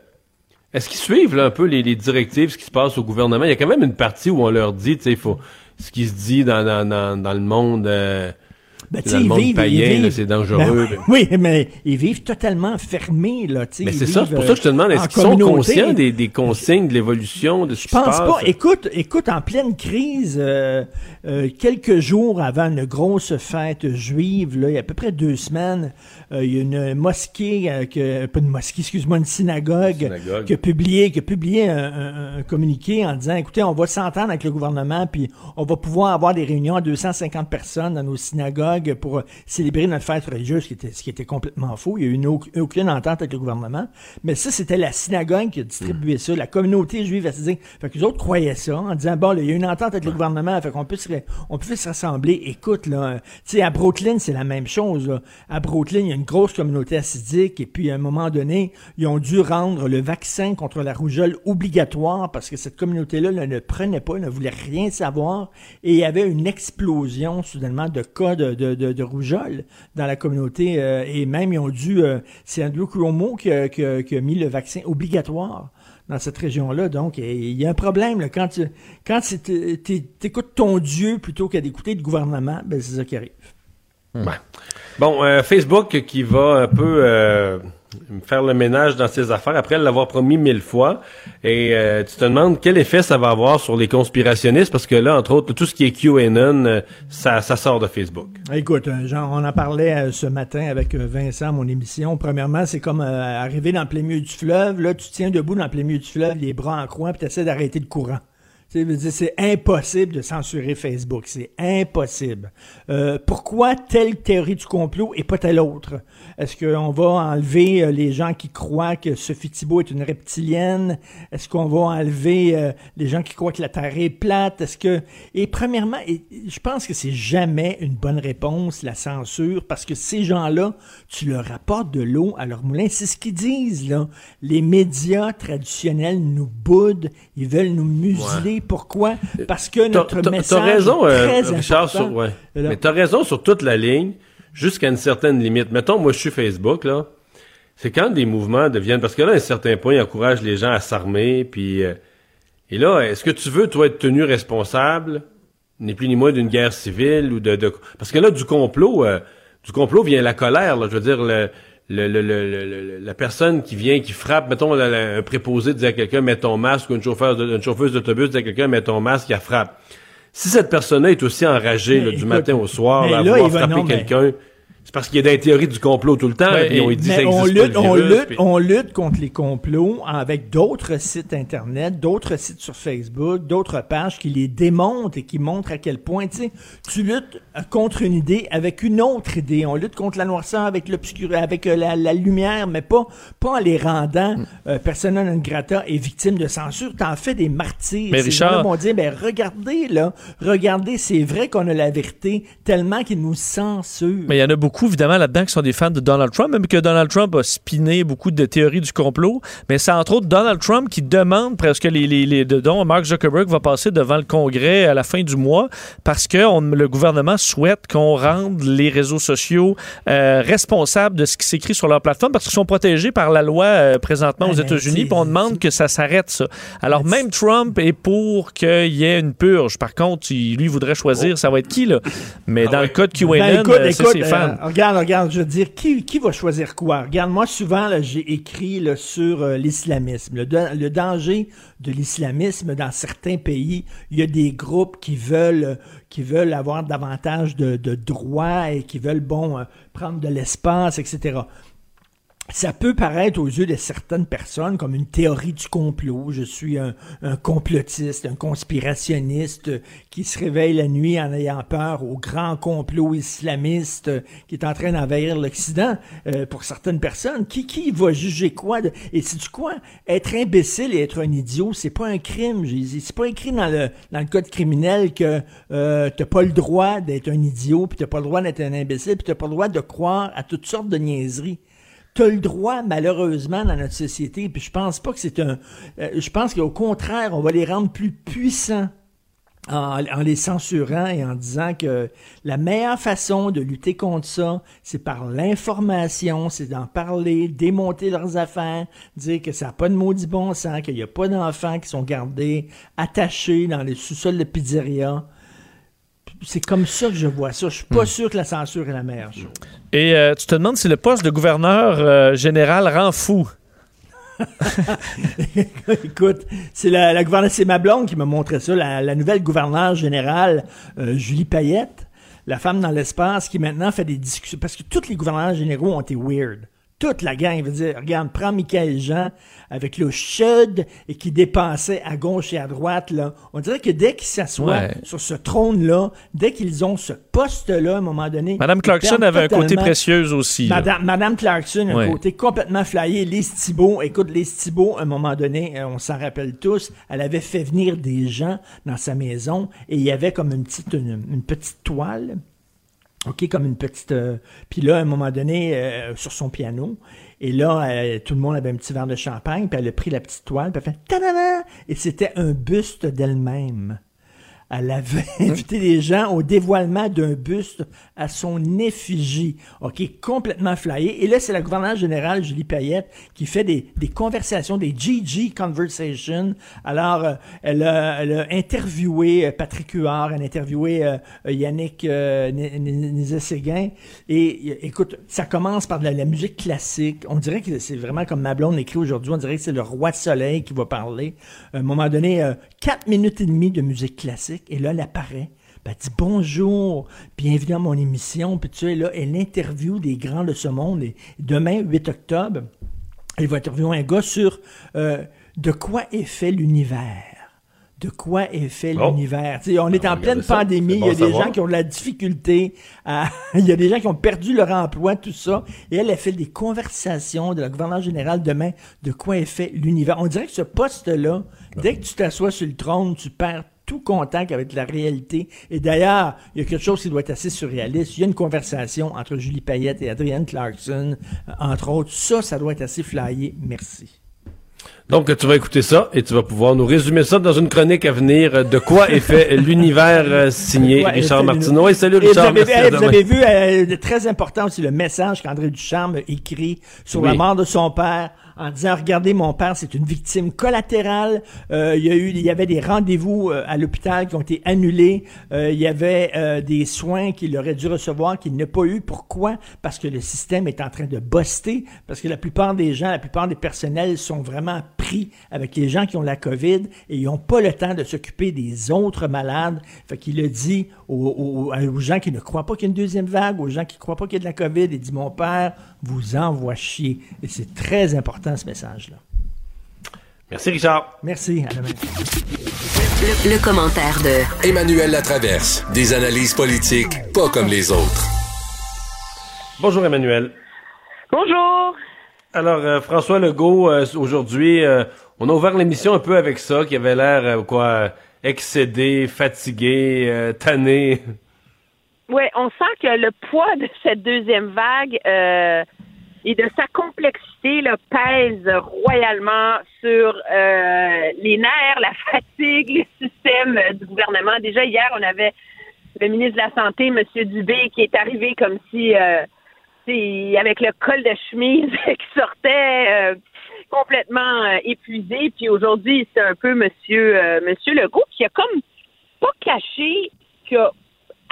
Est-ce qu'ils suivent un peu les, directives, ce qui se passe au gouvernement? Il y a quand même une partie où on leur dit, tu sais, faut ce qui se dit dans, dans, dans, dans le monde. Euh, ben, dans le monde païen, c'est dangereux. Ben, oui, mais ils vivent totalement fermés. Là, mais c'est ça, c'est pour ça que je te demande, est-ce qu'ils sont conscients des, des consignes de l'évolution, de ce je qui se passe? Je pense pas. Écoute, écoute, en pleine crise, euh, euh, quelques jours avant une grosse fête juive, là, il y a à peu près deux semaines, euh, il y a une mosquée, euh, que, pas une mosquée, excuse-moi, une synagogue, qui a publié, qui a publié un, communiqué en disant, écoutez, on va s'entendre avec le gouvernement, puis on va pouvoir avoir des réunions à 250 personnes dans nos synagogues pour célébrer notre fête religieuse, ce qui était, ce qui était complètement faux. Il y a eu une, aucune entente avec le gouvernement. Mais ça, c'était la synagogue qui a distribué ça. La communauté juive a dit, fait que les autres croyaient ça en disant, bon, il y a une entente avec le gouvernement, fait qu'on peut se, on peut se rassembler. Écoute, là, tu sais, à Brooklyn, c'est la même chose. À Brooklyn, il y a une grosse communauté acidique et puis à un moment donné, ils ont dû rendre le vaccin contre la rougeole obligatoire parce que cette communauté-là ne prenait pas, ne voulait rien savoir et il y avait une explosion soudainement de cas de, de, de, rougeole dans la communauté euh, et même ils ont dû, euh, c'est Andrew Cuomo qui a, qui, a, mis le vaccin obligatoire dans cette région-là. Donc, il y a un problème. Quand tu écoutes ton Dieu plutôt qu'à d'écouter le gouvernement, ben, c'est ça qui arrive. Bon, euh, Facebook qui va un peu faire le ménage dans ses affaires après l'avoir promis mille fois. Et euh, tu te demandes quel effet ça va avoir sur les conspirationnistes parce que là, entre autres, tout ce qui est QAnon, ça, ça sort de Facebook. Écoute, genre, on en parlait ce matin avec Vincent, mon émission. Premièrement, c'est comme arriver dans le plein milieu du fleuve. Là, tu tiens debout dans le plein milieu du fleuve, les bras en croix, puis tu essaies d'arrêter le courant. C'est impossible de censurer Facebook. C'est impossible. Euh, pourquoi telle théorie du complot et pas telle autre? Est-ce qu'on va enlever euh, les gens qui croient que Sophie Thibault est une reptilienne? Est-ce qu'on va enlever euh, les gens qui croient que la Terre est plate? Est-ce que... Et premièrement, je pense que c'est jamais une bonne réponse, la censure, parce que ces gens-là, tu leur apportes de l'eau à leur moulin. C'est ce qu'ils disent, là. Les médias traditionnels nous boudent, ils veulent nous museler. Pourquoi? Parce que notre message raison, est très Richard, sur, ouais. Mais t'as raison sur toute la ligne jusqu'à une certaine limite. Mettons, moi, je suis Facebook, là. C'est quand des mouvements deviennent... Parce que là, à un certain point, ils encouragent les gens à s'armer, puis... Euh, et là, est-ce que tu veux, toi, être tenu responsable, ni plus ni moins, d'une guerre civile ou de... de... Parce que là, du complot... Euh, du complot vient la colère, là. Je veux dire, le, le, le, le, la personne qui vient, qui frappe, mettons, un préposé dit à quelqu'un, mets ton masque, ou une, chauffeur, une chauffeuse d'autobus dit à quelqu'un, mets ton masque, il frappe. Si cette personne-là est aussi enragée du matin au soir, à vouloir frapper quelqu'un, C'est parce qu'il y a des théories du complot tout le temps, et on dit ça on lutte, on, lutte, on lutte contre les complots avec d'autres sites Internet, d'autres sites sur Facebook, d'autres pages qui les démontent et qui montrent à quel point, tu sais, tu luttes contre une idée avec une autre idée. On lutte contre la noirceur avec l'obscurité, avec euh, la, lumière, mais pas, pas en les rendant mm. euh, persona non grata et victimes de censure. T'en fais des martyrs. Mais Richard... vont dire, ben regardez, là, regardez, c'est vrai qu'on a la vérité tellement qu'ils nous censurent. Mais il y en a beaucoup évidemment, là-dedans qui sont des fans de Donald Trump, même que Donald Trump a spiné beaucoup de théories du complot. Mais c'est entre autres Donald Trump qui demande presque les, les, les dont Mark Zuckerberg va passer devant le Congrès à la fin du mois parce que le gouvernement souhaite qu'on rende les réseaux sociaux euh, responsables de ce qui s'écrit sur leur plateforme parce qu'ils sont protégés par la loi euh, présentement aux États-Unis. Puis on demande que ça s'arrête, ça. Alors même Trump est pour qu'il y ait une purge. Par contre, il, lui voudrait choisir, ça va être qui, là? Mais ah dans le cas de QAnon, ben, euh, c'est ses fans regarde, regarde, je veux dire, qui, qui va choisir quoi? Regarde, moi, souvent, j'ai écrit sur euh, l'islamisme. Le, danger de l'islamisme dans certains pays, il y a des groupes qui veulent, veulent avoir davantage de, de droits et qui veulent, bon, euh, prendre de l'espace, etc ça peut paraître aux yeux de certaines personnes comme une théorie du complot. Je suis un, complotiste, un conspirationniste qui se réveille la nuit en ayant peur au grand complot islamiste qui est en train d'envahir l'Occident. Euh, pour certaines personnes, qui, qui va juger quoi? et c'est du quoi? Être imbécile et être un idiot, c'est pas un crime. C'est pas écrit dans le, dans le code criminel que euh, t'as pas le droit d'être un idiot, puis t'as pas le droit d'être un imbécile, puis t'as pas le droit de croire à toutes sortes de niaiseries tu le droit, malheureusement, dans notre société, puis je pense pas que c'est un... Euh, je pense qu'au contraire, on va les rendre plus puissants en, les censurant et en disant que la meilleure façon de lutter contre ça, c'est par l'information, c'est d'en parler, démonter leurs affaires, dire que ça n'a pas de maudit bon sens, qu'il n'y a pas d'enfants qui sont gardés, attachés dans les sous-sols de pizzeria c'est comme ça que je vois ça. Je suis pas hmm. sûr que la censure est la meilleure chose. Et euh, tu te demandes si le poste de gouverneur euh, général rend fou. <laughs> Écoute, c'est la, la c'est ma blonde qui m'a montré ça, la, nouvelle gouverneure générale, euh, Julie Payette, la femme dans l'espace, qui maintenant fait des discussions, parce que tous les gouverneurs généraux ont été weird toute la gang veut dire, regarde, prends Michael Jean avec le chud et qui dépensait à gauche et à droite, là. On dirait que dès qu'ils s'assoient sur ce trône-là, dès qu'ils ont ce poste-là, à un moment donné. Madame Clarkson avait un côté précieux aussi. Madame, Madame, Clarkson un côté complètement flyé. Les Thibault, écoute, les Thibault, à un moment donné, euh, on s'en rappelle tous, elle avait fait venir des gens dans sa maison et il y avait comme une petite, une petite toile OK, comme une petite. Euh, puis là, à un moment donné, euh, sur son piano, et là, euh, tout le monde avait un petit verre de champagne, puis elle a pris la petite toile, puis elle fait Et c'était un buste d'elle-même elle avait invité les gens au dévoilement d'un buste à son effigie. OK, complètement flyé. Et là, c'est la gouverneure générale, Julie Payette, qui fait des, des conversations, des GG conversations. Alors, euh, elle, a, elle, a, interviewé euh, Patrick Huard, elle a interviewé euh, Yannick euh, séguin Et écoute, ça commence par de la, musique classique. On dirait que c'est vraiment comme ma blonde écrit aujourd'hui, on dirait que c'est le roi soleil qui va parler. À un moment donné, quatre minutes et demie de musique classique. Et là, elle apparaît. Ben, elle dit bonjour, bienvenue dans mon émission. Puis tu sais, là, elle interviewe des grands de ce monde. Et demain, 8 octobre, elle va interviewer un gars sur euh, de quoi est fait l'univers. De quoi est fait oh. l'univers. On est en pleine pandémie, il y a des gens qui ont de la difficulté, <laughs> il y a des gens qui ont perdu leur emploi, tout ça. Et elle a fait des conversations de la gouverneure générale demain de quoi est fait l'univers. On dirait que ce poste-là, dès que tu t'assois sur le trône, tu perds tout contact avec la réalité. Et d'ailleurs, il y a quelque chose qui doit être assez surréaliste. Il y a une conversation entre Julie Payette et Adrienne Clarkson, euh, entre autres. Ça, ça doit être assez flyé. Merci. Donc, tu vas écouter ça et tu vas pouvoir nous résumer ça dans une chronique à venir euh, de quoi est fait <laughs> l'univers euh, signé Richard Martineau. Et salut Richard. vous avez, vu, très important aussi, le message qu'André Ducharme écrit sur la mort de son père en disant regardez mon père c'est une victime collatérale. Euh, il y a eu il avait des rendez-vous euh, à l'hôpital qui ont été annulés. Euh, il y avait des soins qu'il aurait dû recevoir qu'il n'a pas eu. Pourquoi? Parce que le système est en train de buster. Parce que la plupart des gens, la plupart des personnels sont vraiment pris avec les gens qui ont la COVID et ils n'ont pas le temps de s'occuper des autres malades. Fait qu'il a dit aux, aux, gens qui ne croient pas qu'il y a une deuxième vague, aux gens qui croient pas qu'il y a de la COVID, il dit mon père vous envoie chier. Et c'est très important ce message-là. Merci Richard. Merci. À Le, le, commentaire de Emmanuel Latraverse. Des analyses politiques pas comme les autres. Bonjour Emmanuel. Bonjour. Alors euh, François Legault, euh, aujourd'hui, euh, on a ouvert l'émission un peu avec ça, qui avait l'air quoi excédé, fatigué, tanné. Oui, on sent que le poids de cette deuxième vague euh, et de sa complexité pèse royalement sur euh, les nerfs, la fatigue, les systèmes du gouvernement. Déjà hier, on avait le ministre de la Santé, M. Dubé, qui est arrivé comme si euh, avec le col de chemise <laughs> qui sortait complètement épuisé. Puis aujourd'hui, c'est un peu Monsieur Monsieur Legault qui a comme pas caché que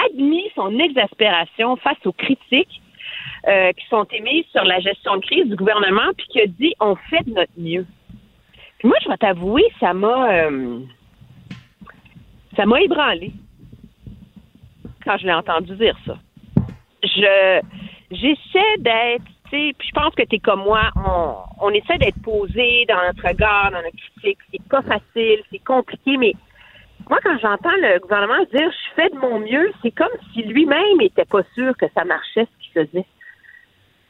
admis son exaspération face aux critiques euh, qui sont émises sur la gestion de crise du gouvernement, puis qui a dit on fait de notre mieux. Puis moi, je vais t'avouer, ça m'a euh, ça m'a ébranlé quand je l'ai entendu dire ça. Je j'essaie d'être, puis je pense que tu es comme moi, on, on essaie d'être posé dans notre regard, dans notre critique. C'est pas facile, c'est compliqué, mais moi, quand j'entends le gouvernement dire je fais de mon mieux, c'est comme si lui-même n'était pas sûr que ça marchait ce qu'il faisait.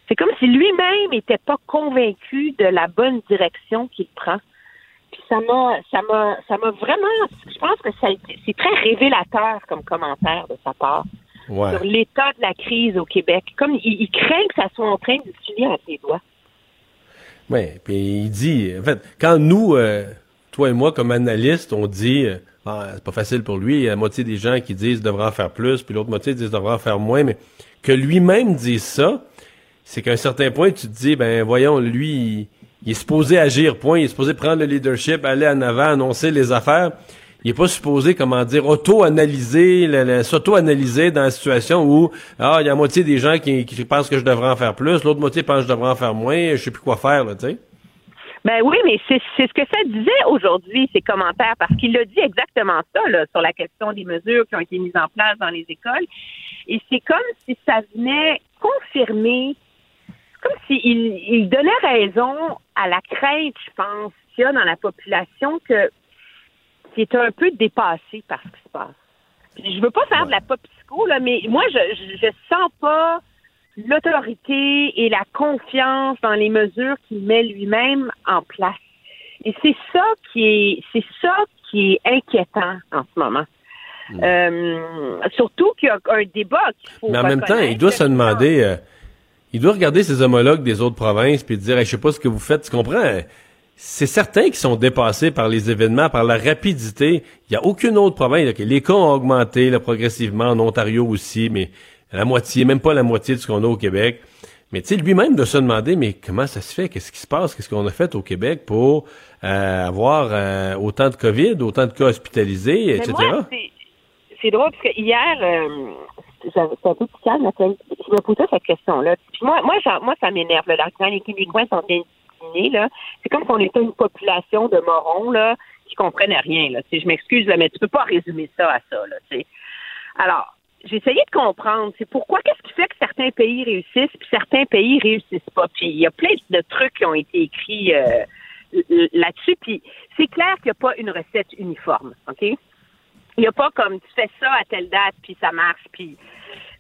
C'est comme si lui-même n'était pas convaincu de la bonne direction qu'il prend. Puis ça m'a, ça m'a, ça m'a vraiment, je pense que ça c'est très révélateur comme commentaire de sa part sur l'état de la crise au Québec. Comme il, craint que ça soit en train de filer à ses doigts. Oui, puis il dit, en fait, quand nous, euh, toi et moi, comme analystes, on dit, euh, ah, c'est pas facile pour lui. Il y a la moitié des gens qui disent devrait en faire plus, puis l'autre moitié disent devrait en faire moins. Mais que lui-même dise ça, c'est qu'à un certain point, tu te dis, ben voyons, lui, il, est supposé agir, point. Il est supposé prendre le leadership, aller en avant, annoncer les affaires. Il est pas supposé, comment dire, auto-analyser, s'auto-analyser dans la situation où, ah, il y a la moitié des gens qui, qui pensent que je devrais en faire plus, l'autre moitié pense que je devrais en faire moins, je sais plus quoi faire, là, tu sais. Ben oui, mais c'est ce que ça disait aujourd'hui, ces commentaires, parce qu'il a dit exactement ça là, sur la question des mesures qui ont été mises en place dans les écoles. Et c'est comme si ça venait confirmer, comme s'il il donnait raison à la crainte, je pense, qu'il y a dans la population que qui est un peu dépassé par ce qui se passe. Puis je veux pas faire de la pop psycho, là, mais moi, je, je, je sens pas l'autorité et la confiance dans les mesures qu'il met lui-même en place. Et c'est ça qui est, c'est ça qui est inquiétant en ce moment. Hmm. Euh, surtout qu'il y a un débat qu'il faut. Mais en même temps, il doit se demander, euh, il doit regarder ses homologues des autres provinces puis dire, je sais pas ce que vous faites, tu comprends? C'est certain qu'ils sont dépassés par les événements, par la rapidité. Il n'y a aucune autre province. Les cas ont augmenté progressivement, en Ontario aussi, mais la moitié, même pas la moitié de ce qu'on a au Québec. Mais tu sais, lui-même de se demander, mais comment ça se fait? Qu'est-ce qui se passe? Qu'est-ce qu'on a fait au Québec pour euh, avoir euh, autant de COVID, autant de cas hospitalisés, etc.? c'est drôle parce que hier, euh, c'est un peu calme, je me posais cette question-là. moi, moi, moi, ça m'énerve. Là, quand les Québécois sont bien là, c'est comme si on était une population de morons là, qui comprennent rien. Là. Je m'excuse, mais tu peux pas résumer ça à ça. Là, Alors, j'ai essayé de comprendre, c'est pourquoi, qu'est-ce qui fait que certains pays réussissent puis certains pays réussissent pas? Puis il y a plein de trucs qui ont été écrits euh, là-dessus. Puis c'est clair qu'il n'y a pas une recette uniforme, ok? Il n'y a pas comme tu fais ça à telle date puis ça marche. Puis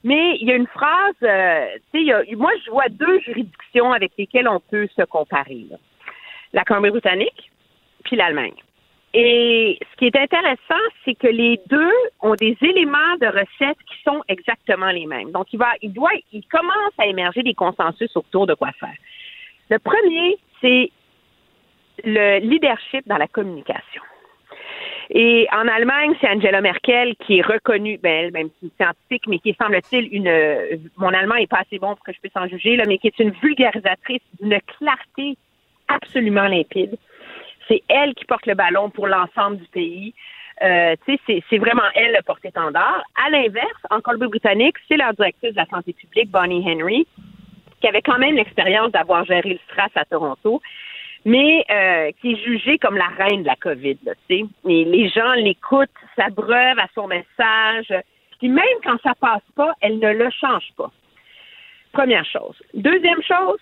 mais il y a une phrase, euh, tu sais, moi je vois deux juridictions avec lesquelles on peut se comparer. La Colombie-Britannique puis l'Allemagne. Et ce qui est intéressant, c'est que les deux ont des éléments de recette qui sont exactement les mêmes. Donc, il va, il doit, il commence à émerger des consensus autour de quoi faire. Le premier, c'est le leadership dans la communication. Et en Allemagne, c'est Angela Merkel qui est reconnue, ben, elle, même scientifique, mais qui semble-t-il, une, mon allemand est pas assez bon pour que je puisse en juger, là, mais qui est une vulgarisatrice d'une clarté absolument limpide. C'est elle qui porte le ballon pour l'ensemble du pays. Euh, c'est vraiment elle le porte-étendard. À l'inverse, en Colombie-Britannique, c'est la directrice de la santé publique, Bonnie Henry, qui avait quand même l'expérience d'avoir géré le STRAS à Toronto, mais euh, qui est jugée comme la reine de la COVID. Les gens l'écoutent, s'abreuvent à son message. Puis même quand ça passe pas, elle ne le change pas. Première chose. Deuxième chose,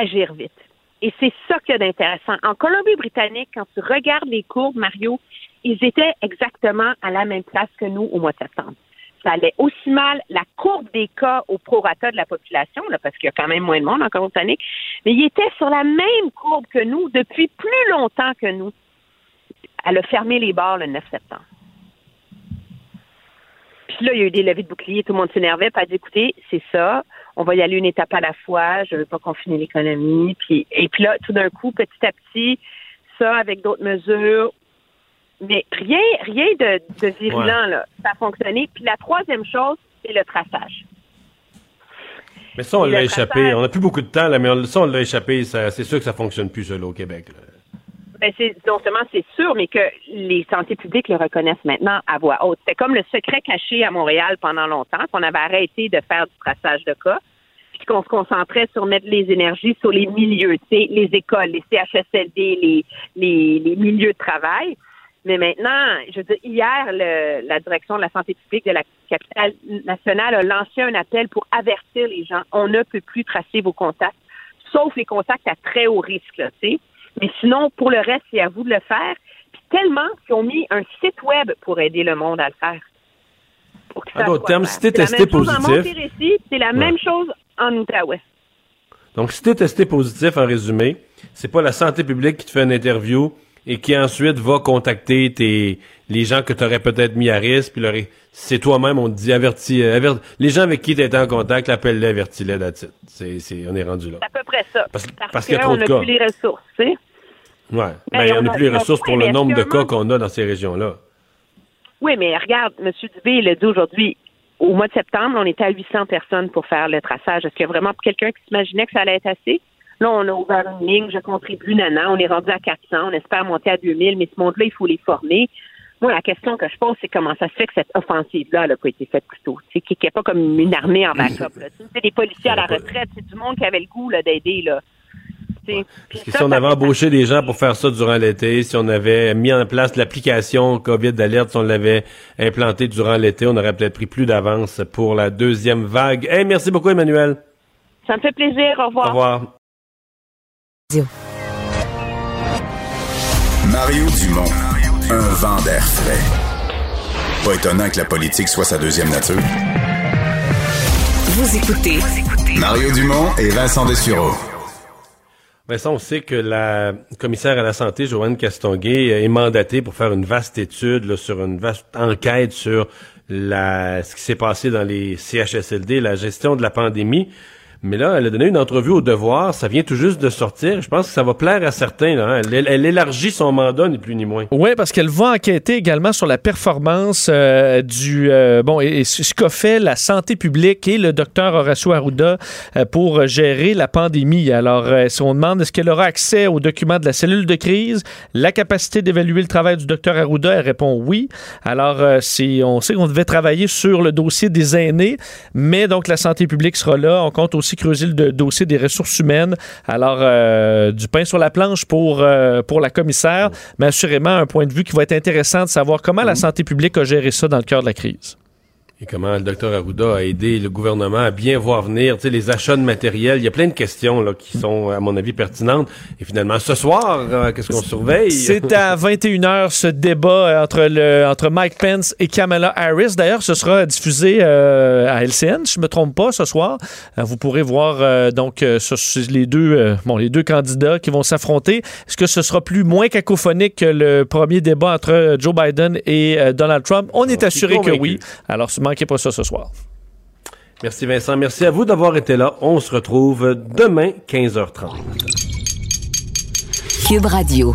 agir vite. Et c'est ça qu'il y a d'intéressant. En Colombie-Britannique, quand tu regardes les courbes, Mario, ils étaient exactement à la même place que nous au mois de septembre. Ça allait aussi mal la courbe des cas au prorata de la population, là, parce qu'il y a quand même moins de monde en Colombie-Britannique, mais ils étaient sur la même courbe que nous depuis plus longtemps que nous. Elle a fermé les bars le 9 septembre. Puis là, il y a eu des levées de boucliers, tout le monde s'énervait, pas d'écouter, c'est ça, on va y aller une étape à la fois, je veux pas confiner l'économie. Puis, et puis là, tout d'un coup, petit à petit, ça, avec d'autres mesures, mais rien, rien de, de virulent, là. Ça a fonctionné. Puis la troisième chose, c'est le traçage. Mais ça, on l'a échappé. On n'a plus beaucoup de temps, là, mais on, ça, on l'a échappé. C'est sûr que ça fonctionne plus, seul au Québec. Ben, c'est, non seulement c'est sûr, mais que les santé publiques le reconnaissent maintenant à voix haute. C'est comme le secret caché à Montréal pendant longtemps, qu'on avait arrêté de faire du traçage de cas, puis qu'on se concentrait sur mettre les énergies sur les milieux, les écoles, les CHSLD, les, les, les milieux de travail. Mais maintenant, je veux dire, hier, le, la direction de la santé publique de la capitale nationale a lancé un appel pour avertir les gens. On ne peut plus tracer vos contacts, sauf les contacts à très haut risque, tu sais. Mais sinon, pour le reste, c'est à vous de le faire. Puis tellement qu'ils ont mis un site web pour aider le monde à le faire. Termes, si t'es testé positif. C'est la même chose en Outaouais. Donc, si t'es testé positif, en résumé, c'est pas la santé publique qui te fait une interview et qui ensuite va contacter tes, les gens que tu aurais peut-être mis à risque, puis leur, c'est toi-même, on te dit averti, euh, les gens avec qui tu étais en contact, l'appelle-les, avertis-les, c'est, c'est, on est rendu là. C'est à peu près ça. Parce, parce, qu'il y a trop de cas. On n'a plus les ressources, tu sais. Ouais. Ben, ben on n'a plus les ressources pour le nombre de cas qu'on a dans ces régions-là. Oui, mais regarde, M. Dubé, il a dit aujourd'hui, au mois de septembre, on était à 800 personnes pour faire le traçage. Est-ce qu'il y a vraiment quelqu'un qui s'imaginait que ça allait être assez? Là, on a ouvert une ligne, je contribue, nana, on est rendu à 400, on espère monter à 2000, mais ce monde-là, il faut les former. Moi, la question que je pose, c'est comment ça se fait que cette offensive-là n'a pas été faite plus tôt? Qu'il n'y a pas comme une armée en backup. C'est des policiers à la retraite, c'est du monde qui avait le goût d'aider. là. si on avait embauché des gens pour faire ça durant l'été, si on avait mis en place l'application COVID d'alerte, si on l'avait implanté durant l'été, on aurait peut-être pris plus d'avance pour la deuxième vague. Hey, merci beaucoup, Emmanuel. Ça me fait plaisir. Au revoir. Au revoir. Mario Dumont, un vent d'air frais. Pas étonnant que la politique soit sa deuxième nature. Vous écoutez Mario Dumont et Vincent Dessureau. Vincent, on sait que la commissaire à la santé, Joanne Castonguay, est mandatée pour faire une vaste étude, sur une vaste enquête sur la, ce qui s'est passé dans les CHSLD, la gestion de la pandémie. Mais là, elle a donné une entrevue au devoir. Ça vient tout juste de sortir. Je pense que ça va plaire à certains. Hein. elle, élargit son mandat, ni plus ni moins. Oui, parce qu'elle va enquêter également sur la performance euh, du euh, bon et, ce qu'a fait la santé publique et le docteur Horacio Arruda euh, pour gérer la pandémie. Alors, si on demande est-ce qu'elle aura accès aux documents de la cellule de crise, la capacité d'évaluer le travail du docteur Arruda, elle répond oui. Alors, on sait qu'on devait travailler sur le dossier des aînés, mais donc la santé publique sera là. On compte aussi creuser le dossier des ressources humaines. Alors, euh, du pain sur la planche pour, euh, pour la commissaire, mais assurément un point de vue qui va être intéressant de savoir comment la santé publique a géré ça dans le cœur de la crise et comment le docteur Arruda a aidé le gouvernement à bien voir venir les achats de matériel. Il y a plein de questions là, qui sont, à mon avis, pertinentes. Et finalement, ce soir, euh, qu'est-ce qu'on surveille? C'est <laughs> à 21h ce débat euh, entre, le, entre Mike Pence et Kamala Harris. D'ailleurs, ce sera diffusé euh, à LCN, je ne me trompe pas, ce soir. vous pourrez voir donc les, deux, bon, les deux candidats qui vont s'affronter. Est-ce que ce sera plus moins cacophonique que le premier débat entre Joe Biden et Donald Trump? On est assuré que oui. Alors, manquez pas ça ce soir. Merci Vincent. Merci à vous d'avoir été là. On se retrouve demain, 15h30. Cube Radio.